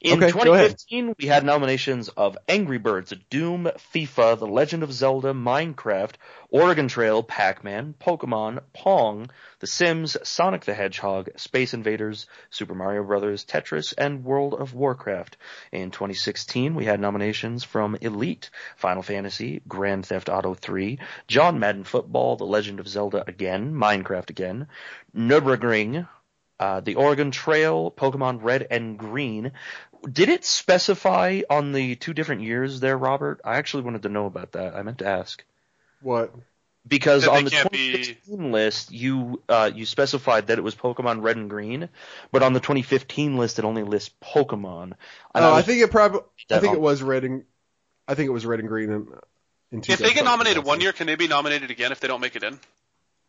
In Okay, 2015, we had nominations of Angry Birds, Doom, FIFA, The Legend of Zelda, Minecraft, Oregon Trail, Pac-Man, Pokemon, Pong, The Sims, Sonic the Hedgehog, Space Invaders, Super Mario Bros., Tetris, and World of Warcraft. In 2016, we had nominations from Elite, Final Fantasy, Grand Theft Auto 3, John Madden Football, The Legend of Zelda again, Minecraft again, Nürburgring, uh, the Oregon Trail, Pokemon Red and Green. Did it specify on the two different years there, Robert? I actually wanted to know about that. I meant to ask. What? Because That on the can't be- list, you uh, you specified that it was Pokemon Red and Green, but on the 2015 list, it only lists Pokemon. And Oh, I think it probably. I think on- it was red and. I think it was red and green in. in If they get nominated one year, can they be nominated again if they don't make it in?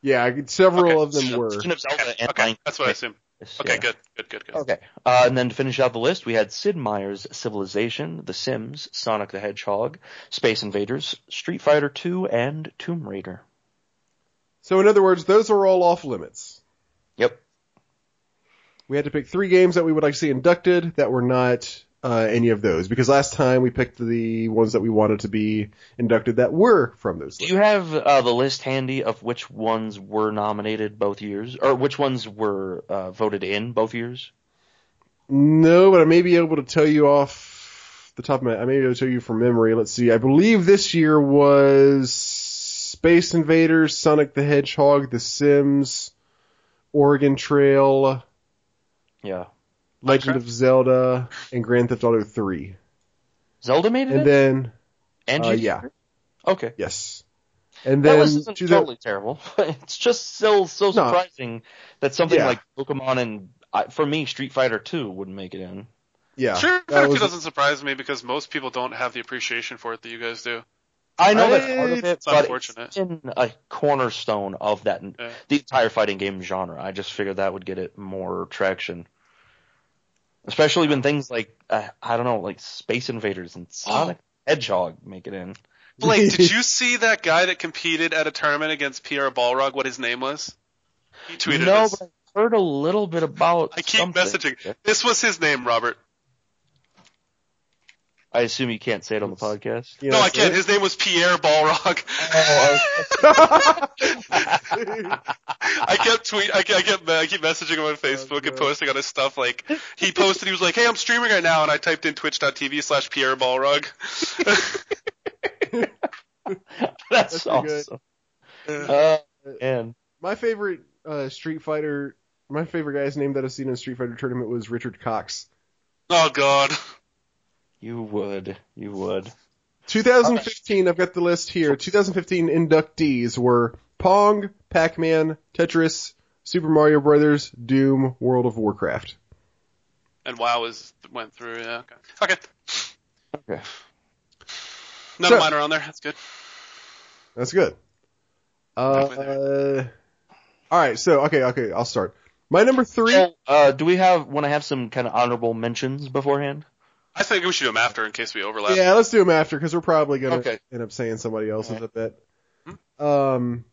Yeah, several Okay. of them were. Legend of Zelda and Okay, that's what I Minecraft. assume. Okay, Yeah. good, good, good, good. Okay. Uh, and then to finish out the list, we had Sid Meier's Civilization, The Sims, Sonic the Hedgehog, Space Invaders, Street Fighter 2, and Tomb Raider. So in other words, those are all off limits. Yep. We had to pick three games that we would like to see inducted that were not uh, any of those because last time we picked the ones that we wanted to be inducted that were from those Do lists. you have uh, the list handy of which ones were nominated both years, or which ones were uh, voted in both years? No, but I may be able to tell you off the top of my. I may be able to tell you from memory. Let's see. I believe this year was Space Invaders, Sonic the Hedgehog, The Sims, Oregon Trail, Yeah. Legend Minecraft? of Zelda, and Grand Theft Auto 3. Zelda made it And in? then And uh, yeah. Okay. yes, and That then list isn't to the- totally terrible. it's just still so surprising that something Yeah. like Pokemon and, uh, for me, Street Fighter 2 wouldn't make it in. yeah, Sure, that Fighter was- 2 doesn't surprise me because most people don't have the appreciation for it that you guys do. I know I- that's part of it, it's but unfortunate. it's in a cornerstone of that Yeah. the entire fighting game genre. I just figured that would get it more traction, especially when things like uh, I don't know, like Space Invaders and Sonic Hedgehog make it in. Blake, did you see that guy that competed at a tournament against Pierre Balrog? What his name was? He tweeted no, us. but I heard a little bit about. I keep something. messaging. This was his name, Robert. I assume you can't say it on the podcast. You no, I can't. His name was Pierre Balrog. I kept tweet. I, kept- I kept. I keep messaging him on Facebook and posting on his stuff. Like he posted, he was like, "Hey, I'm streaming right now," and I typed in twitch.tv slash Pierre Balrog. That's, That's pretty good. awesome. Uh, and My favorite uh, Street Fighter, my favorite guy's name that I've seen in a Street Fighter tournament was Richard Cox. oh God. You would, you would. 2015, I've got the list here. 2015 inductees were Pong, Pac-Man, Tetris, Super Mario Brothers, Doom, World of Warcraft. And WoW is went through. Yeah. Okay. Okay. Okay. None So- of mine are on there. That's good. That's good. Uh, all right, so okay, okay, I'll start. My number three. So, uh, do we have want to have some kind of honorable mentions beforehand? I think we should do them after in case we overlap. Yeah, let's do them after because we're probably gonna Okay. end up saying somebody else's Alright. a bit. Um.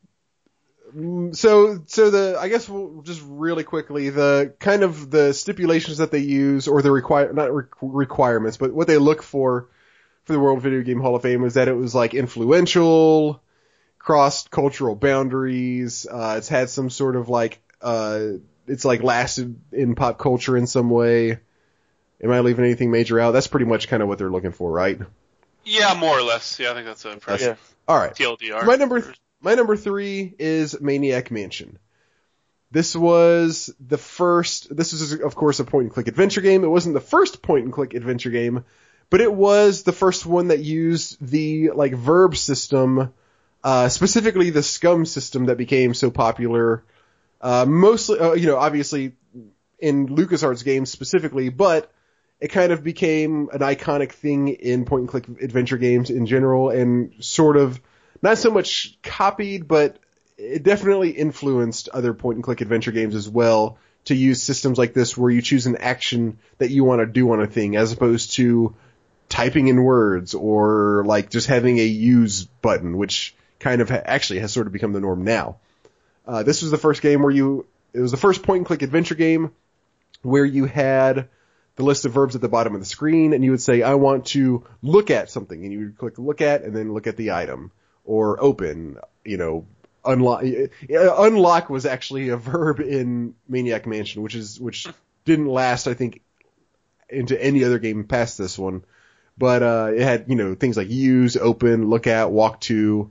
mm, So, so the I guess we'll just really quickly the kind of the stipulations that they use or the require not re- requirements, but what they look for for the World Video Game Hall of Fame is that it was like influential, crossed cultural boundaries. Uh, it's had some sort of like uh, it's like lasted in pop culture in some way. Am I leaving anything major out? That's pretty much kind of what they're looking for, right? Yeah, more or less. Yeah, I think that's a pretty Yeah. All right. TLDR. My number th- my number three is Maniac Mansion. This was the first. This is of course a point and click adventure game. It wasn't the first point and click adventure game, but it was the first one that used the like verb system, uh, specifically the SCUMM system that became so popular. Uh, mostly, uh, you know, obviously in LucasArts games specifically, but it kind of became an iconic thing in point and click adventure games in general and sort of not so much copied, but it definitely influenced other point and click adventure games as well to use systems like this where you choose an action that you want to do on a thing as opposed to typing in words or like just having a use button, which kind of ha- actually has sort of become the norm now. Uh, this was the first game where you, it was the first point and click adventure game where you had the list of verbs at the bottom of the screen and you would say, I want to look at something and you would click look at and then look at the item or open, you know, unlock, unlock was actually a verb in Maniac Mansion, which is, which didn't last, I think, into any other game past this one. But, uh, it had, you know, things like use, open, look at, walk to,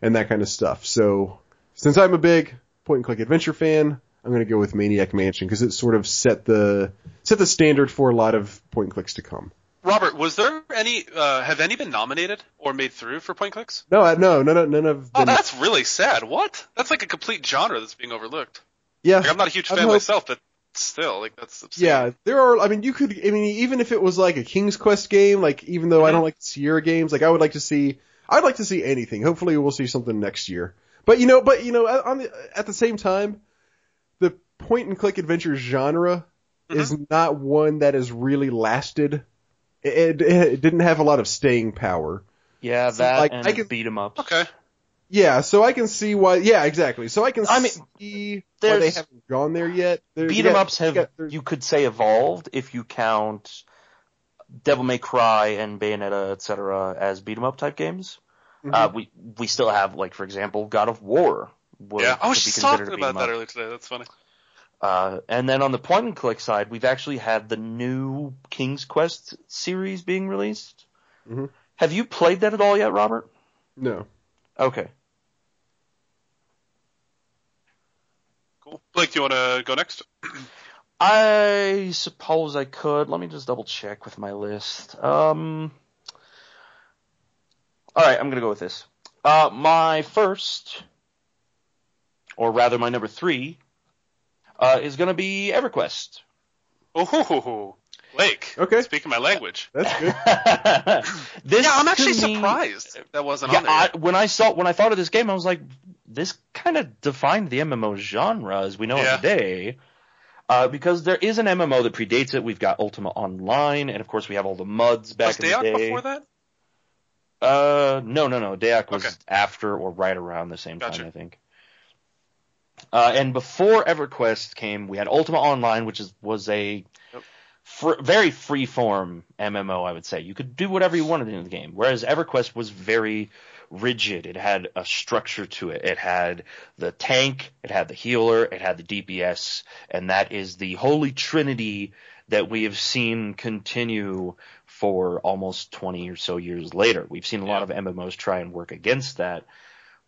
and that kind of stuff. So, since I'm a big point and click adventure fan, I'm going to go with Maniac Mansion because it sort of set the set the standard for a lot of point clicks to come. Robert, was there any? Uh, have any been nominated or made through for point clicks? No, I- no, none, of- none of Oh, that's really sad. What? That's like a complete genre that's being overlooked. yeah, Like, I'm not a huge fan hope- myself, but still, like that's obscene. yeah. There are. I mean, you could. I mean, even if it was like a King's Quest game, like even though I don't like Sierra games, like I would like to see. I'd like to see anything. Hopefully, we'll see something next year. But you know, but you know, on the, at the same time, point and click adventure genre is not one that has really lasted. It, it, it didn't have a lot of staying power. Yeah, So, that like, and I can- beat 'em up. Okay. Yeah, so I can see why. Yeah, exactly. So I can I mean, see why they haven't gone there yet. There- Beat you 'em got- ups have you you could say evolved if you count Devil May Cry and Bayonetta, etc. as beat 'em up type games. Mm-hmm. Uh, we we still have like for example God of War. Yeah, I was just talking a beat 'em about that earlier today. That's funny. Uh, and then on the point and click side, we've actually had the new King's Quest series being released. Mhm. Have you played that at all yet, Robert? no. Okay. Cool. Blake, do you want to go next? I suppose I could. Let me just double check with my list. Um, all right, I'm gonna go with this. Uh, my first, or rather, my number three, uh, is gonna be EverQuest. Oh, ho, ho, ho. Blake. Okay. Speaking my language. That's good. this Yeah, I'm actually me- surprised that wasn't Yeah, on there. I, when I saw when I thought of this game, I was like, this kind of defined the MMO genre as we know Yeah. it today. Uh, because there is an MMO that predates it. We've got Ultima Online, and of course we have all the muds back Was in the Dayon day. before that? Uh, no, no, no. DAoC was Okay. after or right around the same Gotcha. time, I think. Uh, and before EverQuest came, we had Ultima Online, which is was a Yep. fr- very free form MMO. I would say you could do whatever you wanted in the game, whereas EverQuest was very rigid. It had a structure to it. It had the tank, it had the healer, it had the DPS, and that is the holy trinity that we have seen continue for almost 20 or so years later. We've seen a lot of MMOs try and work against that,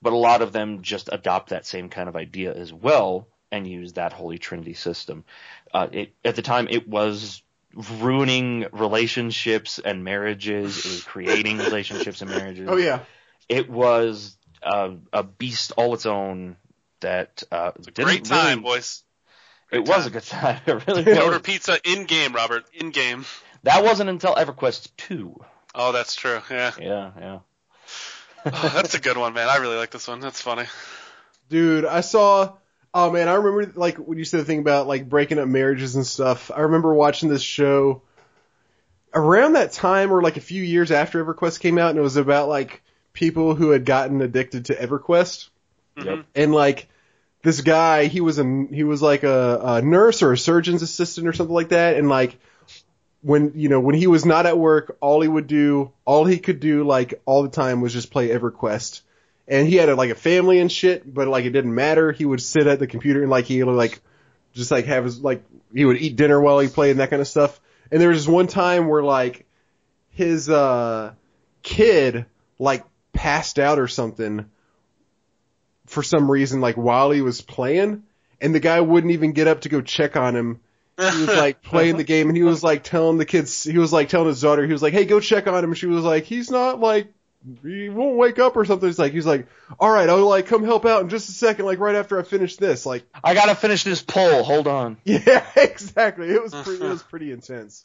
but a lot of them just adopt that same kind of idea as well and use that holy trinity system. Uh, it, at the time, it was ruining relationships and marriages. It was creating relationships and marriages. Oh yeah. It was uh, a beast all its own. That uh, It's a didn't great time, really- boys. It Great was a good time. It really was. order pizza in game, Robert. In game. That wasn't until EverQuest two. Oh, that's true. Yeah. Yeah, yeah. Oh, that's a good one, man. I really like this one. That's funny. Dude, I saw. Oh man, I remember like when you said the thing about like breaking up marriages and stuff. I remember watching this show around that time, or like a few years after EverQuest came out, and it was about like people who had gotten addicted to EverQuest, Yep. Mm-hmm. and like this guy, he was a he was like a, a nurse or a surgeon's assistant or something like that, and like when you know when he was not at work, all he would do, all he could do like all the time was just play EverQuest and he had a, like a family and shit, but like it didn't matter. He would sit at the computer and like he would like just like have his like he would eat dinner while he played and that kind of stuff. And there was this one time where like his uh kid like passed out or something for some reason like while he was playing and the guy wouldn't even get up to go check on him. He was like playing the game and he was like telling the kids he was like telling his daughter he was like, "Hey, go check on him." And she was like, "He's not like he won't wake up or something. He's like, he's like, all right, I'll like come help out in just a second, like right after I finish this. Like, I gotta finish this poll. Hold on. yeah, exactly. It was pretty, it was pretty intense.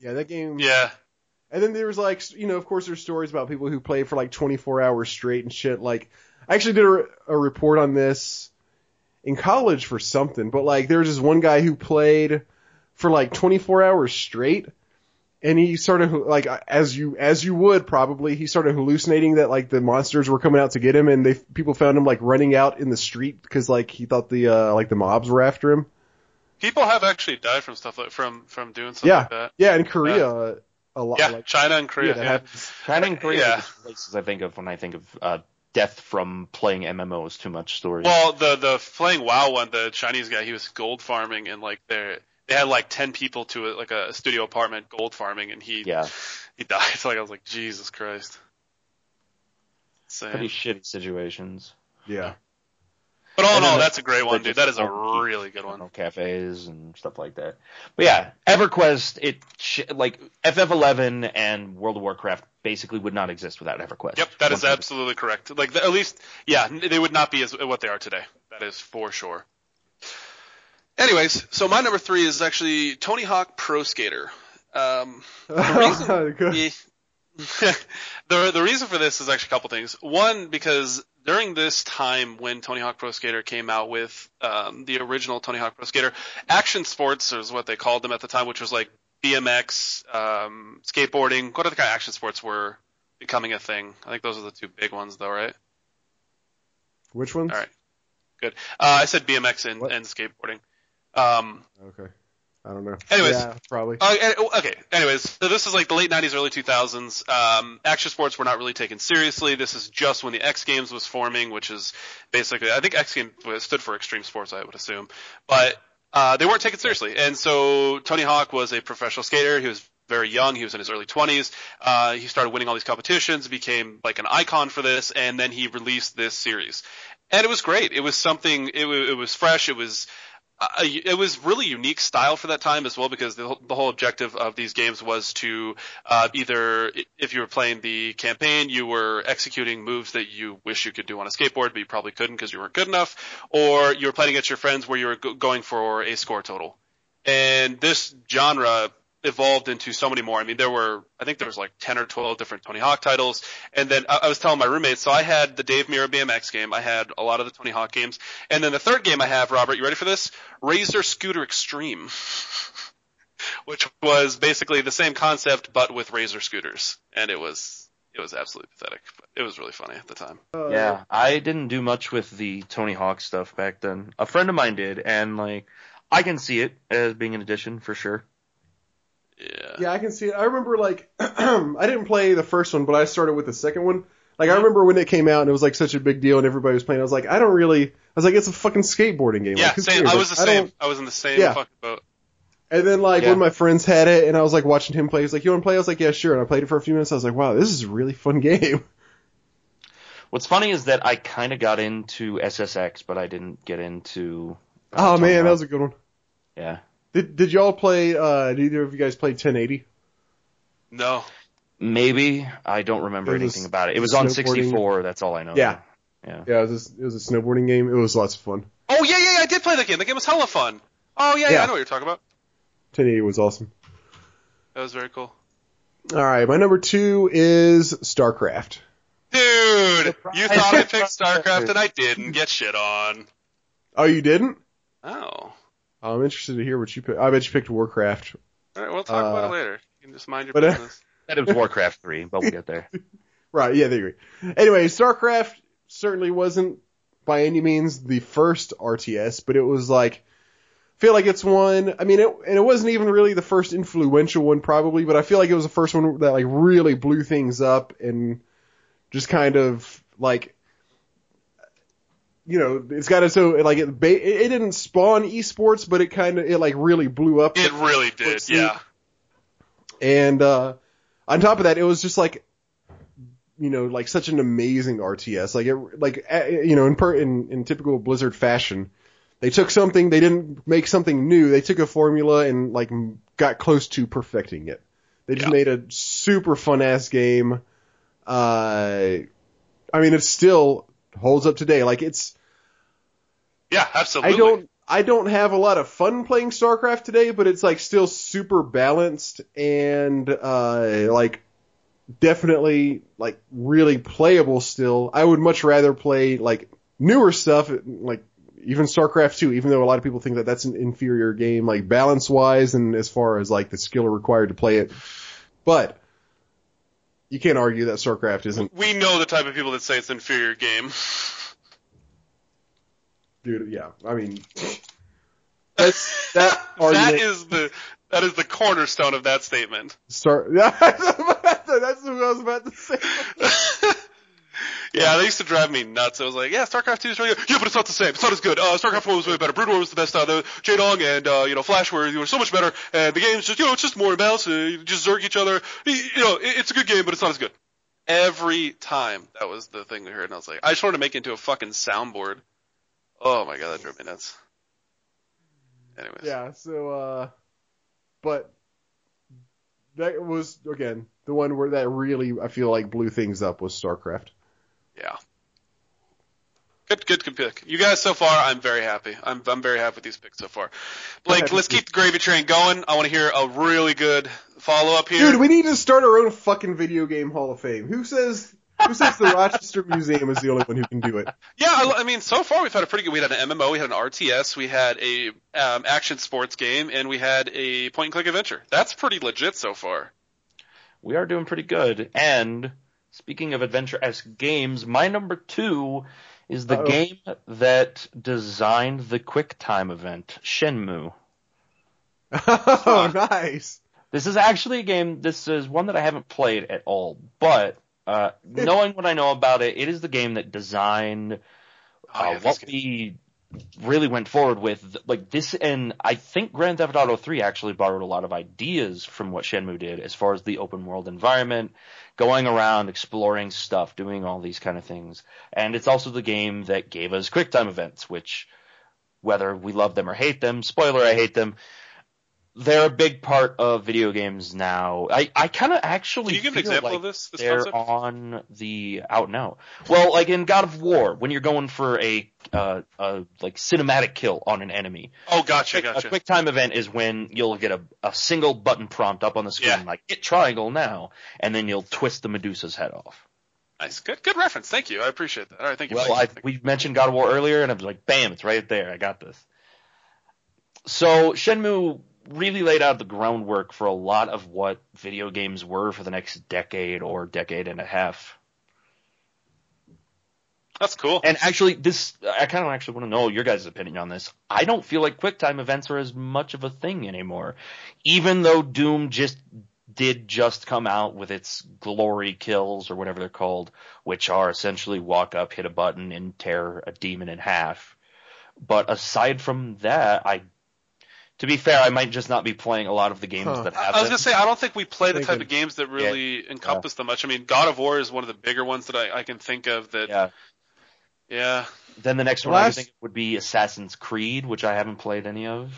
Yeah, that game. Yeah. And then there was like, you know, of course, there's stories about people who play for like 24 hours straight and shit. Like, I actually did a, a report on this in college for something, but like, there was this one guy who played for like 24 hours straight, and he started like, as you as you would probably, he started hallucinating that like the monsters were coming out to get him, and they people found him like running out in the street because like he thought the uh like the mobs were after him. People have actually died from stuff like from from doing something Yeah, like that. yeah, in Korea, uh, a lot. Yeah, like, China and Korea. that Yeah. China and Korea Yeah. are places I think of when I think of uh, death from playing MMOs. Too much story. Well, the the playing WoW one, the Chinese guy, he was gold farming and like they they had like ten people to it, like a studio apartment gold farming, and he yeah, he died. So like I was like, Jesus Christ. Insane. pretty shitty situations. Yeah. But all in all, that's a great one, dude. That is a really good one. Cafes and stuff like that. But yeah, EverQuest, it like FF11 and World of Warcraft basically would not exist without EverQuest. Yep, that is 100%. absolutely correct. Like at least, yeah, they would not be as what they are today. That is for sure. Anyways, so my number three is actually Tony Hawk Pro Skater. Um, the reason, the the reason for this is actually a couple things. One, because during this time when Tony Hawk Pro Skater came out with um, the original Tony Hawk Pro Skater, action sports is what they called them at the time, which was like BMX, um, skateboarding. What other kind of action sports were becoming a thing? I think those are the two big ones, though, right? Which ones? All right. Good. Uh, I said BMX and, and skateboarding. Um, Okay. I don't know. Anyways. yeah, probably. Uh, okay. Anyways, so this is like the late '90s, early 2000s. Um, action sports were not really taken seriously. This is just when the X Games was forming, which is basically, I think X Games stood for extreme sports, I would assume, but uh, they weren't taken seriously. And so Tony Hawk was a professional skater. He was very young. He was in his early 20s. Uh, he started winning all these competitions, became like an icon for this, and then he released this series. And it was great. It was something. It, wa- it was fresh. It was uh, it was really unique style for that time as well because the, whole- the whole objective of these games was to uh, either if you were playing the campaign you were executing moves that you wish you could do on a skateboard but you probably couldn't because you weren't good enough or you were playing against your friends where you were go- going for a score total. And this genre evolved into so many more. I mean, there were, I think there was like 10 or 12 different Tony Hawk titles. And then I, I was telling my roommates, so I had the Dave Mirra BMX game. I had a lot of the Tony Hawk games. And then the third game I have, Robert, you ready for this? Razor Scooter Extreme. which was basically the same concept but with razor scooters, and it was it was absolutely pathetic. But it was really funny at the time. Uh, Yeah, I didn't do much with the Tony Hawk stuff back then. A friend of mine did, and like, I can see it as being an addition for sure. Yeah. Yeah, I can see it. I remember like I didn't play the first one, but I started with the second one. Like I remember when it came out and it was like such a big deal and everybody was playing. I was like, I don't really. I was like, it's a fucking skateboarding game. Yeah, like, same. I was the I same. don't- I was in the same Yeah. fucking boat. And then like Yeah. when my friends had it and I was like watching him play, he was like, "You want to play?" I was like, "Yeah, sure." And I played it for a few minutes. I was like, "Wow, this is a really fun game." What's funny is that I kind of got into SSX, but I didn't get into. uh, Oh man, that was a good one. yeah. Did Did y'all play? uh Did either of you guys play 1080? No. Maybe I don't remember It was anything about it. It was on 64. That's all I know. Yeah. Yeah. Yeah, it was a, it was a snowboarding game. It was lots of fun. Oh yeah, yeah, yeah, I did play that game. The game was hella fun. Oh yeah, yeah, Yeah. I know what you're talking about. 1080 was awesome. That was very cool. All right, my number two is StarCraft. Dude, Surprise. you thought I picked StarCraft and I didn't get shit on. Oh, you didn't? Oh. I'm interested to hear what you picked. I bet you picked Warcraft. All right, we'll talk about Uh, it later. You can just mind your but, uh, business. That was Warcraft 3, but we'll get there. Right, yeah, they agree. Anyway, StarCraft certainly wasn't by any means the first RTS, but it was like, I feel like it's one, I mean, it, and it wasn't even really the first influential one probably, but I feel like it was the first one that like really blew things up and just kind of like, you know, it's got its own, like it, ba- it it didn't spawn esports, but it kind of, it like really blew up. It really did, Let's yeah. And uh, on top of that, it was just like, you know, like such an amazing RTS. Like, it, like you know, in, per, in in typical Blizzard fashion, they took something, they didn't make something new. They took a formula and like got close to perfecting it. They just Yeah. made a super fun ass game. Uh, I mean, it still holds up today. Like it's Yeah, absolutely. I don't I don't have a lot of fun playing StarCraft today, but it's like still super balanced and uh like definitely like really playable still. I would much rather play like newer stuff like even StarCraft 2, even though a lot of people think that that's an inferior game like balance wise and as far as like the skill required to play it. But you can't argue that StarCraft isn't We know the type of people that say it's an inferior game. dude, yeah. I mean that's that that is the that is the cornerstone of that statement. Start. Yeah, that's what I was about to say. yeah, they used to drive me nuts. I was like, yeah, StarCraft 2 is really good. Yeah, but it's not the same. It's not as good. Uh, StarCraft 1 was way better. Brood War was the best out of the Jaedong and, uh, you know, Flash were, were so much better. And the game's just, you know, it's just more imbalanced. Uh, you just zerg each other. You you know, it, it's a good game, but it's not as good. Every time that was the thing we heard, and I was like, I just wanted to make it into a fucking soundboard. Oh my god, that drove me nuts. Anyways. Yeah. So, uh, but that was again the one where that really I feel like blew things up was StarCraft. Yeah. Good, good, good pick. You guys so far, I'm very happy. I'm, I'm very happy with these picks so far. Blake, let's keep the gravy train going. I want to hear a really good follow up here. Dude, we need to start our own fucking video game Hall of Fame. Who says? Who says the Rochester Museum is the only one who can do it? yeah, I, I mean, so far we've had a pretty good. We had an MMO, we had an RTS, we had a um, action sports game, and we had a point and click adventure. That's pretty legit so far. We are doing pretty good. And speaking of adventure-esque games, my number two is the Uh-oh. game that designed the QuickTime event, Shenmue. Oh, nice. This is actually a game. This is one that I haven't played at all, but uh, knowing what I know about it, it is the game that designed Oh, uh, yeah, what we really went forward with. Like this, and I think Grand Theft Auto 3 actually borrowed a lot of ideas from what Shenmue did, as far as the open world environment, going around, exploring stuff, doing all these kind of things. And it's also the game that gave us QuickTime events, which, whether we love them or hate them, spoiler, I hate them. They're a big part of video games now. I, I kind of actually Can you give an example like of this? This they're concept? on the out and out. Well, like in God of War, when you're going for a uh, a like cinematic kill on an enemy, Oh, gotcha, a gotcha. A quick time event is when you'll get a, a single button prompt up on the screen Yeah. like hit triangle now, and then you'll twist the Medusa's head off. Nice, good, good reference. Thank you. I appreciate that. All right, thank you. Well, I, we mentioned God of War earlier, and I was like, bam, it's right there. I got this. So Shenmue really laid out the groundwork for a lot of what video games were for the next decade or decade and a half. That's cool. And actually, this I kind of actually want to know your guys' opinion on this. I don't feel like QuickTime events are as much of a thing anymore, even though Doom just did just come out with its glory kills or whatever they're called, which are essentially walk up, hit a button, and tear a demon in half. But aside from that, I, to be fair, I might just not be playing a lot of the games Huh. that I have I was them. gonna say I don't think we play the type of games that really encompass them much. I mean, God of War is one of the bigger ones that I, I can think of. That yeah, Yeah. Then the next one I would think would be Assassin's Creed, which I haven't played any of.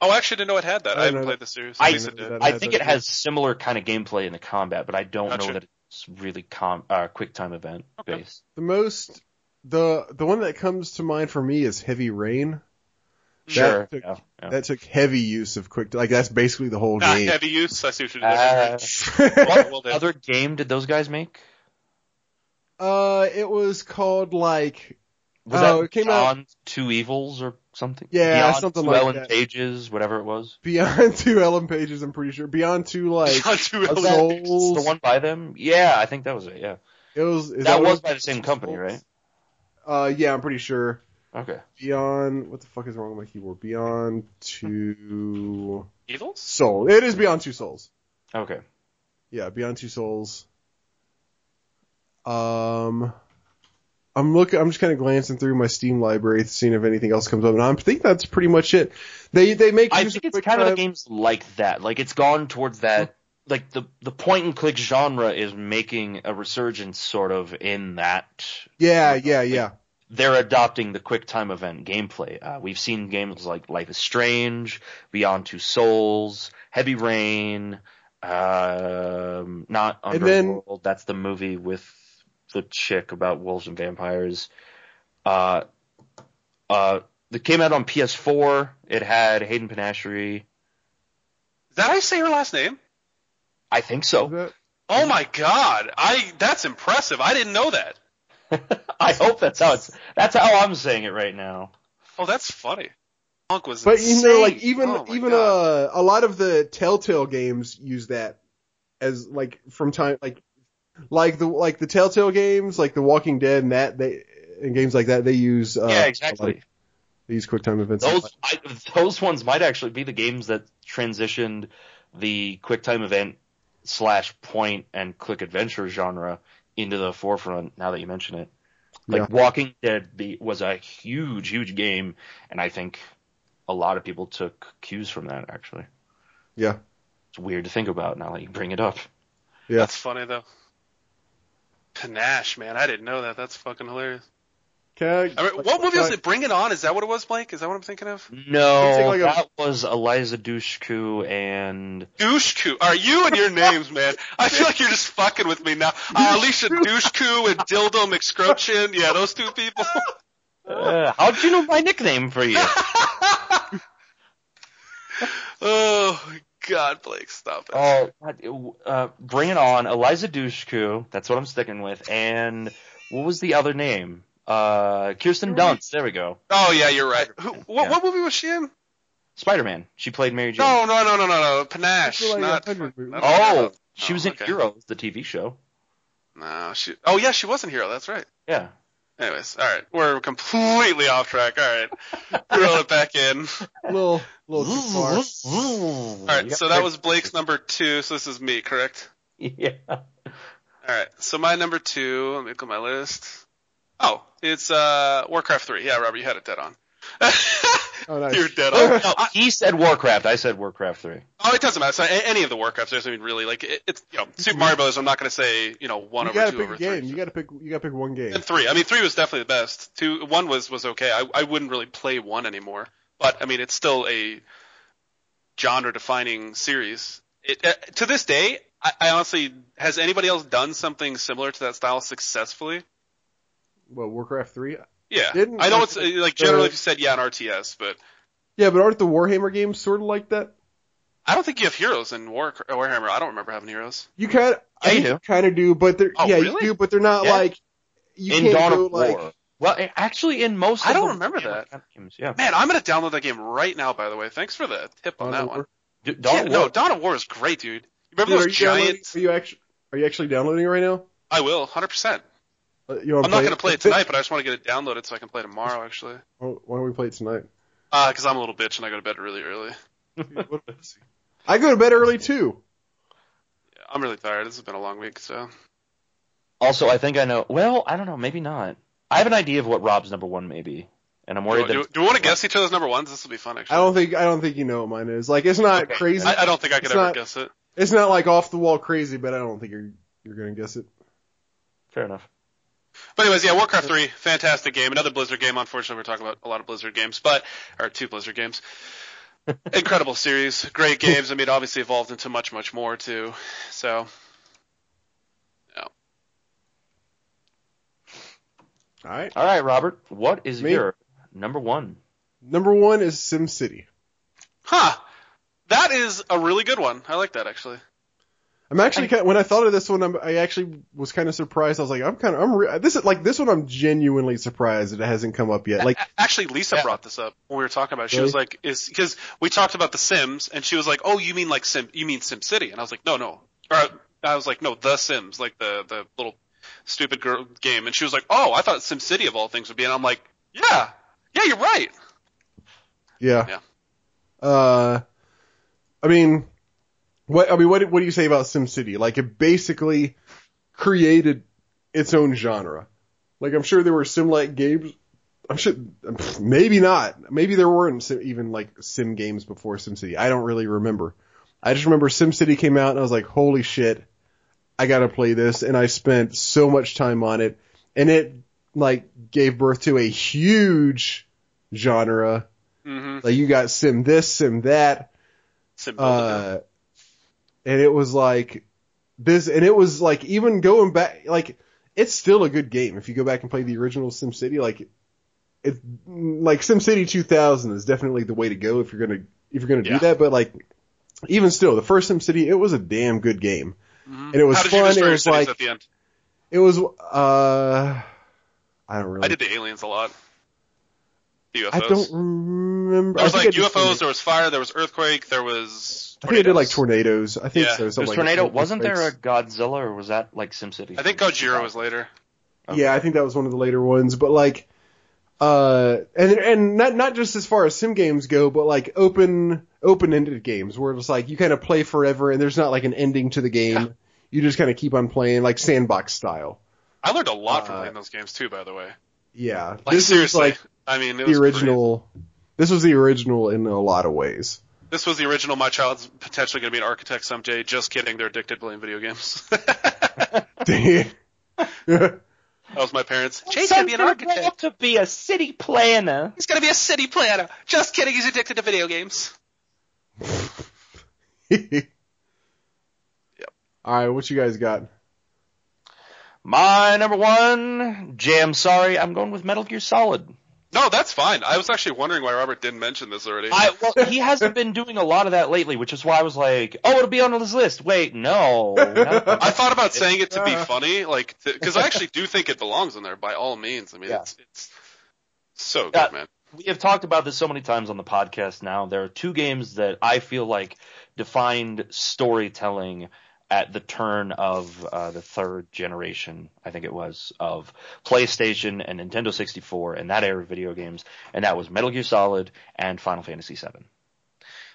Oh, I actually didn't know it had that. I, I haven't know played the series. I- guess it I had think it has similar kind of gameplay in the combat, but I don't know that it's really com uh, quick time event Okay. based. The most the the one that comes to mind for me is Heavy Rain. Sure. took- yeah, yeah. That took heavy use of quick like that's basically the whole Not game. heavy use. I see what you're Uh, doing. what well other game did those guys make? uh it was called like Was Oh, that it came out- Beyond Two Evils or something? Yeah, Beyond something Two like Ellen that. Pages, whatever it was. Beyond Two Ellen Pages, I'm pretty sure. Beyond Two like Beyond Two Ellen that Pages. Souls. The one by them? Yeah, I think that was it. Yeah, it was is that was by the same company, right? Uh yeah, I'm pretty sure. Okay. Beyond what the fuck is wrong with my keyboard? Beyond Two Evils? Soul. It is Beyond Two Souls. Okay. Yeah, Beyond Two Souls. Um, I'm looking. I'm just kind of glancing through my Steam library, seeing if anything else comes up, and I think that's pretty much it. They they make. I think it's quick kind of the games like that. Like it's gone towards that. Like the the point and click genre is making a resurgence, sort of in that. Yeah, yeah, yeah. They're adopting the quick time event gameplay. Uh, we've seen games like Life is Strange, Beyond Two Souls, Heavy Rain, um, not And then- That's the movie with the chick about wolves and vampires. Uh, uh, that came out on PS4. It had Hayden Panettiere. Did I say her last name? I think so. that- Oh my god. I that's impressive. I didn't know that. I hope that's how it's. That's how I'm saying it right now. Oh, that's funny. Punk was But you know, like even Oh even uh, a lot of the Telltale games use that as like from time like like the like the Telltale games, like The Walking Dead, and that they and games like that they use. Uh, yeah, exactly. like, they use QuickTime events. Those I, those ones might actually be the games that transitioned the QuickTime event slash point and click adventure genre into the forefront. Now that you mention it, like Yeah. Walking Dead be, was a huge, huge game, and I think a lot of people took cues from that. Actually, Yeah. it's weird to think about now that you bring it up. Yeah. That's funny though. Panache, man. I didn't know that. That's fucking hilarious. Okay. I mean, what movie was it? Bring It On? Is that what it was, Blake? Is that what I'm thinking of? No, Something like a- that was Eliza Dushku and Dushku. Are you and your names, man? I feel like you're just fucking with me now. Uh, Alicia Doucheku and Dildo McScrotchin. Yeah, those two people. uh, how'd you know my nickname for you? oh God, Blake, stop it. Oh, God, uh, bring it on, Eliza Dushku. That's what I'm sticking with. And what was the other name? Uh, Kirsten Dunst. There we go. Oh yeah, you're right. Who, what, Yeah. what movie was she in? Spider-Man. She played Mary Jane. No, no, no, no, no, no. Panache. Like not. a not oh, Hero. she Oh, was in okay. Heroes, the TV show. No, she. Oh yeah, she was in Hero. That's right. Yeah. Anyways, all right, we're completely off track. All right, reel it back in. little little too far. All right, so that was Blake's number two. So this is me, correct? Yeah. All right, so my number two. Let me look at my list. Oh, it's uh Warcraft three. Yeah, Robert, you had it dead on. Oh, nice. You're dead on. No, he said Warcraft. I said Warcraft 3. Oh, it doesn't matter. So any of the Warcrafts, there's I mean, really like it, it's you know Super Mario Bros. I'm not going to say you know one You over gotta two pick over a game. three. You gotta pick. You gotta pick one game. And three. I mean, three was definitely the best. Two, one was was okay. I I wouldn't really play one anymore, but I mean, it's still a genre-defining series. It uh, to this day, I, I honestly has anybody else done something similar to that style successfully? Well, Warcraft three. Yeah, Didn't- I know it's uh, like generally uh, if you said yeah an RTS, but Yeah, but aren't the Warhammer games sort of like that? I don't think you have heroes in War Warhammer. I don't remember having heroes. You kind of. Yeah, you do. Kind of do, but they're Oh, yeah, really? you do, but they're not Yeah. like. You in can't Dawn go of like. War. Well, actually, in most I of don't the remember that. games, yeah. Man, I'm gonna download that game right now. By the way, thanks for the tip on Dawn that one. D- Dawn yeah, of no, War- Dawn of War is great, dude. You Dude, remember are those you giant? Are you actually? Are you actually downloading it right now? I will, hundred percent. Uh, You I'm not going to play it tonight, but I just want to get it downloaded so I can play tomorrow, actually. Why why don't we play it tonight? Uh, because I'm a little bitch and I go to bed really early. I go to bed early too. Yeah, I'm really tired. This has been a long week, so. Also, I think I know. Well, I don't know. Maybe not. I have an idea of what Rob's number one may be, and I'm worried do, that do we want to guess each other's number ones? This will be fun, actually. I don't think I don't think you know what mine is. Like it's not Okay. crazy. I, I don't think I could It's ever not- guess it. It's not like off the wall crazy, but I don't think you're you're gonna guess it. fair enough. But anyways, yeah, Warcraft 3, fantastic game. Another Blizzard game. Unfortunately, we're talking about a lot of Blizzard games, but or two Blizzard games. Incredible series, great games. I mean, it obviously evolved into much, much more too. So, All right. All right, Robert. What is Me? your number one? Number one is SimCity. huh? That is a really good one. I like that actually. I'm actually kind when I thought of this one, I'm, I actually was kind of surprised. I was like, I'm kind of I'm re- this is like this one. I'm genuinely surprised that it hasn't come up yet. Like Actually, Lisa Yeah. brought this up when we were talking about it. She Really? was like, "Is because we talked about The Sims, and she was like, oh, you mean like Sim? You mean Sim City?" And I was like, "No, no." Or I was like, "No, The Sims, like the the little stupid girl game." And she was like, "Oh, I thought Sim City of all things would be." And I'm like, "Yeah, yeah, you're right." yeah. Yeah. Uh, I mean, what I mean, what what do you say about SimCity? Like it basically created its own genre. Like I'm sure there were sim-like games. I'm sure maybe not. Maybe there weren't sim, even like sim games before SimCity. I don't really remember. I just remember SimCity came out and I was like, holy shit, I gotta play this. And I spent so much time on it. And it like gave birth to a huge genre. Mm-hmm. Like you got sim this, sim that. Sim Uh, and it was like this, and it was like even going back, like it's still a good game if you go back and play the original SimCity. Like it, like SimCity 2000 is definitely the way to go if you're gonna if you're gonna Yeah. do that. But like even still, the first SimCity it was a damn good game, Mhm. and it was fun. It was like at the end? it was uh, I don't really. I did the aliens a lot. The UFOs. I don't remember. There was like UFOs. There was fire. There was earthquake. There was. I think I did like tornadoes. tornadoes. I think Yeah. so. There's Something like tornado. that. Wasn't there a Godzilla, or was that like SimCity? I think Gojira was later. Okay. Yeah, I think that was one of the later ones, but like, uh, and and not not just as far as sim games go, but like open open ended games where it's like you kind of play forever and there's not like an ending to the game. Yeah. You just kind of keep on playing like sandbox style. I learned a lot from Uh, playing those games too. By the way, Yeah, like this is like I mean, it the was original. This was the original in a lot of ways. Crazy. This was the original. My child's potentially going to be an architect someday. Just kidding. They're addicted to playing video games. that was my parents. Jay's going to be an architect. to be a city planner. He's going to be a city planner. Just kidding. He's addicted to video games. yep. All right, what you guys got? My number one, Jay, I'm sorry, I'm going with Metal Gear Solid. No, that's fine. I was actually wondering why Robert didn't mention this already. I well, he hasn't been doing a lot of that lately, which is why I was like, oh, it'll be on this list. Wait, no. I thought about saying it to be funny, like, because I actually do think it belongs in there by all means. I mean, Yeah. it's it's so good, Yeah. man. we have talked about this so many times on the podcast now. There are two games that I feel like defined storytelling at the turn of uh, the third generation, I think it was, of PlayStation and Nintendo 64 and that era of video games, and that was Metal Gear Solid and Final Fantasy VII.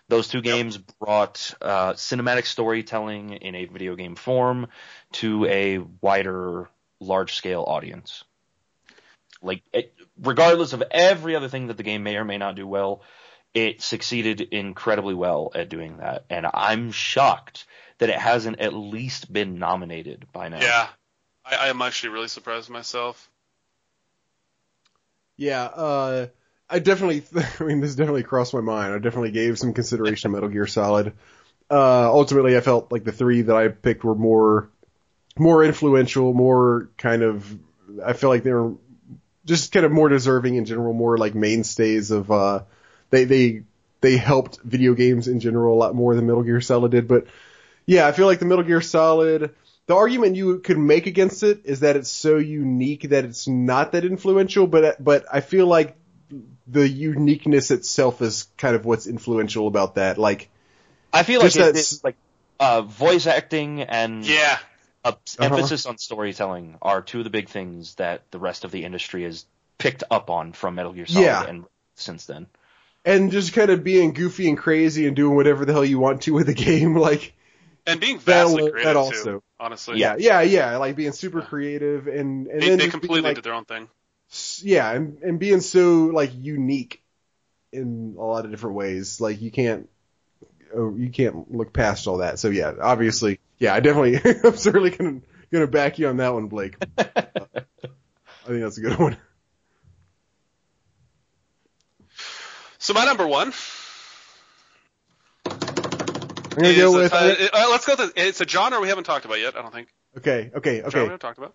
Those two games brought uh, cinematic storytelling in a video game form to a wider, large-scale audience. Like, it, regardless of every other thing that the game may or may not do well, it succeeded incredibly well at doing that. And I'm shocked that it hasn't at least been nominated by now. Yeah, I, I am actually really surprised myself. Yeah, uh, I definitely, I mean, this definitely crossed my mind. I definitely gave some consideration to Metal Gear Solid. Uh, ultimately, I felt like the three that I picked were more, more influential, more kind of, I feel like they were just kind of more deserving in general, more like mainstays of, uh, they, they, they helped video games in general a lot more than Metal Gear Solid did. But yeah, I feel like the Metal Gear Solid, the argument you could make against it is that it's so unique that it's not that influential, but but I feel like the uniqueness itself is kind of what's influential about that. Like I feel like that's- it's like uh, voice acting and Yeah, uh, Uh-huh. emphasis on storytelling are two of the big things that the rest of the industry has picked up on from Metal Gear Solid Yeah. and since then. and just kind of being goofy and crazy and doing whatever the hell you want to with the game, like and being That vastly will- creative that also. too. Honestly, yeah, yeah, yeah, like being super creative and and they, then they just being, completely like, did their own thing. yeah, and and being so like unique in a lot of different ways. Like you can't oh, you can't look past all that. So yeah, obviously, yeah, I definitely I'm certainly gonna gonna back you on that one, Blake. Uh, I think that's a good one. So my number one I'm gonna is go a- with uh, uh, let's go with the, it's a genre we haven't talked about yet. I don't think okay, okay, genre we okay. haven't talked about.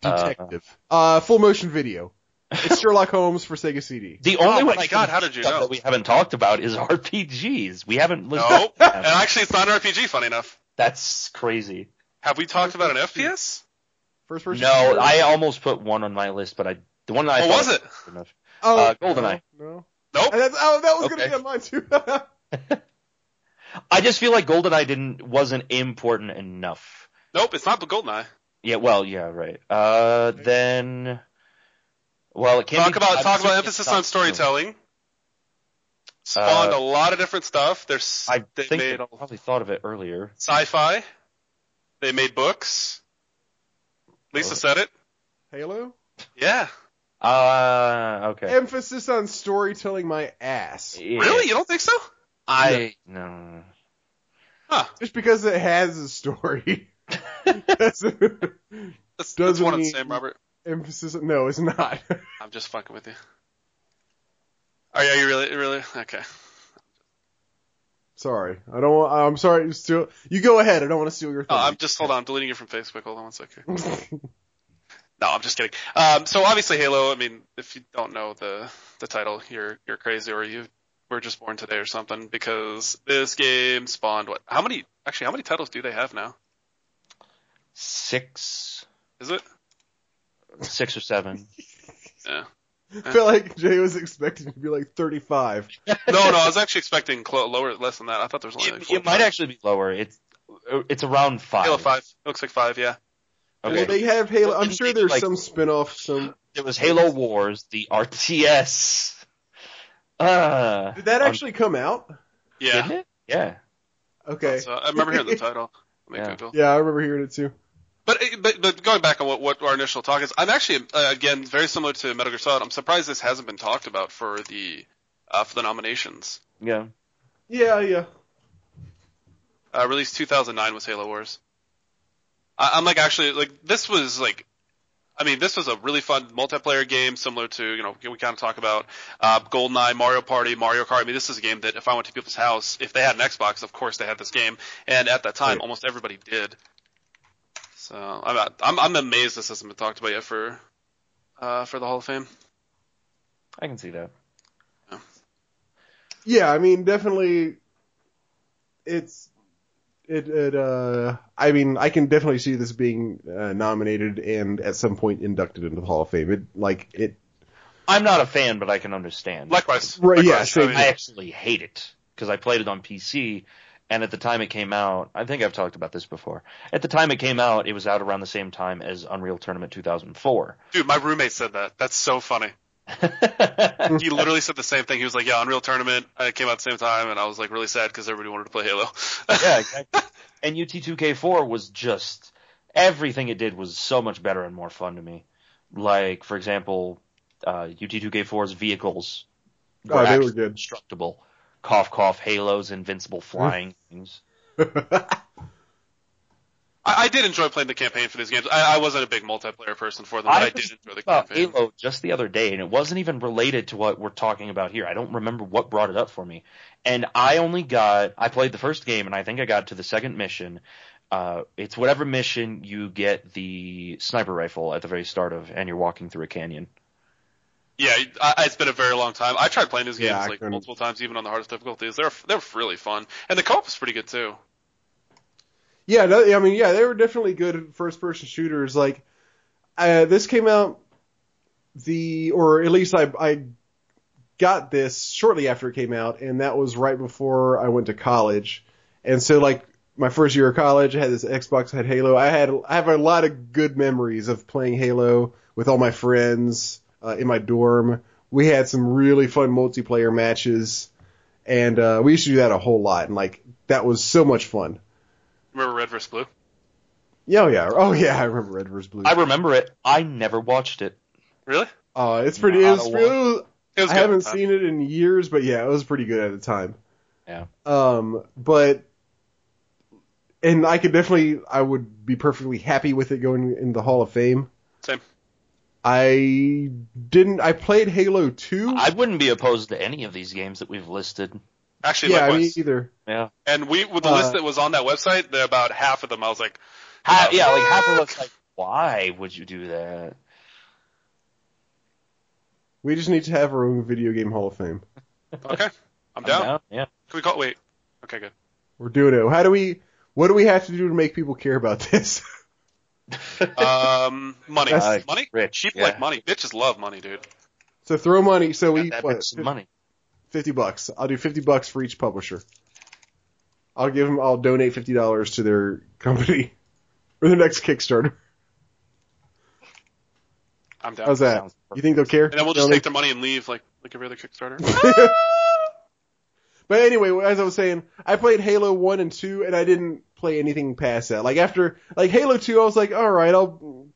Detective, uh, full motion video. It's Sherlock Holmes for Sega CD. The only Oh one my God, how did you think know? that we haven't talked about is RPGs. We haven't listed No, and actually, it's not an RPG. Funny enough, That's crazy. have we talked about an FPS? First person. No, shooter? I almost put one on my list, but I the one that I What was it? good enough. Oh, uh, GoldenEye. No. no. Nope. And that's, oh, that was Okay. gonna be on mine too. I just feel like GoldenEye didn't wasn't important enough. Nope, it's not the GoldenEye. Yeah, well, yeah, right. Uh, then, well, it can't Talk be- about I'm talk about emphasis on storytelling. Spawned a lot of different stuff. There's I they think made I a probably thought of it earlier. sci-fi. They made books. Lisa Oh. said it. Halo. Yeah. Uh, okay. Emphasis on storytelling, my ass. Yeah. Really? You don't think so? I no. Just because it has a story. That's That's, that's Doesn't one and the same, Robert. emphasis. No, it's not. I'm just fucking with you. Are you, are you really really okay? sorry, I don't. want I'm sorry. Steal. You go ahead. I don't want to steal your Oh. I'm just hold on. I'm deleting you from Facebook. Hold on one second. No, I'm just kidding. Um, so obviously Halo. I mean, if you don't know the the title, you're you're crazy, or you were just born today or something. Because this game spawned what? How many? Actually, how many titles do they have now? Six, Is it? six or seven. Yeah. I felt like Jay was expecting to be like 35. No, no. I was actually expecting clo- lower, less than that. I thought there was only like It, four. it might actually be lower. It's it's around five. Halo Five. It looks like five. Yeah. Okay. Well, they have Halo. I'm sure there's like- some spin-off. Some There was Halo Wars, the RTS. Uh, did that actually come out? Yeah. Yeah. Okay. So I remember hearing the title. Let me Yeah. Yeah, I remember hearing it too. But, but but going back on what, what our initial talk is, I'm actually uh, again very similar to Metal Gear Solid. I'm surprised this hasn't been talked about for the uh, for the nominations. Yeah. Yeah, yeah. Uh, released 2009 was Halo Wars. I, I'm like actually like this was like, I mean this was a really fun multiplayer game similar to you know we kind of talk about uh, GoldenEye, Mario Party, Mario Kart. I mean this is a game that if I went to people's house, if they had an Xbox, of course they had this game, and at that time Right. almost everybody did. So I'm I'm, I'm amazed this hasn't been talked about yet for uh, for the Hall of Fame. I can see that. Yeah, I mean, definitely, it's it. it uh, I mean, I can definitely see this being uh, nominated and at some point inducted into the Hall of Fame. It like it. I'm not a fan, but I can understand. Likewise, Right, yeah, Likewise. same I mean, I actually hate it because I played it on PC, and at the time it came out, I think I've talked about this before. At the time it came out, it was out around the same time as Unreal Tournament 2004. dude, my roommate said that. That's so funny. He literally said the same thing. He was like, "Yeah, Unreal Tournament uh, it came out at the same time," and I was like really sad because everybody wanted to play Halo. yeah, exactly. And UT2K4 was just everything it did was so much better and more fun to me. Like, for example, uh, UT2K4's vehicles were Oh, they were actually good. constructible. Cough, cough, halos, invincible flying things. I, I did enjoy playing the campaign for these games. I, I wasn't a big multiplayer person for them, but I, I did was enjoy the about campaign. Halo just the other day, and it wasn't even related to what we're talking about here. I don't remember what brought it up for me. And I only got, I played the first game, and I think I got to the second mission. Uh, it's whatever mission you get the sniper rifle at the very start of, and you're walking through a canyon. Yeah, I, it's been a very long time. I tried playing these games Yeah, like couldn't- multiple times, even on the hardest difficulties. They're they're really fun, and the co-op is pretty good too. Yeah, I mean, yeah, they were definitely good first-person shooters. Like, uh, this came out the, or at least I, I got this shortly after it came out, and that was right before I went to college. And so like my first year of college, I had this Xbox, I had Halo. I had I have a lot of good memories of playing Halo with all my friends uh, in my dorm. We had some really fun multiplayer matches, and uh, we used to do that a whole lot. And like that was so much fun. Remember Red vs Blue? Yeah, oh yeah, oh yeah, I remember Red vs Blue. I remember it. I never watched it. Really? Uh, it's pretty. It Not was, it was- It was I haven't Uh, seen it in years, but yeah, it was pretty good at the time. Yeah. Um, but and I could definitely, I would be perfectly happy with it going in the Hall of Fame. Same. I didn't. I played Halo Two. I wouldn't be opposed to any of these games that we've listed. Actually, yeah, I likewise. mean either. Yeah. and we with the Uh, list that was on that website, there about half of them. I was like, Ha- yeah, like half of Fuck. us like, why would you do that? We just need to have our own video game Hall of Fame. okay, I'm I'm down. Yeah. Can we call? Wait. Okay, good. We're doing it. How do we? What do we have to do to make people care about this? Um, money, That's- money. Rich. People yeah. like money. Bitches love money, dude. so throw money. So we Got what, money. Fifty bucks. I'll do fifty bucks for each publisher. I'll give them. I'll donate fifty dollars to their company for the next Kickstarter. I'm down. How's that? You think they'll care? And then we'll just They'll take the money and leave, like like every other Kickstarter. But anyway, as I was saying, I played Halo 1 and 2 and I didn't play anything past that. Like after, like Halo 2, I was like, alright, I'll,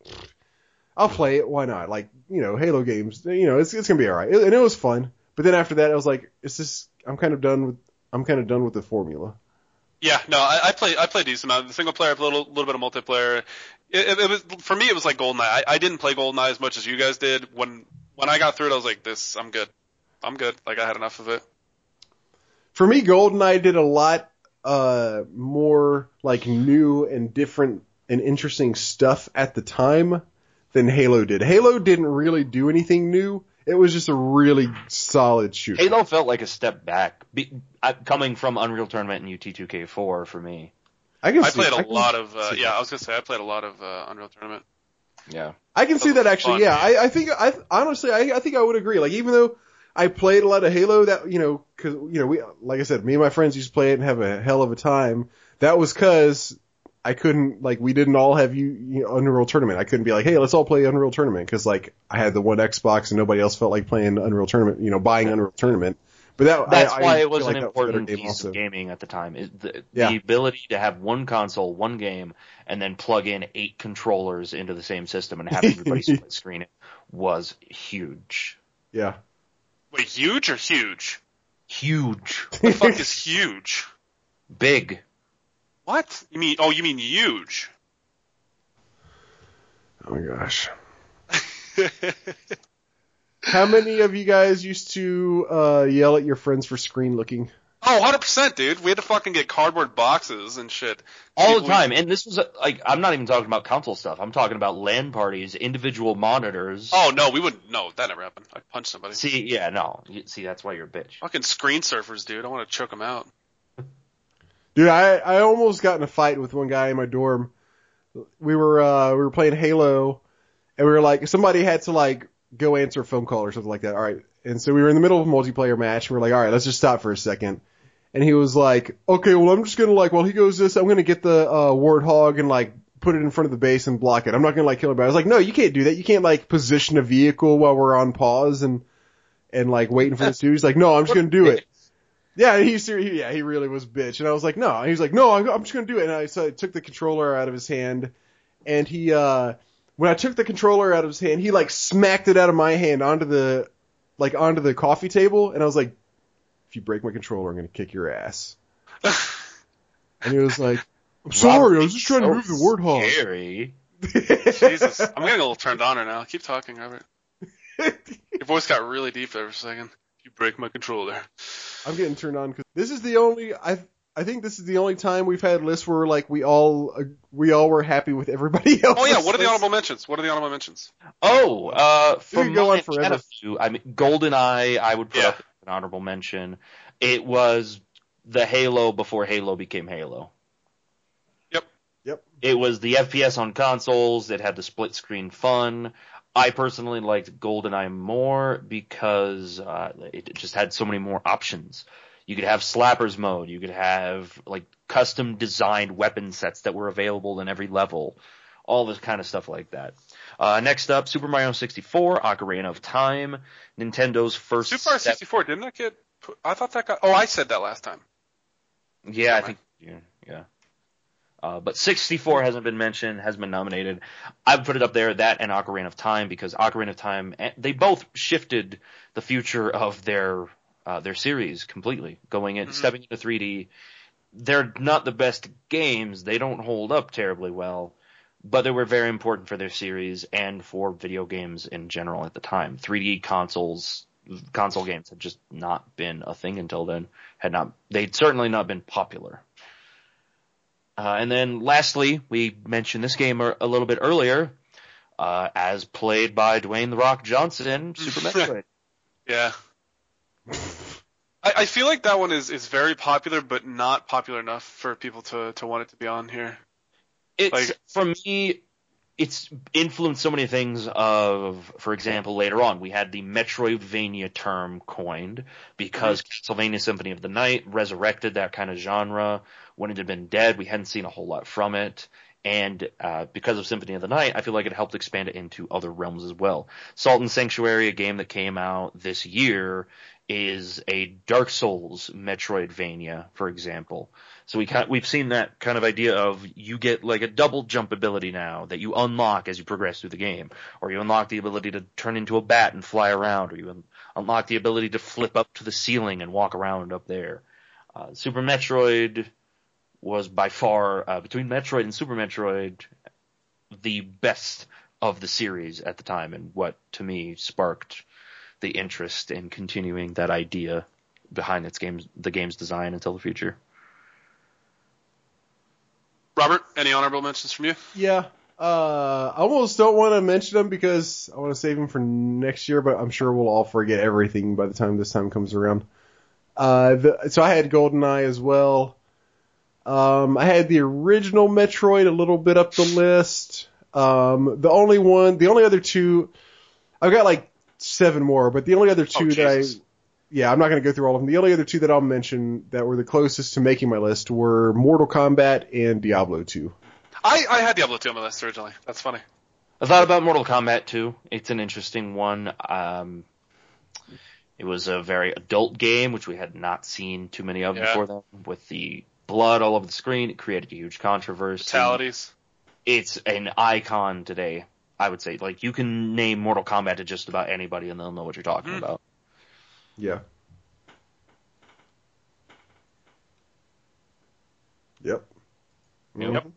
I'll play it. Why not? Like, you know, Halo games, you know, it's, it's gonna be alright. And it was fun. But then after that, I was like, it's just, I'm kind of done with, I'm kind of done with the formula. Yeah, no, I, I play I play decent amount. The single player, I played a little, little bit of multiplayer. It, it, it was for me. It was like GoldenEye. I, I didn't play GoldenEye as much as you guys did. When when I got through it, I was like, this, I'm good. I'm good. Like I had enough of it. For me, GoldenEye did a lot, uh, more like new and different and interesting stuff at the time than Halo did. Halo didn't really do anything new. It was just a really solid shooter. Halo felt like a step back, be, uh, coming from Unreal Tournament and UT2K4 for me. I can I see, played a I can lot of uh, yeah. I was gonna say I played a lot of uh, Unreal Tournament. Yeah. I can see that actually. fun. Yeah, I, I think I honestly I, I think I would agree. Like even though I played a lot of Halo, that you know, because you know we like I said, me and my friends used to play it and have a hell of a time. That was because I couldn't like we didn't all have you, you know, Unreal Tournament. I couldn't be like, hey, let's all play Unreal Tournament because like I had the one Xbox and nobody else felt like playing Unreal Tournament. You know, buying Unreal Tournament. But that That's I, why I it was feel an like that was important game piece also. of gaming at the time. Is the, Yeah. the ability to have one console, one game, and then plug in eight controllers into the same system and have everybody split screen it was huge. Yeah. Wait, huge or huge? Huge. What the fuck is huge? Big. What? You mean? Oh, you mean huge? Oh my gosh. How many of you guys used to uh, yell at your friends for screen looking? Oh, 100%, dude. We had to fucking get cardboard boxes and shit. All We- the time. And this was uh, like, I'm not even talking about console stuff. I'm talking about LAN parties, individual monitors. Oh, no, we wouldn't. No, that never happened. I'd punch somebody. See, yeah, no. You- See, that's why you're a bitch. Fucking screen surfers, dude. I want to choke them out. Dude, I, I almost got in a fight with one guy in my dorm. We were uh, we were playing Halo, and we were like somebody had to like go answer a phone call or something like that. All right, and so we were in the middle of a multiplayer match. And we are like, all right, let's just stop for a second. And he was like, okay, well I'm just gonna like while he goes this, I'm gonna get the uh, warthog and like put it in front of the base and block it. I'm not gonna like kill anybody. I was like, no, you can't do that. You can't like position a vehicle while we're on pause and and like waiting for this dude. He's like, no, I'm just gonna do it. Yeah, he, yeah, he really was bitch. And I was like, no. And he was like, no, I'm, I'm just gonna do it. And I, so I took the controller out of his hand, and he, uh, when I took the controller out of his hand, he like smacked it out of my hand onto the, like onto the coffee table, and I was like, if you break my controller, I'm gonna kick your ass. And he was like, I'm sorry, I was just trying to move the warthog. Scary. Jesus. I'm getting a little turned on right now. Keep talking, Robert. Your voice got really deep there for a second. You break my controller. I'm getting turned on because this is the only I I think this is the only time we've had lists where like we all uh, we all were happy with everybody else. Oh yeah, what are the honorable mentions? What are the honorable mentions? Oh, uh, for go on I forever. a few. I mean, GoldenEye, I would put Yeah. up as an honorable mention. It was the Halo before Halo became Halo. Yep. Yep. It was the FPS on consoles. It had the split screen fun. I personally liked GoldenEye more because uh, it just had so many more options. You could have slappers mode. You could have like custom designed weapon sets that were available in every level. All this kind of stuff like that. Uh, next up, Super Mario 64, Ocarina of Time, Nintendo's first. Super Mario 64 didn't that get? I thought that got. Oh, I said that last time. Yeah, I Never think yeah, yeah. Uh, but 64 hasn't been mentioned, hasn't been nominated. I would put it up there, that and Ocarina of Time, because Ocarina of Time, eh, they both shifted the future of their uh, their series completely, going in, Mhm. stepping into 3D. They're not the best games; they don't hold up terribly well, but they were very important for their series and for video games in general at the time. 3D consoles, console games had just not been a thing until then. Had not, they'd certainly not been popular. Uh, and then lastly, we mentioned this game a, a little bit earlier, uh, as played by Dwayne the Rock Johnson, Super Metroid. Yeah. I, I feel like that one is, is very popular, but not popular enough for people to, to want it to be on here. It's Like- for me, it's influenced so many things. Of, for example, later on we had the Metroidvania term coined because Castlevania Symphony of the Night resurrected that kind of genre. When it had been dead, we hadn't seen a whole lot from it. And uh, because of Symphony of the Night, I feel like it helped expand it into other realms as well. Salt and Sanctuary, a game that came out this year, is a Dark Souls Metroidvania, for example. So we kind we've seen that kind of idea of you get like a double jump ability now that you unlock as you progress through the game, or you unlock the ability to turn into a bat and fly around, or you un- unlock the ability to flip up to the ceiling and walk around up there. Uh, Super Metroid was by far uh, between Metroid and Super Metroid the best of the series at the time, and what to me sparked the interest in continuing that idea behind its games, the game's design until the future. Robert, any honorable mentions from you? Yeah. Uh, I almost don't want to mention them because I want to save them for next year, but I'm sure we'll all forget everything by the time this time comes around. Uh, the, so I had GoldenEye as well. Um, I had the original Metroid a little bit up the list. Um, the only one, the only other two, I've got like seven more, but the only other two Oh, that I yeah, I'm not going to go through all of them. The only other two that I'll mention that were the closest to making my list were Mortal Kombat and Diablo 2. I, I had Diablo 2 on my list originally. That's funny. I thought about Mortal Kombat 2. It's an interesting one. Um, it was a very adult game, which we had not seen too many of Yeah. before then. With the blood all over the screen, it created a huge controversy. Fatalities. It's an icon today. I would say, like, you can name Mortal Kombat to just about anybody, and they'll know what you're talking Mhm. about. Yeah. Yep. Yep. Mhm.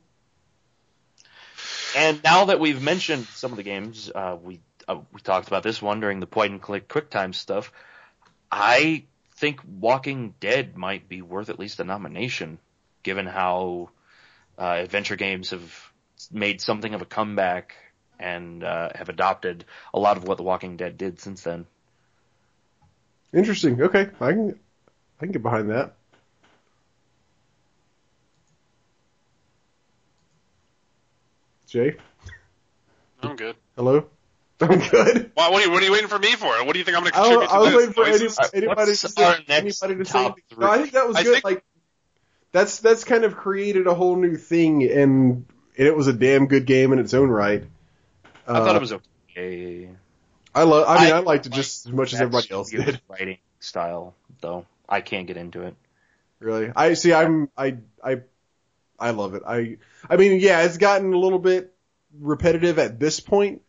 And now that we've mentioned some of the games, uh, we uh, we talked about this one during the point and click QuickTime stuff. I think Walking Dead might be worth at least a nomination, given how uh, adventure games have made something of a comeback and uh, have adopted a lot of what The Walking Dead did since then. Interesting. Okay, I can I can get behind that. Jay, I'm good. hello. I'm good. Why, what, are you, what are you waiting for me for? What do you think I'm going to contribute was, I was to waiting this? for any, anybody, What's to say, our next anybody to say. top anything. No, I think that was I good. think- like that's that's kind of created a whole new thing, and, and it was a damn good game in its own right. I thought Uh, it was okay. I love. I mean, I, I liked it just as much as everybody else did. Writing style, though, I can't get into it. Really, I see. I'm. I. I. I love it. I. I mean, yeah, it's gotten a little bit repetitive at this point,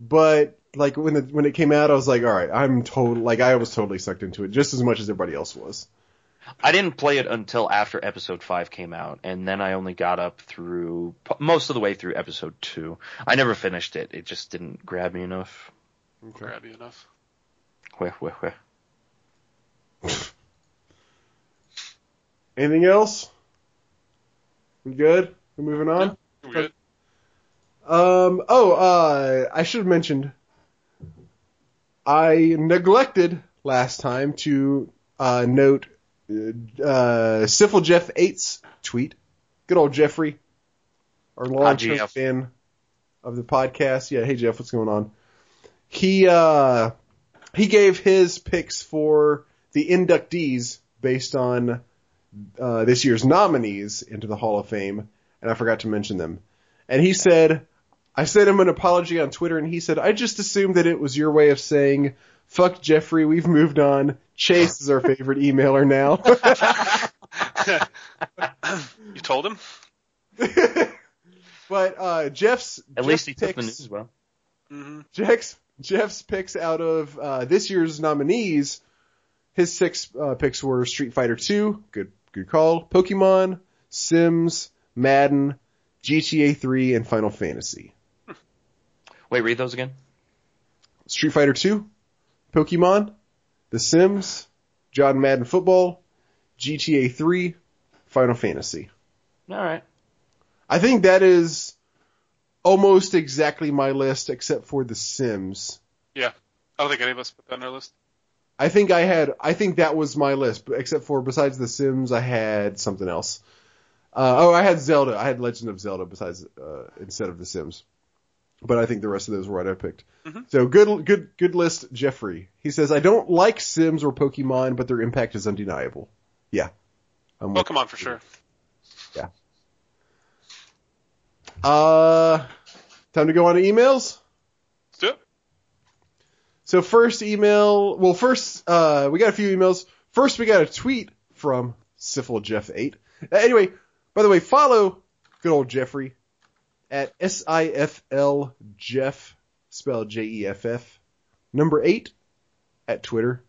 but like when the when it came out, I was like, all right, I'm total. Like I was totally sucked into it just as much as everybody else was. I didn't play it until after episode five came out, and then I only got up through most of the way through episode two. I never finished it; it just didn't grab me enough. Grab you enough. Weh, weh, weh. Anything else? We good? We moving on? We're good. Um. Oh. Uh. I should have mentioned. I neglected last time to uh, note uh, Sifl Jeff 8's tweet. Good old Jeffrey, our long-term Jeff. fan of the podcast. Yeah. Hey Jeff, what's going on? He uh he gave his picks for the inductees, based on uh, this year's nominees into the Hall of Fame, and I forgot to mention them. And he said, I sent him an apology on Twitter, and he said, I just assumed that it was your way of saying, fuck Jeffrey, we've moved on. Chase is our favorite emailer now. You told him? but uh, Jeff's At Jeff's least he took the picks- news well. hmm Jeff's Jeff's picks out of uh, this year's nominees. His six uh, picks were Street Fighter 2, good good call, Pokemon, Sims, Madden, GTA 3, and Final Fantasy. Wait, read those again. Street Fighter 2, Pokemon, The Sims, John Madden Football, GTA 3, Final Fantasy. All right. I think that is almost exactly my list except for The Sims. Yeah. I don't think any of us put that on our list. I think I had, I think that was my list, but except for besides The Sims, I had something else. Uh, oh, I had Zelda. I had Legend of Zelda besides, uh, instead of The Sims. But I think the rest of those were what I picked. Mhm. So good, good, good list, Jeffrey. He says, I don't like Sims or Pokemon, but their impact is undeniable. Yeah. I'm with- for sure. Yeah. Uh, time to go on to emails? Let's do it. So first email, well first, uh, we got a few emails. First we got a tweet from Sifl Jeff 8. Uh, anyway, by the way, follow good old Jeffrey at S-I-F-L Jeff, spelled J-E-F-F, number 8 at Twitter.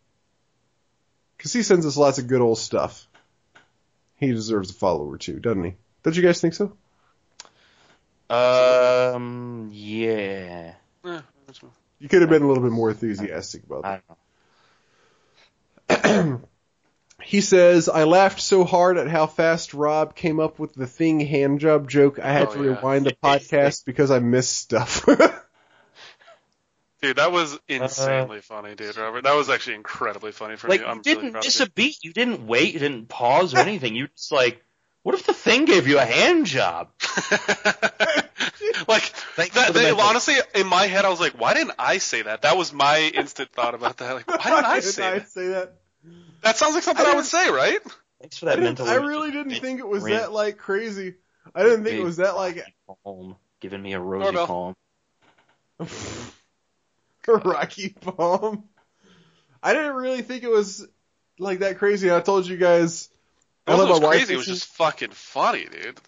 Cause he sends us lots of good old stuff. He deserves a follower too, doesn't he? Don't you guys think so? Um. Yeah. Yeah, that's. You could have been a little bit more enthusiastic about that. I don't know. He says, I laughed so hard at how fast Rob came up with the thing hand job joke. I had Oh, to yeah. rewind the podcast because I missed stuff. Dude, that was uh, insanely funny, dude, Robert. That was actually incredibly funny for Like me. you I'm didn't really miss a beat. You didn't wait. You didn't pause or anything. You just like, what if the thing gave you a hand job? like Thanks that, they, honestly, in my head, I was like, why didn't I say that? That was my instant thought about that. Like, why didn't I Didn't say I that? say that? That sounds like something I I, would say, right? Thanks for that I, mental. I really didn't think it was that like crazy. I didn't think it was that like Palm, giving me a rosy Doorbell. palm. Rocky Palm. I didn't really think it was like that crazy. I told you guys. It I let wasn't my wife crazy. It was just fucking funny, dude.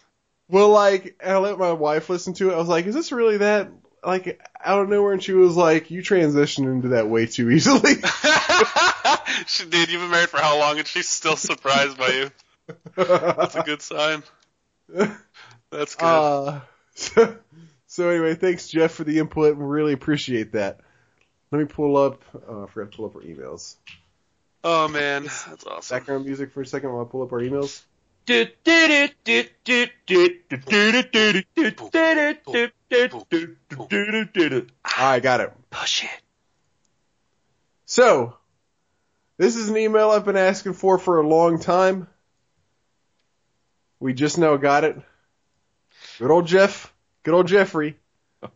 Well, like, I let my wife listen to it. I was like, is this really that, like, out of nowhere? And she was like, you transitioned into that way too easily. she did. You've been married for how long, and she's still surprised by you. That's a good sign. That's good. Uh, so, so anyway, thanks Jeff for the input. We really appreciate that. Let me pull up, uh, I forgot to pull up our emails. oh man, that's awesome. Background music for a second while I pull up our emails. I got it. Push it. So, this is an email I've been asking for for a long time. We just now got it. Good old Jeff. Good old Jeffrey.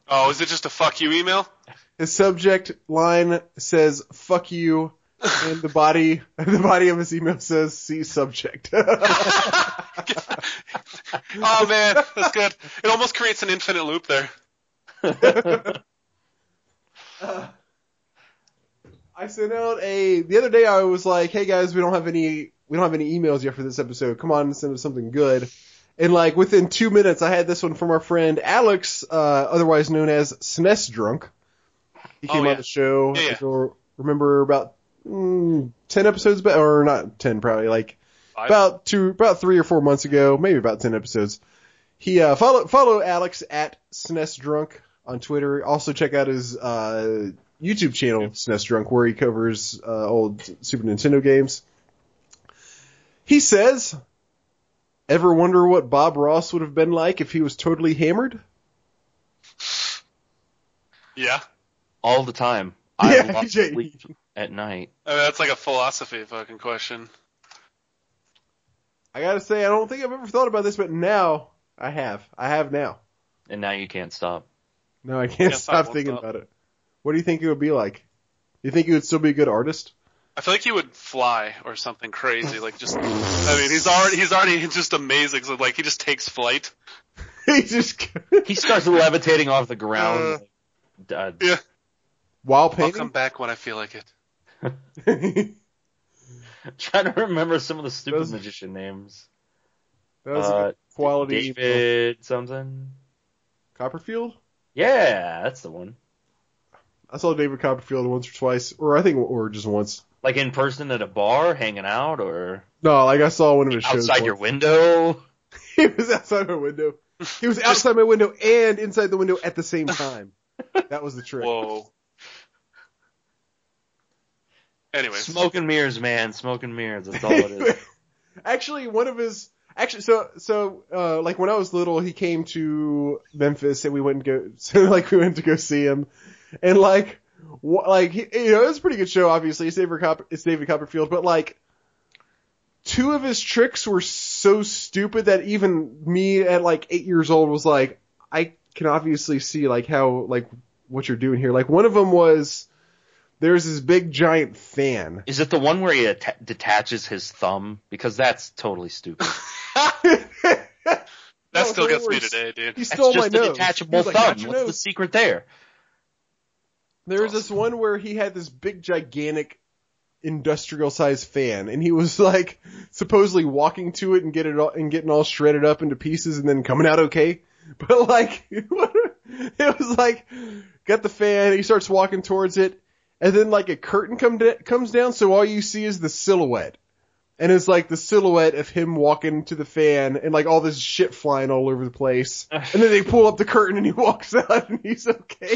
Oh, is it just a fuck you email? His subject line says "fuck you," and the body the body of his email says "see subject." Oh man, that's good. It almost creates an infinite loop there. I sent out a the other day. I was like, "Hey guys, we don't have any we don't have any emails yet for this episode. Come on, send us something good." And like within two minutes, I had this one from our friend Alex, uh, otherwise known as SNES Drunk. He Oh, came yeah. on the show. Yeah, yeah. Remember about mm, ten episodes back, or not ten, probably like Five? about two, about three or four months ago, maybe about ten episodes. He uh, follow follow Alex at SNES Drunk on Twitter. Also check out his uh, YouTube channel SNES Drunk, where he covers uh, old Super Nintendo games. He says, "Ever wonder what Bob Ross would have been like if he was totally hammered?" Yeah, All the time. I Yeah, lost Jay. sleep at night. I mean, that's like a philosophy fucking question. I gotta say, I don't think I've ever thought about this, but now I have. I have now. And now you can't stop. No, I can't Can't stop stop, thinking stop. about it. What do you think it would be like? You think he would still be a good artist? I feel like he would fly or something crazy. Like just, I mean, he's already he's already just amazing. So like he just takes flight. he just He starts levitating off the ground. Uh, Yeah. while painting. I'll come back when I feel like it. trying to remember some of the stupid Those- magician names. that was a Uh, good quality. email. David something. Copperfield. Yeah, that's the one. I saw David Copperfield once or twice, or I think, or just once. Like in person at a bar, hanging out, or No, like I saw one of his shows. outside your once. window. He was outside my window. He was outside my window and inside the window at the same time. That was the trick. Whoa. Anyways, Smoke and mirrors, man. Smoke and mirrors. That's all it is. actually, one of his actually, so so uh, like when I was little, he came to Memphis and we went and go, so like we went to go see him, and like wh- like he, you know it was a pretty good show. Obviously, it's David Copper, it's David Copperfield, but like two of his tricks were so stupid that even me at like eight years old was like, I can obviously see like how like what you're doing here. Like one of them was there's this big giant fan. Is it the one where he atta- detaches his thumb? Because that's totally stupid. that No, still gets me today, dude. He That's stole just my a nose. detachable He like, thumb. "Got your What's the secret there? There was this one where he had this big gigantic industrial sized fan and he was like supposedly walking to it and get it all, and getting all shredded up into pieces and then coming out okay. But like it was like got the fan, he starts walking towards it and then like a curtain come da- comes down so all you see is the silhouette. And it's like the silhouette of him walking to the fan and like all this shit flying all over the place. And then they pull up the curtain and he walks out and he's okay.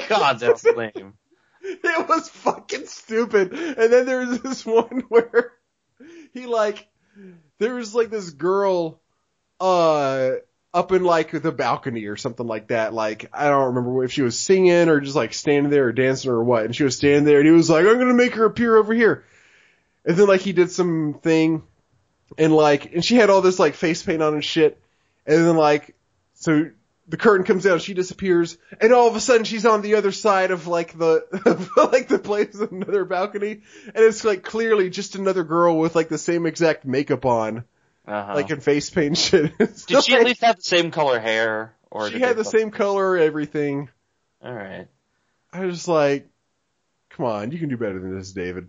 God, that's lame. It was fucking stupid. And then there was this one where he like, there was like this girl, uh, up in like the balcony or something like that. Like, I don't remember if she was singing or just like standing there or dancing or what. And she was standing there and he was like, I'm gonna make her appear over here. And then like he did some thing and like, and she had all this like face paint on and shit. And then like, so the curtain comes down, she disappears, and all of a sudden she's on the other side of like the like the place of another balcony, and it's like clearly just another girl with like the same exact makeup on, Uh-huh. like in face paint shit. Did she at least have the same color hair? Or she had the same color, everything. All right. I was like, come on, you can do better than this, David.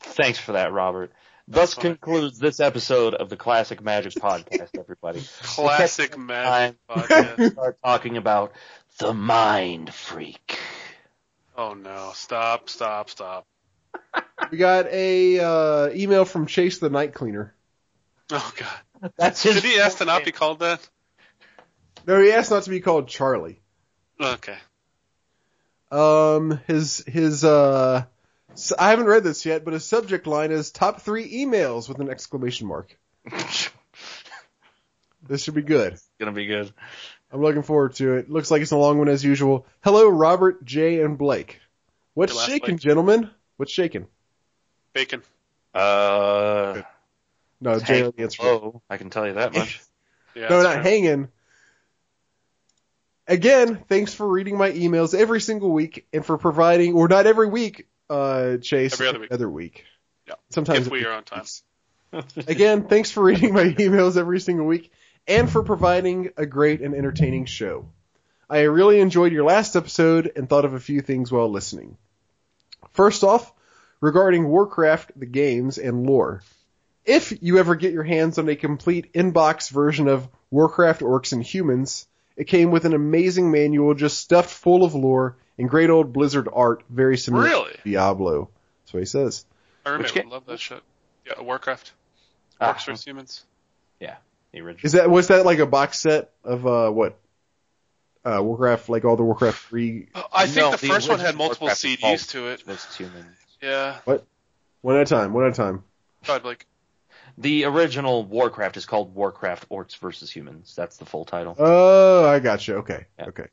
Thanks for that, Robert. Thus concludes this episode of the Classic Magic Podcast, everybody. Classic magic podcast. Start talking about the Mind Freak. Oh no! Stop! Stop! Stop! We got a uh, email from Chase the Night Cleaner. Oh god! That's his. Did he ask to not be called that? No, he asked not to be called Charlie. Okay. Um, his his uh, s- I haven't read this yet, but his subject line is top three emails with an exclamation mark. This should be good. It's gonna be good. I'm looking forward to it. Looks like it's a long one as usual. Hello, Robert, Jay, and Blake. What's Hey, shaking, Blake. gentlemen? What's shaking? Bacon. Uh, No, Jay hanging already answered. low, I can tell you that much. Yeah. no, not true. hanging. Again, thanks for reading my emails every single week and for providing, or not every week, uh, Chase. Every other week. Other week. Yeah. Sometimes If we are on time. Again, thanks for reading my emails every single week and for providing a great and entertaining show. I really enjoyed your last episode and thought of a few things while listening. First off, regarding Warcraft, the games, and lore. If you ever get your hands on a complete inbox version of Warcraft Orcs and Humans, it came with an amazing manual just stuffed full of lore and great old Blizzard art, very similar Really? to Diablo. That's what he says. I remember. Which game? Love that shit. Yeah, Warcraft. Ah, Orcs vs humans. the original. Is that was that like a box set of uh what? Uh Warcraft like all the Warcraft three Oh, I think No, the first one had multiple Warcraft CDs called to it. versus humans. Yeah. What? one at a time, one at a time. God, like The original Warcraft is called Warcraft Orcs versus Humans. That's the full title. Oh, I got you. Okay. Yeah. Okay.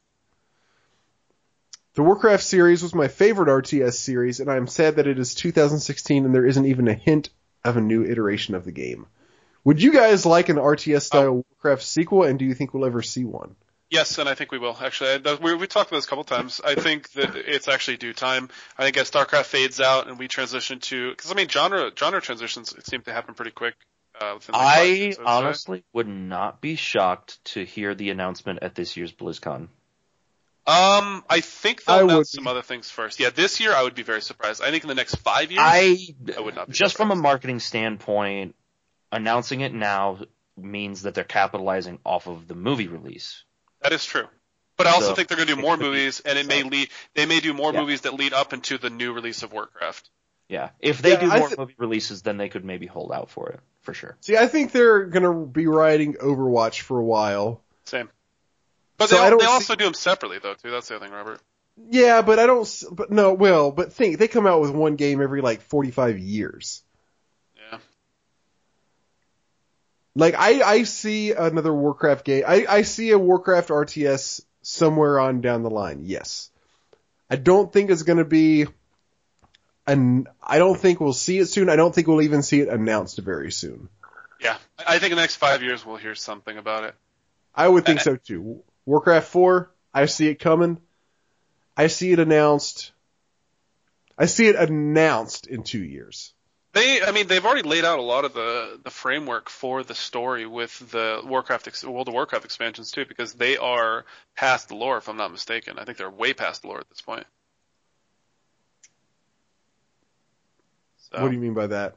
The Warcraft series was my favorite RTS series, and I am sad that it is 2016 and there isn't even a hint of a new iteration of the game. Would you guys like an RTS style Warcraft sequel, and do you think we'll ever see one? Yes, and I think we will actually. We we talked about this a couple times. I think that it's actually due time. I think as StarCraft fades out and we transition to, because I mean, genre genre transitions seem to happen pretty quick. Uh, like I years, would say. honestly would not be shocked to hear the announcement at this year's BlizzCon. Um, I think they'll I would announce be. some other things first. Yeah, this year I would be very surprised. I think in the next five years, I I would not be just from a marketing standpoint, announcing it now means that they're capitalizing off of the movie release. that is true. But I also So, think they're going to do more could be movies, and it may lead. They may do more Yeah. movies that lead up into the new release of Warcraft. Yeah, if they Yeah, do more thi- movie releases, then they could maybe hold out for it for sure. See, I think they're gonna be riding Overwatch for a while. Same. But So they, see- also do them separately though too. That's the other thing, Robert. Yeah, but I don't. s- But no, well, but think they come out with one game every like 45 years. Yeah. Like I, I see another Warcraft game. I, I see a Warcraft RTS somewhere on down the line. Yes, I don't think it's going to be. And I don't think we'll see it soon. I don't think we'll even see it announced very soon. Yeah. I I think in the next five years we'll hear something about it. I would think so too. Warcraft 4, I see it coming. I see it announced. I see it announced in two years. They, I mean, they've already laid out a lot of the the framework for the story with the Warcraft, World of Warcraft expansions too, because they are past the lore, if I'm not mistaken. I think they're way past the lore at this point. So, What do you mean by that?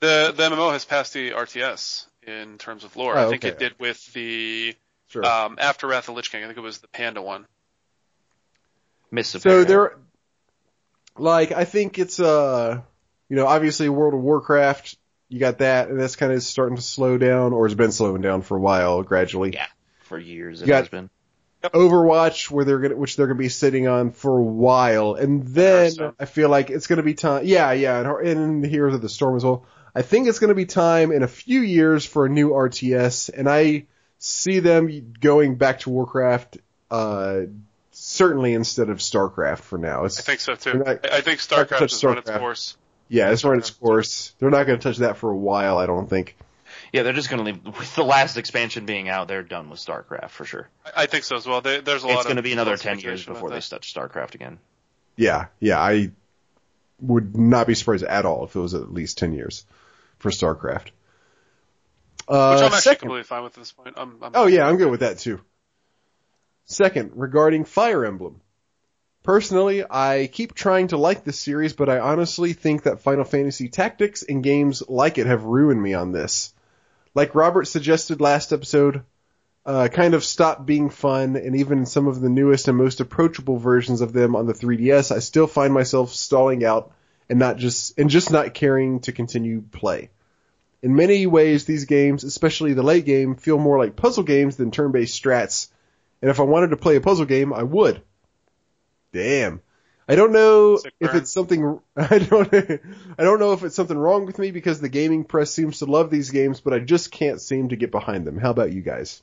the the MMO has passed the RTS in terms of lore. Oh, I think it did with the Sure. um, after Wrath of the Lich King. I think it was the Panda one. Miss of So Paradise. there, like, I think it's uh, you know, obviously World of Warcraft, you got that, and that's kind of starting to slow down, or has been slowing down for a while, gradually. Yeah. for years it You got- has been. Overwatch, where they're gonna, which they're gonna be sitting on for a while, and then I feel like it's gonna be time. Yeah, yeah, and, Har- and Heroes of the Storm as well. I think it's gonna be time in a few years for a new RTS, and I see them going back to Warcraft, uh, certainly instead of StarCraft for now. It's I think so too. Not- I I think StarCraft touch has run its course. Yeah, it's run its course. They're not going to touch that for a while, I don't think. Yeah, they're just going to leave. With the last expansion being out, they're done with StarCraft for sure. I I think so as well. They, there's a lot. It's going to be another ten years before they with touch StarCraft again. Yeah, yeah, I would not be surprised at all if it was at least 10 years for StarCraft. Uh, Which I'm actually second, completely fine with at this point. I'm, I'm oh yeah, I'm good with that too. Second, regarding Fire Emblem. Personally, I keep trying to like this series, but I honestly think that Final Fantasy Tactics and games like it have ruined me on this. Like Robert suggested last episode, uh, kind of stopped being fun, and even some of the newest and most approachable versions of them on the 3DS, I still find myself stalling out and not just and just not caring to continue play. In many ways, these games, especially the late game, feel more like puzzle games than turn-based strats. And if I wanted to play a puzzle game, I would. Damn. I don't know Sick if burn. it's something I don't I don't know if it's something wrong with me because the gaming press seems to love these games, but I just can't seem to get behind them. How about you guys?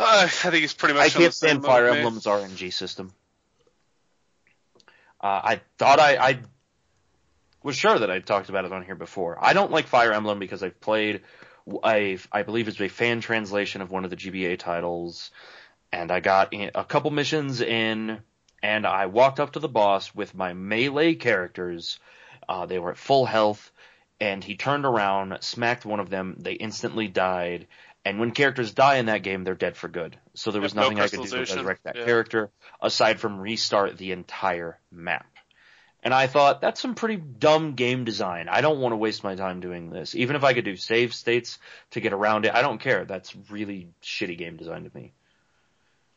Uh, I think it's pretty much. I can't stand Fire. Emblem's RNG system. Uh, I thought I, I was sure that I'd talked about it on here before. I don't like Fire Emblem because I've played, I I believe it's a fan translation of one of the GBA titles, and I got in, a couple missions in, and I walked up to the boss with my melee characters. Uh, they were at full health, and he turned around, smacked one of them. They instantly died. And when characters die in that game, they're dead for good. So there was Yep, no nothing I could do to resurrect that Yeah. character aside from restart the entire map. And I thought that's some pretty dumb game design. I don't want to waste my time doing this. Even if I could do save states to get around it, I don't care. That's really shitty game design to me.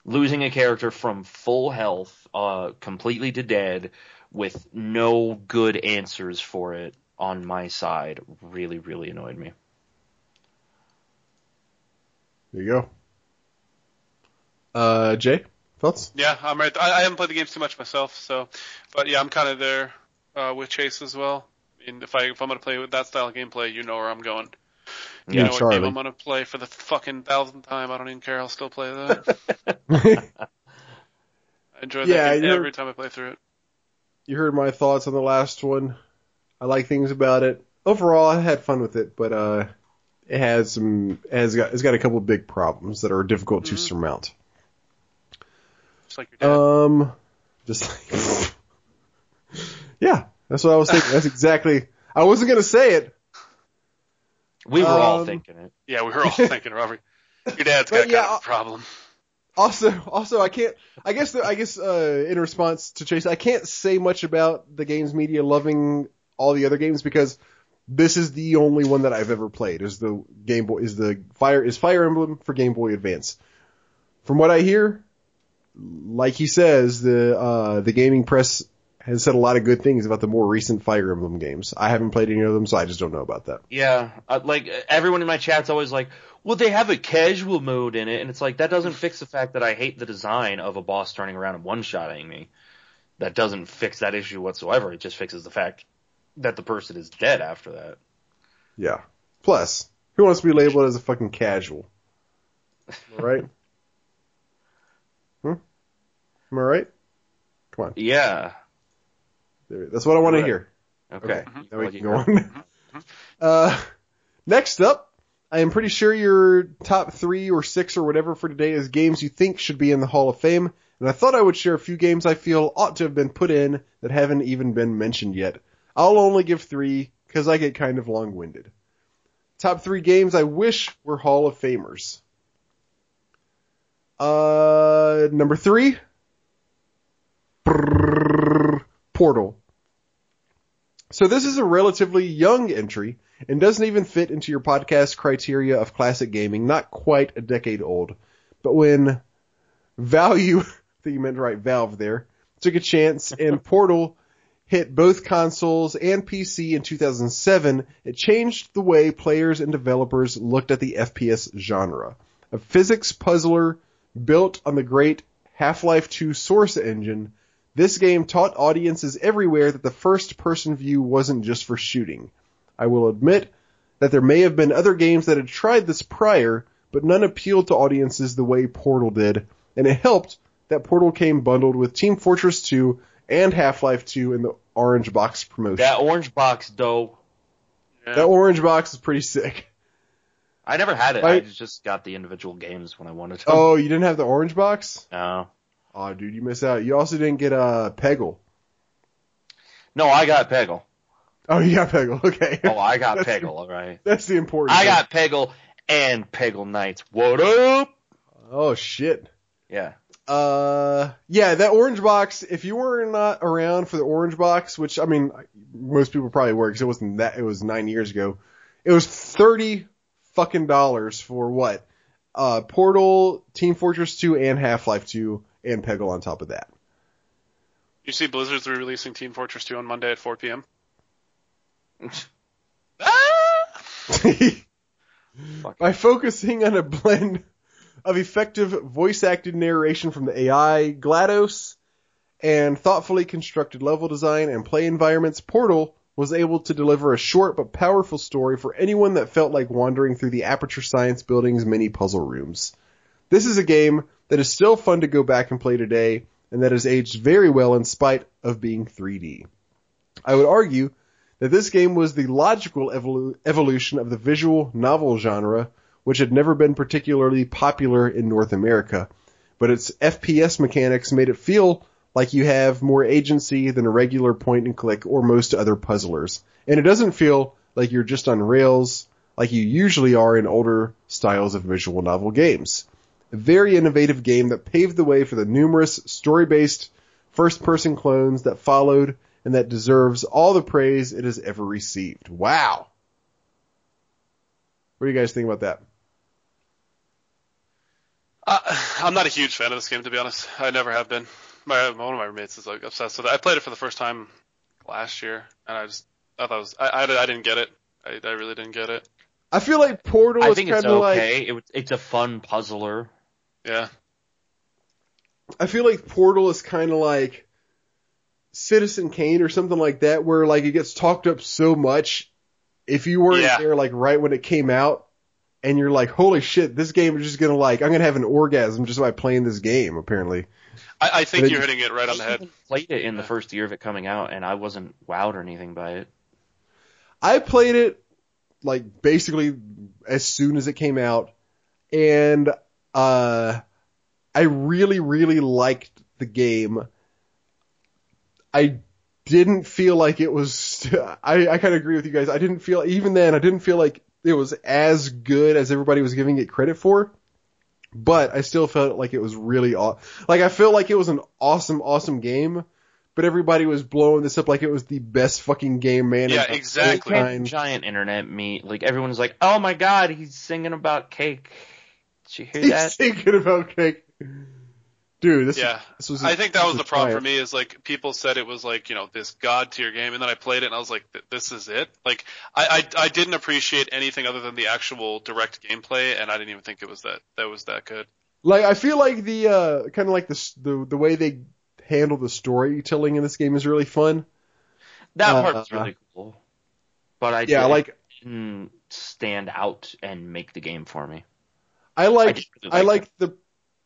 Losing a character from full health, uh, completely to dead, with no good answers for it on my side really, really annoyed me. There you go. Uh, Jay, thoughts? Yeah, I'm right. I, I haven't played the games too much myself, so, but yeah, I'm kind of there uh, with Chase as well. And if I if I'm gonna play with that style of gameplay, you know where I'm going. You Yeah, know what Charlie. game I'm gonna play for the fucking thousandth time. I don't even care. I'll still play that. I enjoy that Yeah, every time I play through it. you heard my thoughts on the last one. I like things about it. Overall, I had fun with it, but uh, it has some it has got it's got a couple of big problems that are difficult to Mhm. surmount. Just like your dad. Um, just like, yeah, that's what I was thinking. That's exactly. I wasn't gonna say it. We were all um, thinking it. yeah, we were all thinking, Robert. Your dad's got yeah, kind of a problem. Also, also, I can't. I guess. The, I guess. Uh, in response to Chase, I can't say much about the games media loving all the other games because this is the only one that I've ever played. Is the Game Boy? Is the Fire? Is Fire Emblem for Game Boy Advance? From what I hear, like he says, the uh, the gaming press has said a lot of good things about the more recent Fire Emblem games. I haven't played any of them, so I just don't know about that. Yeah, uh, like everyone in my chat's always like, "Well, they have a casual mode in it," and it's like that doesn't fix the fact that I hate the design of a boss turning around and one-shotting me. That doesn't fix that issue whatsoever. It just fixes the fact that the person is dead after that. Yeah. Plus, who wants to be labeled as a fucking casual? Right? Am I right? Come on. Yeah. There- That's what I want to hear. Okay. Now we can go on. Uh, next up, I am pretty sure your top three or six or whatever for today is games you think should be in the Hall of Fame, and I thought I would share a few games I feel ought to have been put in that haven't even been mentioned yet. I'll only give three because I get kind of long-winded. Top three games I wish were Hall of Famers. Uh, number three, Portal. So this is a relatively young entry and doesn't even fit into your podcast criteria of classic gaming, not quite a decade old. But when Value, I think you meant to write Valve there, took a chance and Portal hit both consoles and PC in 2007, it changed the way players and developers looked at the FPS genre. A physics puzzler built on the great Half-Life 2 source engine, this game taught audiences everywhere that the first person view wasn't just for shooting. I will admit that there may have been other games that had tried this prior, but none appealed to audiences the way Portal did, and it helped that Portal came bundled with Team Fortress 2 and Half-Life 2 in the orange box promotion. That orange box, though, Yeah. that orange box is pretty sick. I never had it. Right. I just got the individual games when I wanted to. Oh, you didn't have the orange box? No. Oh, dude, you missed out. You also didn't get a uh, Peggle. No, I got Peggle. Oh, you got Peggle. Okay. Oh, I got Peggle, alright. That's the important. I thing. got Peggle and Peggle Nights. What up? Oh shit. Yeah. Uh, yeah, that orange box. If you were not around for the orange box, which I mean, most people probably were because it wasn't that. It was nine years ago. It was thirty fucking dollars for what? Uh, Portal, Team Fortress 2, and Half-Life 2, and Peggle on top of that. You see Blizzard's re-releasing Team Fortress 2 on Monday at 4 p.m. Ah! By focusing on a blend of effective voice acted narration from the AI, GLaDOS, and thoughtfully constructed level design and play environments, Portal was able to deliver a short but powerful story for anyone that felt like wandering through the Aperture Science Building's many puzzle rooms. This is a game that is still fun to go back and play today, and that has aged very well in spite of being 3D. I would argue that this game was the logical evolu- evolution of the visual novel genre, which had never been particularly popular in North America, but its FPS mechanics made it feel like you have more agency than a regular point and click or most other puzzlers. And it doesn't feel like you're just on rails like you usually are in older styles of visual novel games. A very innovative game that paved the way for the numerous story-based first-person clones that followed and that deserves all the praise it has ever received. Wow. What do you guys think about that? Uh, I'm not a huge fan of this game, to be honest. I never have been. My one of my roommates is like obsessed with it. I played it for the first time last year, and I just I thought it was I I, I didn't get it. I, I really didn't get it. I feel like Portal I is think kind it's of like. It, it's a fun puzzler. Yeah. I feel like Portal is kind of like Citizen Kane or something like that, where like it gets talked up so much. If you weren't Yeah. there like right when it came out, and you're like, holy shit, this game is just gonna like I'm gonna have an orgasm just by playing this game. Apparently, I, I think But you're hitting it right on the head. played it in the first year of it coming out, and I wasn't wowed or anything by it. I played it like basically as soon as it came out, and uh, I really really liked the game. I didn't feel like it was. I I kind of agree with you guys. I didn't feel even then. I didn't feel like it was as good as everybody was giving it credit for. But I still felt like it was really aw- like I felt like it was an awesome awesome game. But everybody was blowing this up like it was the best fucking game, man. Yeah, exactly. Giant internet meet. Like everyone's like, "Oh my god, he's singing about cake." Did you hear He's that? thinking about cake. Dude, this, Yeah. this was. I think that this was the a problem for me is like people said it was like you know this god tier game, and then I played it and I was like, this is it. Like I, I I didn't appreciate anything other than the actual direct gameplay, and I didn't even think it was that that was that good. Like I feel like the uh kind of like the the the way they handle the storytelling in this game is really fun. That Uh, part was really cool. But I Yeah, didn't- like didn't stand out and make the game for me. I like really I liked like the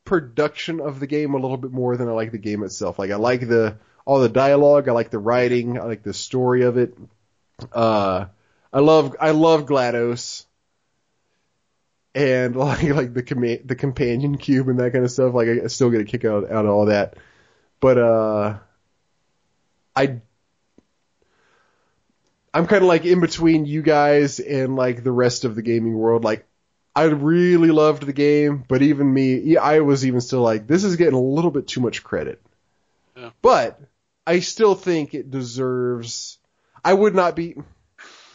production of the game a little bit more than I like the game itself. Like I like the all the dialogue, I like the writing, I like the story of it. Uh I love I love GLaDOS. And like like the command the companion cube and that kind of stuff. Like I still get a kick out out of all that. But uh I I'm kind of like in between you guys and like the rest of the gaming world. Like I really loved the game, but even me, I was even still like, this is getting a little bit too much credit. Yeah. But I still think it deserves. I would not be.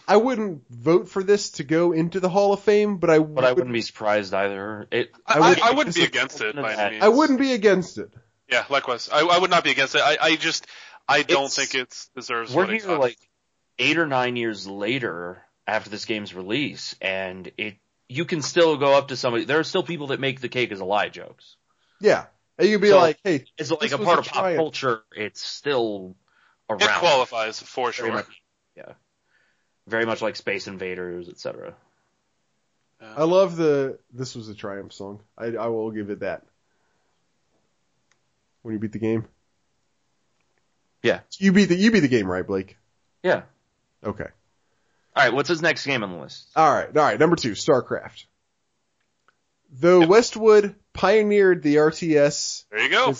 I wouldn't vote for this to go into the Hall of Fame, but I But I wouldn't be surprised either. It I, I I, would- I wouldn't be against it by any means. I wouldn't be against it. Yeah, likewise. I, I would not be against it. I, I just I don't It's- think it deserves. we're what it here got. like eight or nine years later after this game's release, and it you can still go up to somebody. There are still people that make the cake as a lie jokes. Yeah, and you'd be So, like, hey, It's like a part a of pop triumph. culture. It's still around. it qualifies for Very sure. much, yeah. Very much like Space Invaders, etc. I love the. This was a triumph song. I, I will give it that. When you beat the game. Yeah. You beat the you beat the game, right, Blake? Yeah. Okay. All right. What's his next game on the list? All right, all right. Number two, StarCraft. Though Westwood pioneered the RTS There you go.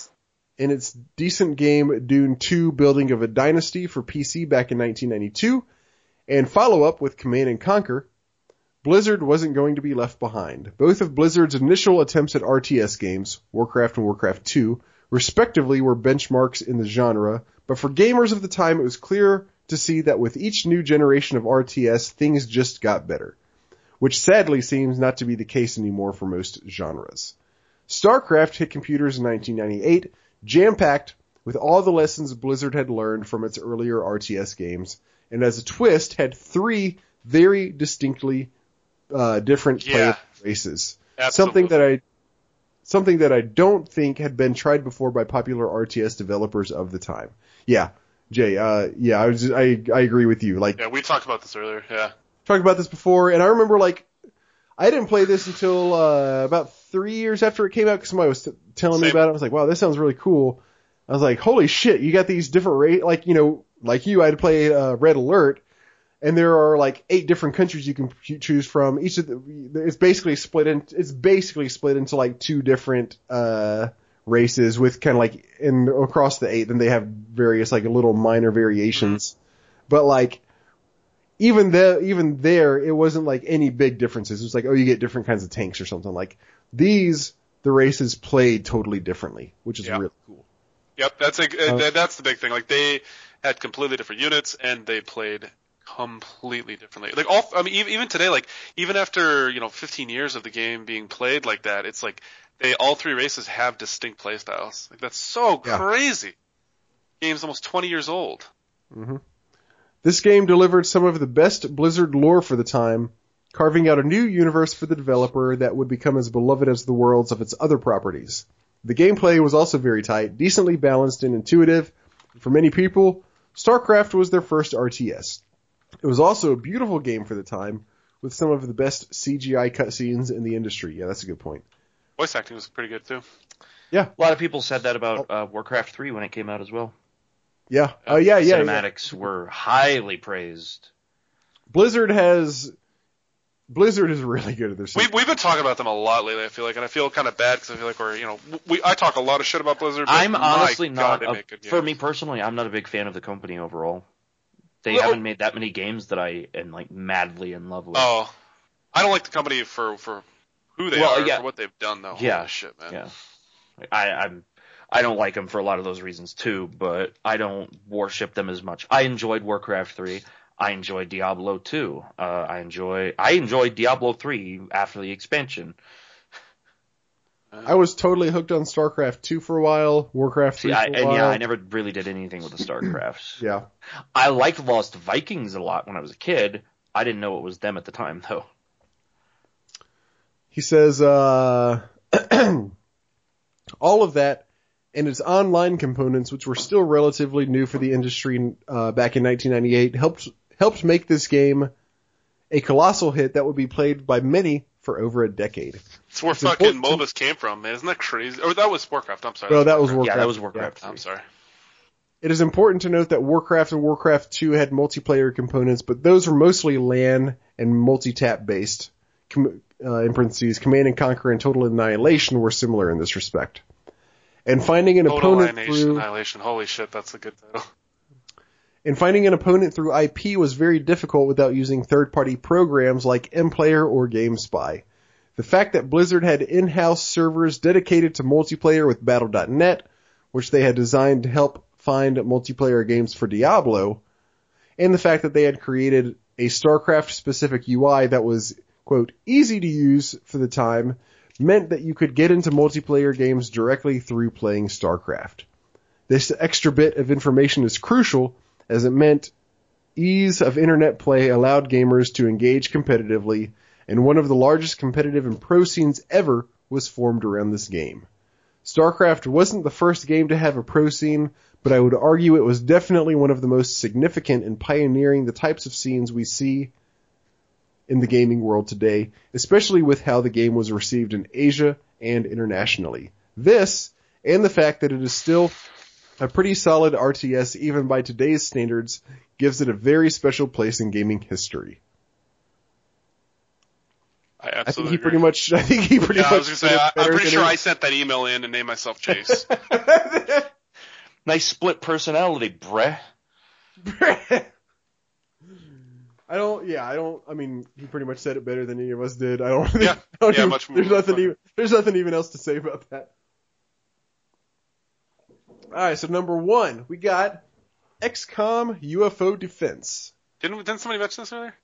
In its decent game Dune 2 Building of a Dynasty for PC back in 1992, and follow up with Command and Conquer, Blizzard wasn't going to be left behind. Both of Blizzard's initial attempts at RTS games, Warcraft and Warcraft 2, respectively were benchmarks in the genre, but for gamers of the time it was clear to see that with each new generation of RTS, things just got better, which sadly seems not to be the case anymore for most genres. StarCraft hit computers in 1998, jam-packed with all the lessons Blizzard had learned from its earlier RTS games, and as a twist had three very distinctly uh, different Yeah. player races. Absolutely. Something that I something that I don't think had been tried before by popular RTS developers of the time. Yeah, Jay. Uh, yeah, I was. I I agree with you. Like Yeah, we talked about this earlier. Yeah. talked about this before, and I remember like I didn't play this until uh, about three years after it came out because somebody was t- telling me about it. I was like, wow, this sounds really cool. I was like, holy shit, you got these different rate like you know like you I had to play uh, Red Alert, and there are like eight different countries you can ch- choose from. Each of the it's basically split in it's basically split into like two different uh races with kind of like in across the eight. Then they have various like little minor variations, but like even there, even there, it wasn't like any big differences. It was like, oh, you get different kinds of tanks or something. Like these, the races played totally differently, which is Yeah. really cool. Yep, that's a, Uh, that's the big thing. Like they had completely different units and they played completely differently. Like all, I mean, even today, like even after you know 15 years of the game being played like that, it's like they all three races have distinct play styles. Like that's so Yeah. crazy. Game's almost 20 years old. Mm-hmm. This game delivered some of the best Blizzard lore for the time, carving out a new universe for the developer that would become as beloved as the worlds of its other properties. The gameplay was also very tight, decently balanced and intuitive. For many people, StarCraft was their first RTS. It was also a beautiful game for the time, with some of the best CGI cutscenes in the industry. Yeah, that's a good point. Voice acting was pretty good too. Yeah, a lot of people said that about uh, Warcraft 3 when it came out as well. Yeah. Oh yeah, yeah, yeah. Cinematics were highly praised. Blizzard has Blizzard is really good at their We, we've been talking about them a lot lately. I feel like, and I feel kind of bad because I feel like we're, you know, we I talk a lot of shit about Blizzard. But I'm honestly not. they a- for me personally, I'm not a big fan of the company overall. They Well- haven't made that many games that I am like madly in love with. Oh, I don't like the company for for who they Well, are, yeah. for what they've done though. Yeah. Holy shit, man. Yeah, I, I'm. I don't like them for a lot of those reasons too, but I don't worship them as much. I enjoyed Warcraft three. I enjoyed Diablo two. Uh, I enjoy. I enjoyed Diablo three after the expansion. I was totally hooked on StarCraft 2 for a while, Warcraft 3 See, I, for a and while. yeah, I never really did anything with the StarCrafts. Yeah. I liked Lost Vikings a lot when I was a kid. I didn't know it was them at the time though. He says, uh, all of that and its online components, which were still relatively new for the industry uh, back in 1998, helped helped make this game a colossal hit that would be played by many for over a decade. It's where It's fucking important MOBAs came from, man. Isn't that crazy? Or that was Warcraft. I'm sorry. Well, that was Warcraft. Warcraft. Yeah, that was Warcraft. I'm sorry. It is important to note that Warcraft and Warcraft 2 had multiplayer components, but those were mostly LAN and multi-tap based. Com- uh, in parentheses, Command and Conquer and Total Annihilation were similar in this respect. And finding an Total opponent through Annihilation. Holy shit, that's a good title. and finding an opponent through IP was very difficult without using third-party programs like MPlayer or GameSpy. The fact that Blizzard had in-house servers dedicated to multiplayer with Battle.net, which they had designed to help find multiplayer games for Diablo, and the fact that they had created a StarCraft specific UI that was, quote, easy to use for the time, meant that you could get into multiplayer games directly through playing StarCraft. This extra bit of information is crucial as it meant ease of internet play allowed gamers to engage competitively, and one of the largest competitive and pro scenes ever was formed around this game. StarCraft wasn't the first game to have a pro scene, but I would argue it was definitely one of the most significant in pioneering the types of scenes we see in the gaming world today, especially with how the game was received in Asia and internationally. This, and the fact that it is still a pretty solid RTS even by today's standards, gives it a very special place in gaming history. I I think absolutely he agree. pretty much, I think he pretty yeah, much. I was gonna say, I, am pretty sure it- I sent that email in and named myself Chase. Nice split personality, bruh. I don't. Yeah, I don't. I mean, he pretty much said it better than any of us did. I don't. Yeah. I don't Yeah, even- much more There's nothing. fun. Even, there's nothing even else to say about that. All right. So number one, we got XCOM UFO Defense. Didn't didn't somebody mention this earlier?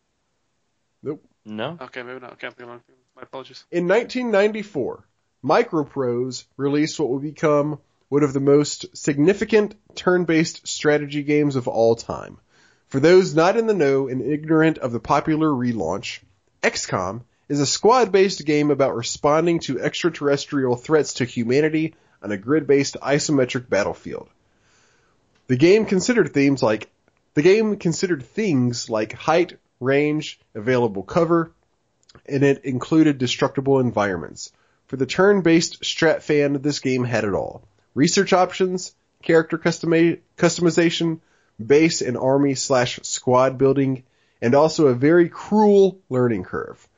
Nope. No. Okay, maybe not. I can't think of it. My apologies. In 1994, Microprose released what would become one of the most significant turn-based strategy games of all time. For those not in the know and ignorant of the popular relaunch, XCOM is a squad-based game about responding to extraterrestrial threats to humanity on a grid-based isometric battlefield. The game considered themes like the game considered things like height, range, available cover, and it included destructible environments. For the turn-based strat fan, this game had it all. Research options, character customization, base and army slash squad building, and also a very cruel learning curve.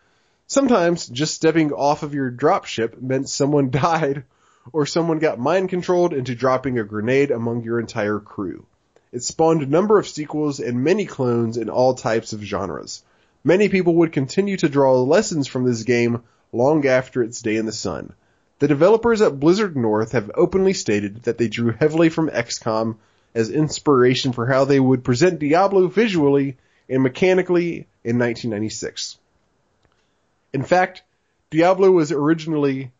Sometimes just stepping off of your dropship meant someone died or someone got mind controlled into dropping a grenade among your entire crew. It spawned a number of sequels and many clones in all types of genres. Many people would continue to draw lessons from this game long after its day in the sun. The developers at Blizzard North have openly stated that they drew heavily from XCOM as inspiration for how they would present Diablo visually and mechanically in 1996. In fact, Diablo was originally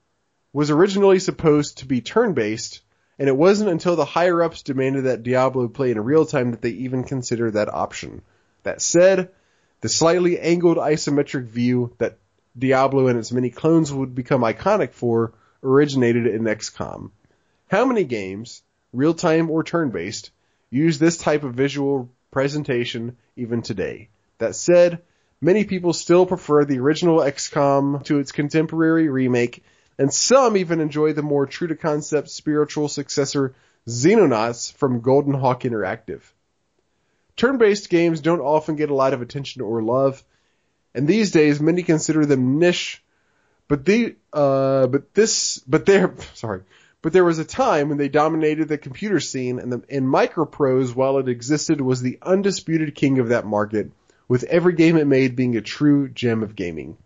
was originally supposed to be turn-based, and it wasn't until the higher-ups demanded that Diablo play in real time that they even considered that option. That said, the slightly angled isometric view that Diablo and its many clones would become iconic for originated in XCOM. How many games, real time or turn based, use this type of visual presentation even today? That said, many people still prefer the original XCOM to its contemporary remake, and some even enjoy the more true to concept spiritual successor Xenonauts from Golden Hawk Interactive. Turn-based games don't often get a lot of attention or love, and these days many consider them niche. But the uh, but this but there sorry, but there was a time when they dominated the computer scene, and the and Microprose, while it existed, was the undisputed king of that market, with every game it made being a true gem of gaming.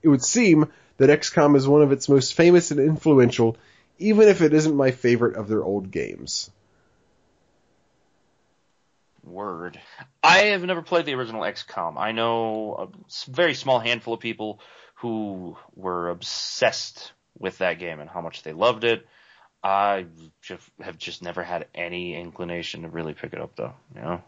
It would seem that XCOM is one of its most famous and influential, even if it isn't my favorite of their old games. Word. I have never played the original XCOM. I know a very small handful of people who were obsessed with that game and how much they loved it. I just have just never had any inclination to really pick it up, though. You know.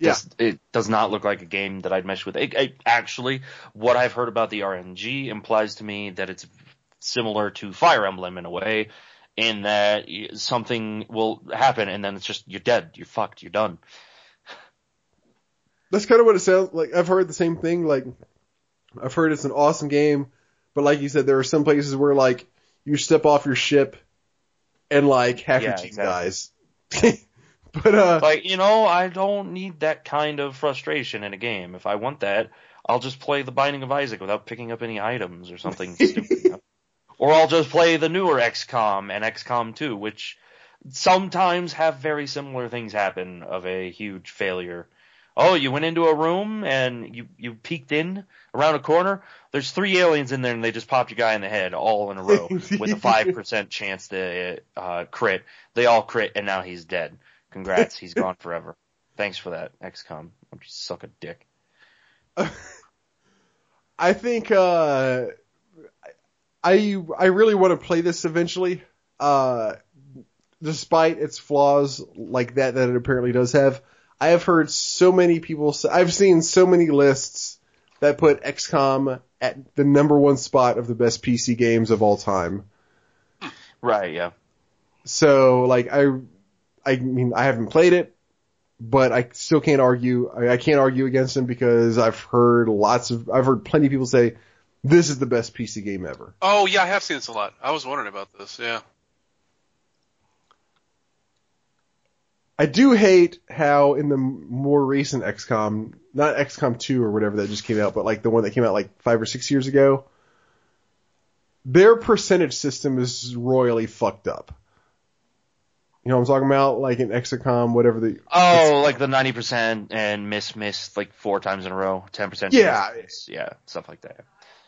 Yeah. Just- it does not look like a game that I'd mesh with. It, it- actually, what I've heard about the RNG implies to me that it's similar to Fire Emblem in a way, in that something will happen and then it's just you're dead, you're fucked, you're done. That's kind of what it sounds like. I've heard the same thing. Like, I've heard it's an awesome game, but like you said, there are some places where like you step off your ship and like half your Yeah, team exactly. dies. but uh, Like, you know, I don't need that kind of frustration in a game. If I want that, I'll just play The Binding of Isaac without picking up any items or something stupid. Or I'll just play the newer XCOM and XCOM 2, which sometimes have very similar things happen of a huge failure. Oh, you went into a room and you, you peeked in around a corner. There's three aliens in there and they just popped your guy in the head all in a row with a 5% chance to uh, crit. They all crit and now he's dead. Congrats, he's gone forever. Thanks for that, XCOM. Don't you suck a dick. I think uh, I I really want to play this eventually. Uh, despite its flaws like that that it apparently does have, I have heard so many people. Say, I've seen so many lists that put XCOM at the number one spot of the best PC games of all time. Right, yeah. So like I, I mean I haven't played it, but I still can't argue. I, I can't argue against them because I've heard lots of I've heard plenty of people say this is the best PC game ever. Oh yeah, I have seen this a lot. I was wondering about this. Yeah. I do hate how in the more recent XCOM, not XCOM 2 or whatever that just came out, but like the one that came out like five or six years ago, their percentage system is royally fucked up. You know what I'm talking about? Like in XCOM, whatever the Oh, like the 90% and miss, miss like four times in a row, 10% Yeah. chance. Yeah, stuff like that.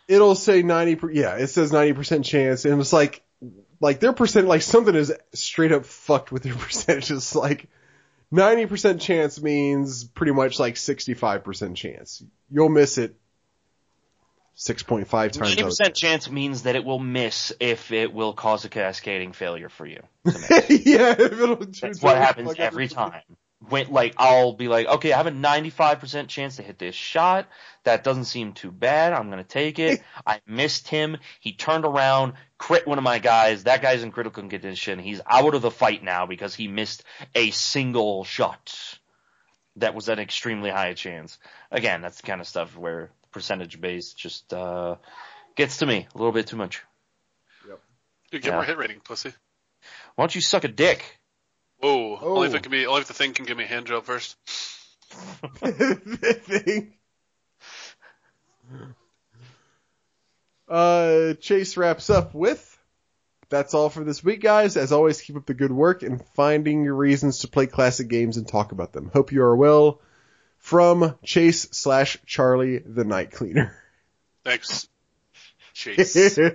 it'll say 90 per, yeah it says 90% chance and it's like like their percent like something is straight up fucked with their percentages like 90% chance means pretty much like 65% chance you'll miss it 6.5 times 90% chance means that it will miss if it will cause a cascading failure for you. to miss. 10. yeah it'll That's what happens every time. When, like, I'll be like, okay, I have a 95% chance to hit this shot. That doesn't seem too bad. I'm gonna take it. I missed him. He turned around, crit one of my guys. That guy's in critical condition. He's out of the fight now because he missed a single shot. That was an extremely high chance. Again, that's the kind of stuff where percentage based just, uh, gets to me a little bit too much. Yep. You get Yeah. more hit rating, pussy. Why don't you suck a dick? Whoa. Only if Oh. it can be. Only if the thing can give me a hand job first. thing. Uh, Chase wraps up with. That's all for this week, guys. As always, keep up the good work and finding your reasons to play classic games and talk about them. Hope you are well. From Chase slash Charlie the Night Cleaner. Thanks. Chase. I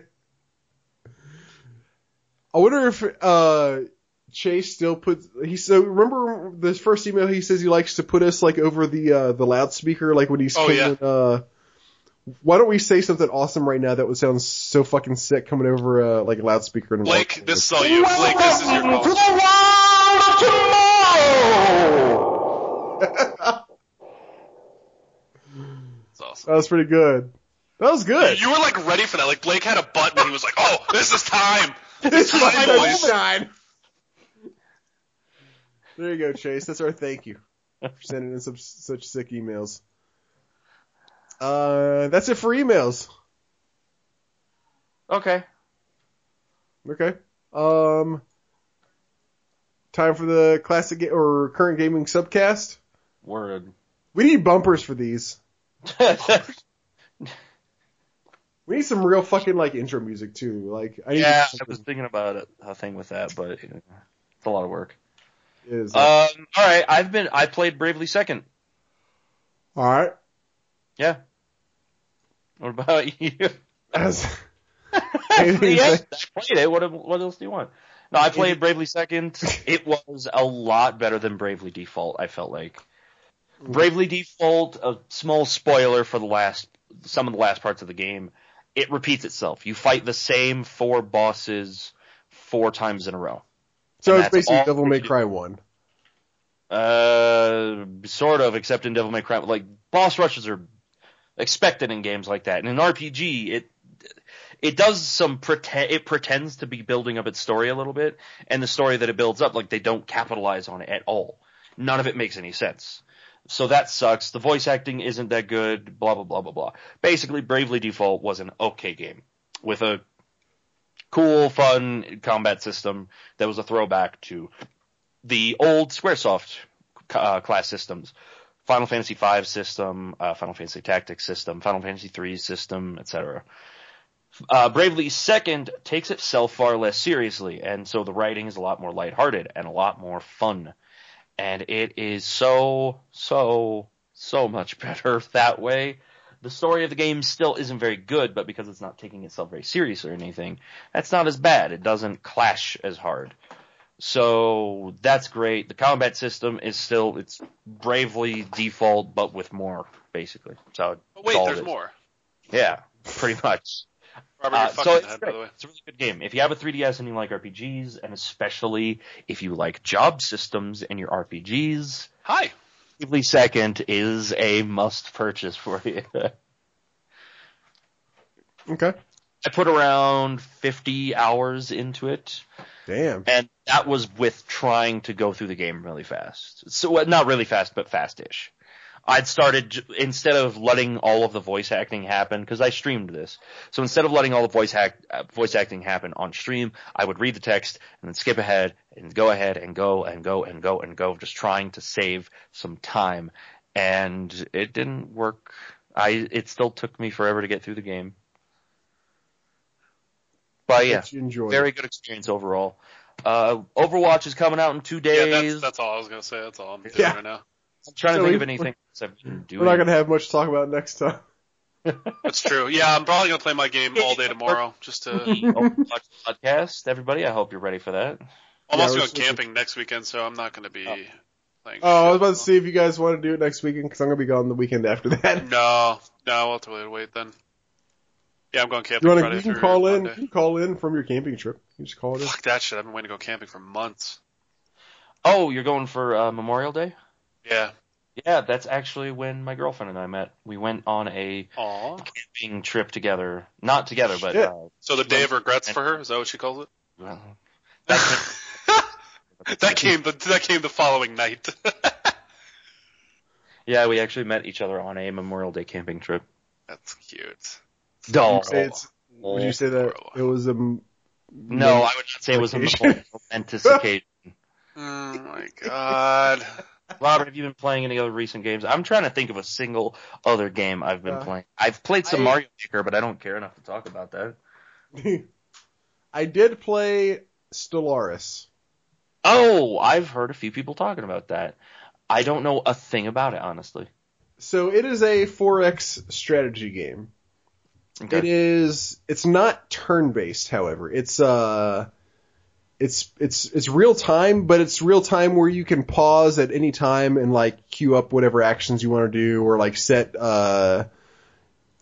wonder if uh, Chase still puts he so remember this first email he says he likes to put us like over the uh, the loudspeaker like when he's Oh, yeah. coming, uh why don't we say something awesome right now that would sound so fucking sick coming over uh, like a loudspeaker and Blake, this is all you. Blake, this is your call. It's awesome. that was pretty good. That was good. You were like ready for that. Like Blake had a button and he was like, "Oh, this is time." It's time, my boys. time. There you go, Chase. That's our thank you for sending in some such sick emails. Uh, that's it for emails. Okay. Okay. Um, time for the classic ga- or current gaming subcast. Word. We need bumpers for these. We need some real fucking like intro music too. Like I need Yeah, to- I was thinking about it, a thing with that, but it's a lot of work. Is Um, all right, I've been I played Bravely Second. all right. Yeah. What about you? As Anything to yeah, say? I played it. What what else do you want? No, I played Bravely Second. It was a lot better than Bravely Default. I felt like Bravely Default. A small spoiler for the last some of the last parts of the game. It repeats itself. You fight the same four bosses four times in a row. So it's basically Devil May. Cry one. Uh, sort of, except in Devil May Cry. Like boss rushes are expected in games like that. And in an RPG, it it does some pretend it pretends to be building up its story a little bit, and the story that it builds up, like they don't capitalize on it at all. None of it makes any sense. So that sucks. The voice acting isn't that good. Blah blah blah blah blah. Basically, Bravely Default was an okay game with a cool, fun combat system that was a throwback to the old SquareSoft uh, class systems. Final Fantasy V system, uh, Final Fantasy Tactics system, Final Fantasy III system, etc. Uh, Bravely Second takes itself far less seriously, and so the writing is a lot more lighthearted and a lot more fun. And it is so, so, so much better that way. The story of the game still isn't very good, but because it's not taking itself very serious or anything, that's not as bad. It doesn't clash as hard. So that's great. The combat system is still it's bravely default, but with more basically. So Oh, wait, there's it more. Yeah, pretty much. Robert, Uh, so it's, ahead, by great. the way. it's a really good game. If you have a 3DS and you like RPGs, and especially if you like job systems in your RPGs, Hi. Bravely Second is a must purchase for you. Okay. I put around 50 hours into it. Damn. and that was with trying to go through the game really fast. So well, not really fast, but fast-ish. I'd started instead of letting all of the voice acting happen because I streamed this. So instead of letting all the voice act uh, voice acting happen on stream, I would read the text and then skip ahead and go ahead and go and go and go and go, just trying to save some time. And it didn't work. I it still took me forever to get through the game. But yeah, That you very good experience overall. Uh, Overwatch is coming out in two Yeah, days. that's, that's all I was gonna say. That's all I'm doing Yeah. right now. I'm trying to think we- of anything else I've been doing. We're not gonna have much to talk about next time. That's true. Yeah, I'm probably gonna play my game all day tomorrow. Just to. Overwatch podcast, everybody. I hope you're ready for that. I'm Yeah, also we're going switching- camping next weekend, so I'm not gonna be Oh. playing. Oh, I was about to see if you guys want to do it next weekend because I'm gonna be gone the weekend after that. No, no, we'll have to wait, wait then. Yeah, I'm going camping. You camping want to? You can call in. You can call in from your camping trip. You just call it in. Fuck that shit. I've been waiting to go camping for months. Oh, you're going for uh, Memorial Day? Yeah. Yeah, that's actually when my girlfriend and I met. We went on a Aw. camping trip together. Not together, but Shit. uh, So the day of regrets for her is that what she calls it? well, that that came the that came the following night. yeah, we actually met each other on a Memorial Day camping trip. That's cute. Would you say it's? Would you say that it was a? m- no, I would not say it was a Occasion. momentous occasion. Oh my god. Robert, have you been playing any other recent games? I'm trying to think of a single other game I've been Uh, playing. I've played some I- Mario Maker, but I don't care enough to talk about that. I did play Stellaris. Oh, I've heard a few people talking about that. I don't know a thing about it, honestly. So it is a 4X strategy game. Okay. It is. It's not turn-based, however. It's uh, it's it's it's real time, but it's real time where you can pause at any time and like queue up whatever actions you want to do, or like set uh,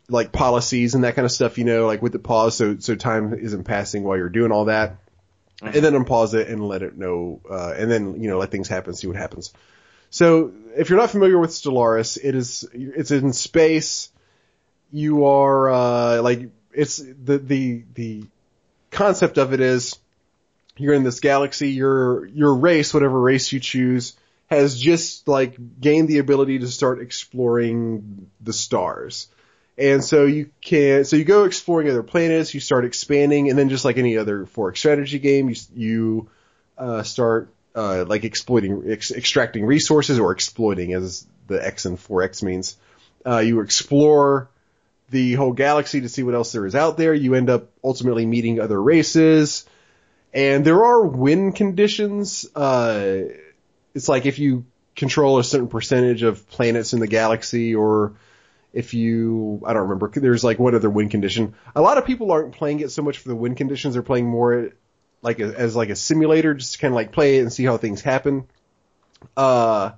like policies and that kind of stuff. You know, like with the pause, so so time isn't passing while you're doing all that, and then unpause it and let it know, uh, and then you know let things happen, see what happens. So if you're not familiar with Stellaris, it is it's in space you are uh, like it's the the the concept of it is you're in this galaxy your your race whatever race you choose has just like gained the ability to start exploring the stars. And so you can so you go exploring other planets you start expanding and then just like any other 4X strategy game you you uh, start uh, like exploiting ex- extracting resources or exploiting as the x and 4x means. Uh, you explore the whole galaxy to see what else there is out there. You end up ultimately meeting other races, and there are win conditions. Uh, it's like if you control a certain percentage of planets in the galaxy, or if you, I don't remember, there's like one other win condition. A lot of people aren't playing it so much for the win conditions; they're playing more like a, as like a simulator, just to kind of like play it and see how things happen. Uh,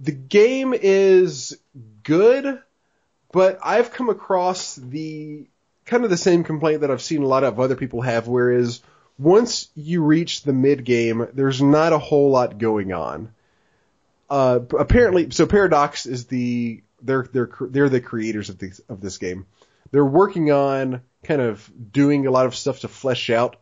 the game is good, but I've come across the kind of the same complaint that I've seen a lot of other people have, whereas once you reach the mid game, there's not a whole lot going on. Uh, apparently, so Paradox is the they're they're they're the creators of this of this game. They're working on kind of doing a lot of stuff to flesh out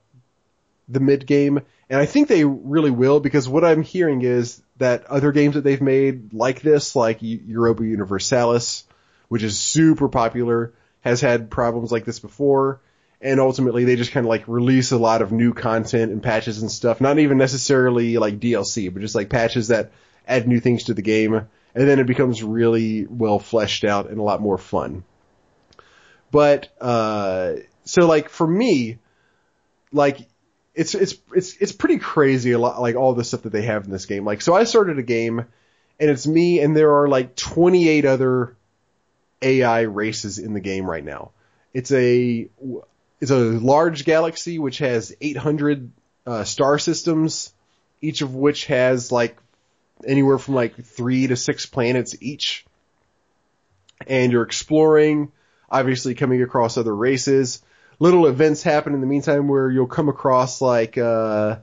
the mid game, and I think they really will because what I'm hearing is that other games that they've made like this, like Europa Universalis, which is super popular, has had problems like this before. And ultimately they just kind of like release a lot of new content and patches and stuff. Not even necessarily like DLC, but just like patches that add new things to the game. And then it becomes really well fleshed out and a lot more fun. But, uh, so like for me, like it's it's it's it's pretty crazy a lot like all the stuff that they have in this game. Like so I started a game and it's me and there are like 28 other AI races in the game right now. It's a it's a large galaxy which has 800 uh, star systems, each of which has like anywhere from like three to six planets each. And you're exploring, obviously coming across other races. Little events happen in the meantime where you'll come across like uh,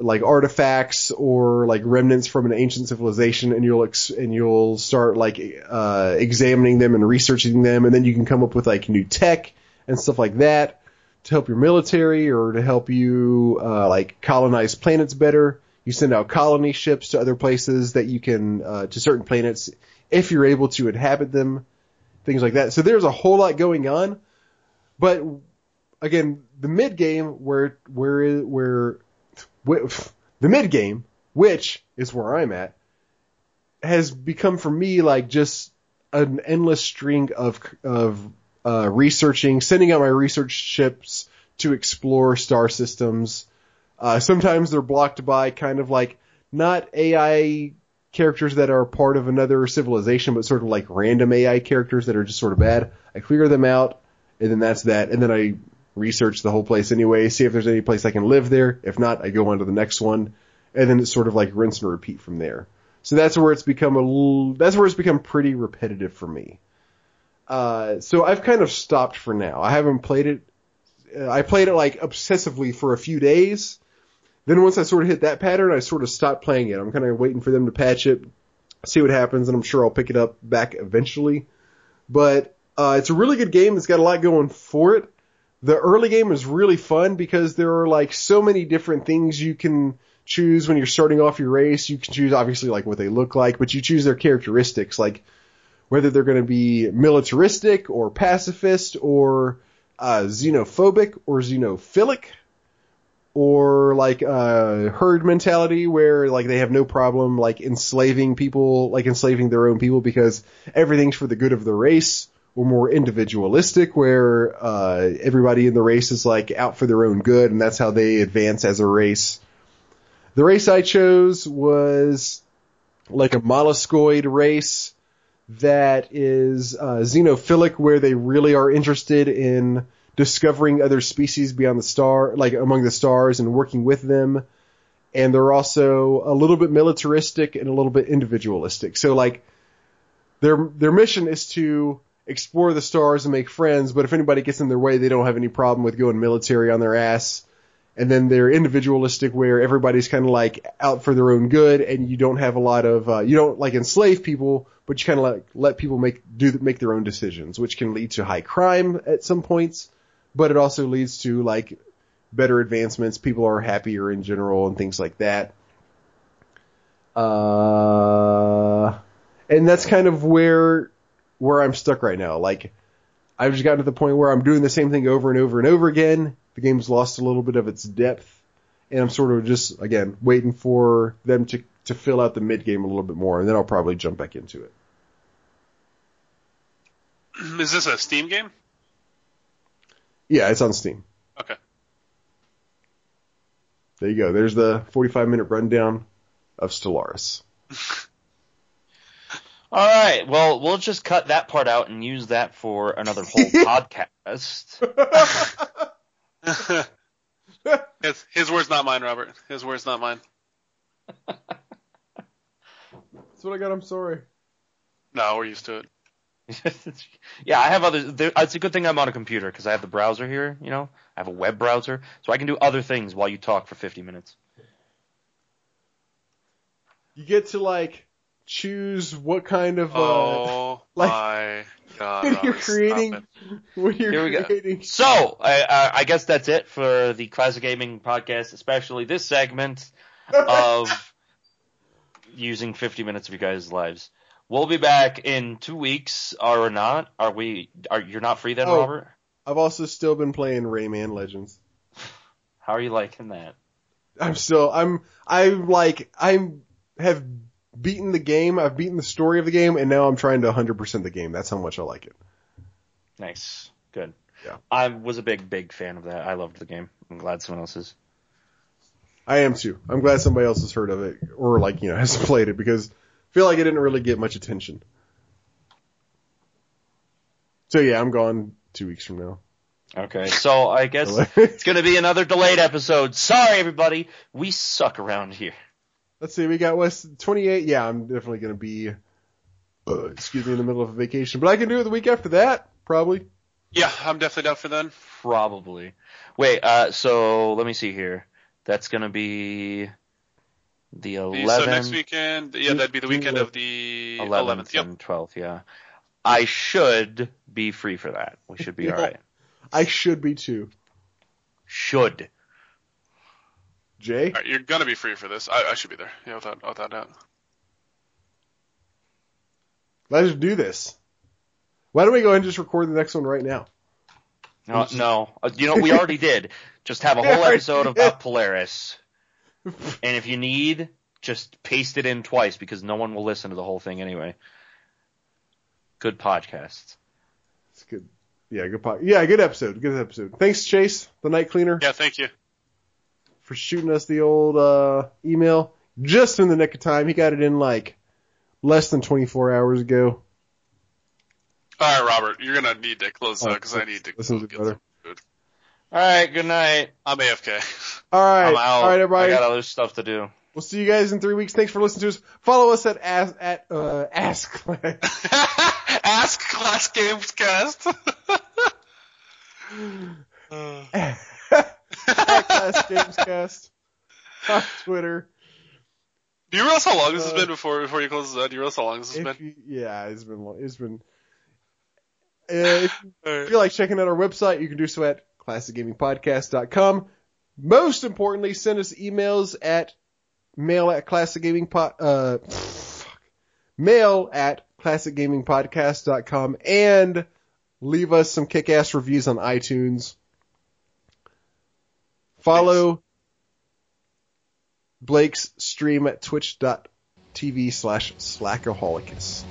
like artifacts or like remnants from an ancient civilization and you'll ex- and you'll start like uh, examining them and researching them and then you can come up with like new tech and stuff like that to help your military or to help you uh, like colonize planets better. You send out colony ships to other places that you can uh, to certain planets if you're able to inhabit them things like that. So there's a whole lot going on. But again the mid game where where where the mid game, which is where I'm at, has become for me like just an endless string of of uh, researching, sending out my research ships to explore star systems. Uh, sometimes they're blocked by kind of like not AI characters that are part of another civilization, but sort of like random AI characters that are just sort of bad. I clear them out, and then that's that. And then I research the whole place anyway, see if there's any place I can live there. If not, I go on to the next one, and then it's sort of like rinse and repeat from there. So that's where it's become a little, that's where it's become pretty repetitive for me. Uh, so I've kind of stopped for now. I haven't played it. I played it like obsessively for a few days. Then once I sort of hit that pattern, I sort of stopped playing it. I'm kind of waiting for them to patch it, see what happens, and I'm sure I'll pick it up back eventually. But uh, it's a really good game. It's got a lot going for it the early game is really fun because there are like so many different things you can choose when you're starting off your race. You can choose obviously like what they look like, but you choose their characteristics, like whether they're going to be militaristic or pacifist or uh, xenophobic or xenophilic or like uh, herd mentality where like they have no problem like enslaving people, like enslaving their own people because everything's for the good of the race or more individualistic where uh, everybody in the race is like out for their own good and that's how they advance as a race. The race I chose was like a molluscoid race that is uh, xenophilic where they really are interested in discovering other species beyond the star, like among the stars and working with them. And they're also a little bit militaristic and a little bit individualistic. So like their their mission is to explore the stars and make friends, but if anybody gets in their way, they don't have any problem with going military on their ass. And then they're individualistic where everybody's kind of like out for their own good and you don't have a lot of, uh, you don't like enslave people, but you kind of like let people make, do, make their own decisions, which can lead to high crime at some points, but it also leads to like better advancements. People are happier in general and things like that. Uh, and that's kind of where where I'm stuck right now. Like, I've just gotten to the point where I'm doing the same thing over and over and over again. The game's lost a little bit of its depth, and I'm sort of just again waiting for them to to fill out the mid game a little bit more, and then I'll probably jump back into it. Is this a Steam game? Yeah, it's on Steam. Okay. There you go. There's the 45 minute rundown of Stellaris. All right. Well, we'll just cut that part out and use that for another whole podcast. his, his words, not mine, Robert. His words, not mine. That's what I got. I'm sorry. No, we're used to it. yeah, I have other. There, it's a good thing I'm on a computer because I have the browser here. You know, I have a web browser, so I can do other things while you talk for 50 minutes. You get to like choose what kind of uh, Oh like- my god! when you're creating when you're Here we go. So, I, I, I guess that's it for the Classic Gaming Podcast, especially this segment of using 50 minutes of you guys' lives. We'll be back in two weeks, or not? Are we? Are you're not free then, Oh. Robert? I've also still been playing Rayman Legends. How are you liking that? I'm still I'm I'm like I'm have beaten the game. I've beaten the story of the game, and now I'm trying to 100% the game. That's how much I like it. Nice, good. Yeah. I was a big, big fan of that. I loved the game. I'm glad someone else is. I am too. I'm glad somebody else has heard of it or like you know has played it because I feel like it didn't really get much attention. So yeah, I'm gone two weeks from now. Okay, so I guess it's gonna be another delayed episode. Sorry, everybody. We suck around here. Let's see, we got West 28. Yeah, I'm definitely gonna be, uh, excuse me, in the middle of a vacation, but I can do it the week after that, probably. Yeah, I'm definitely down for then. Probably. Wait, uh, so let me see here. That's gonna be the The- 11th, So next weekend, yeah, that'd be the weekend of the 11th, 11th. Yep. and 12th, yeah. I should be free for that. We should be Yeah. alright. I should be too. Should. Jay, All right, you're gonna be free for this. I, I should be there. Yeah, without without doubt. let's do this. Why don't we go ahead and just record the next one right now? No, no. Uh, You know, we already did. Just have a whole episode about Polaris. And if you need, just paste it in twice because no one will listen to the whole thing anyway. Good podcast. It's good. Yeah, good pod. Yeah, good episode. Good episode. Thanks, Chase, the night cleaner, Yeah, thank you. For shooting us the old uh, email just in the nick of time. He got it in like less than 24 hours ago. All right, Robert, you're gonna need to close out because I need to listen go to get brother. some food. All right. Good night. I'm AFK. All right, I'm out. all right, everybody. I got other stuff to do. We'll see you guys in three weeks. Thanks for listening to us. Follow us at ask at uh, ask Ask Class Games Cast. Uh, at Class Gamescast on Twitter. Do you realize how long this has Uh, been before before you close this out? Do you realize how long this has been? you, yeah, it's been long. It's been. Uh, if you right. feel like checking out our website, you can do so at classicgamingpodcast.com. Most importantly, send us emails at mail at classicgamingpod, uh, fuck. mail at classicgamingpodcast.com and leave us some kick-ass reviews on iTunes. Follow Blake's stream at twitch.tv slash slackaholicus.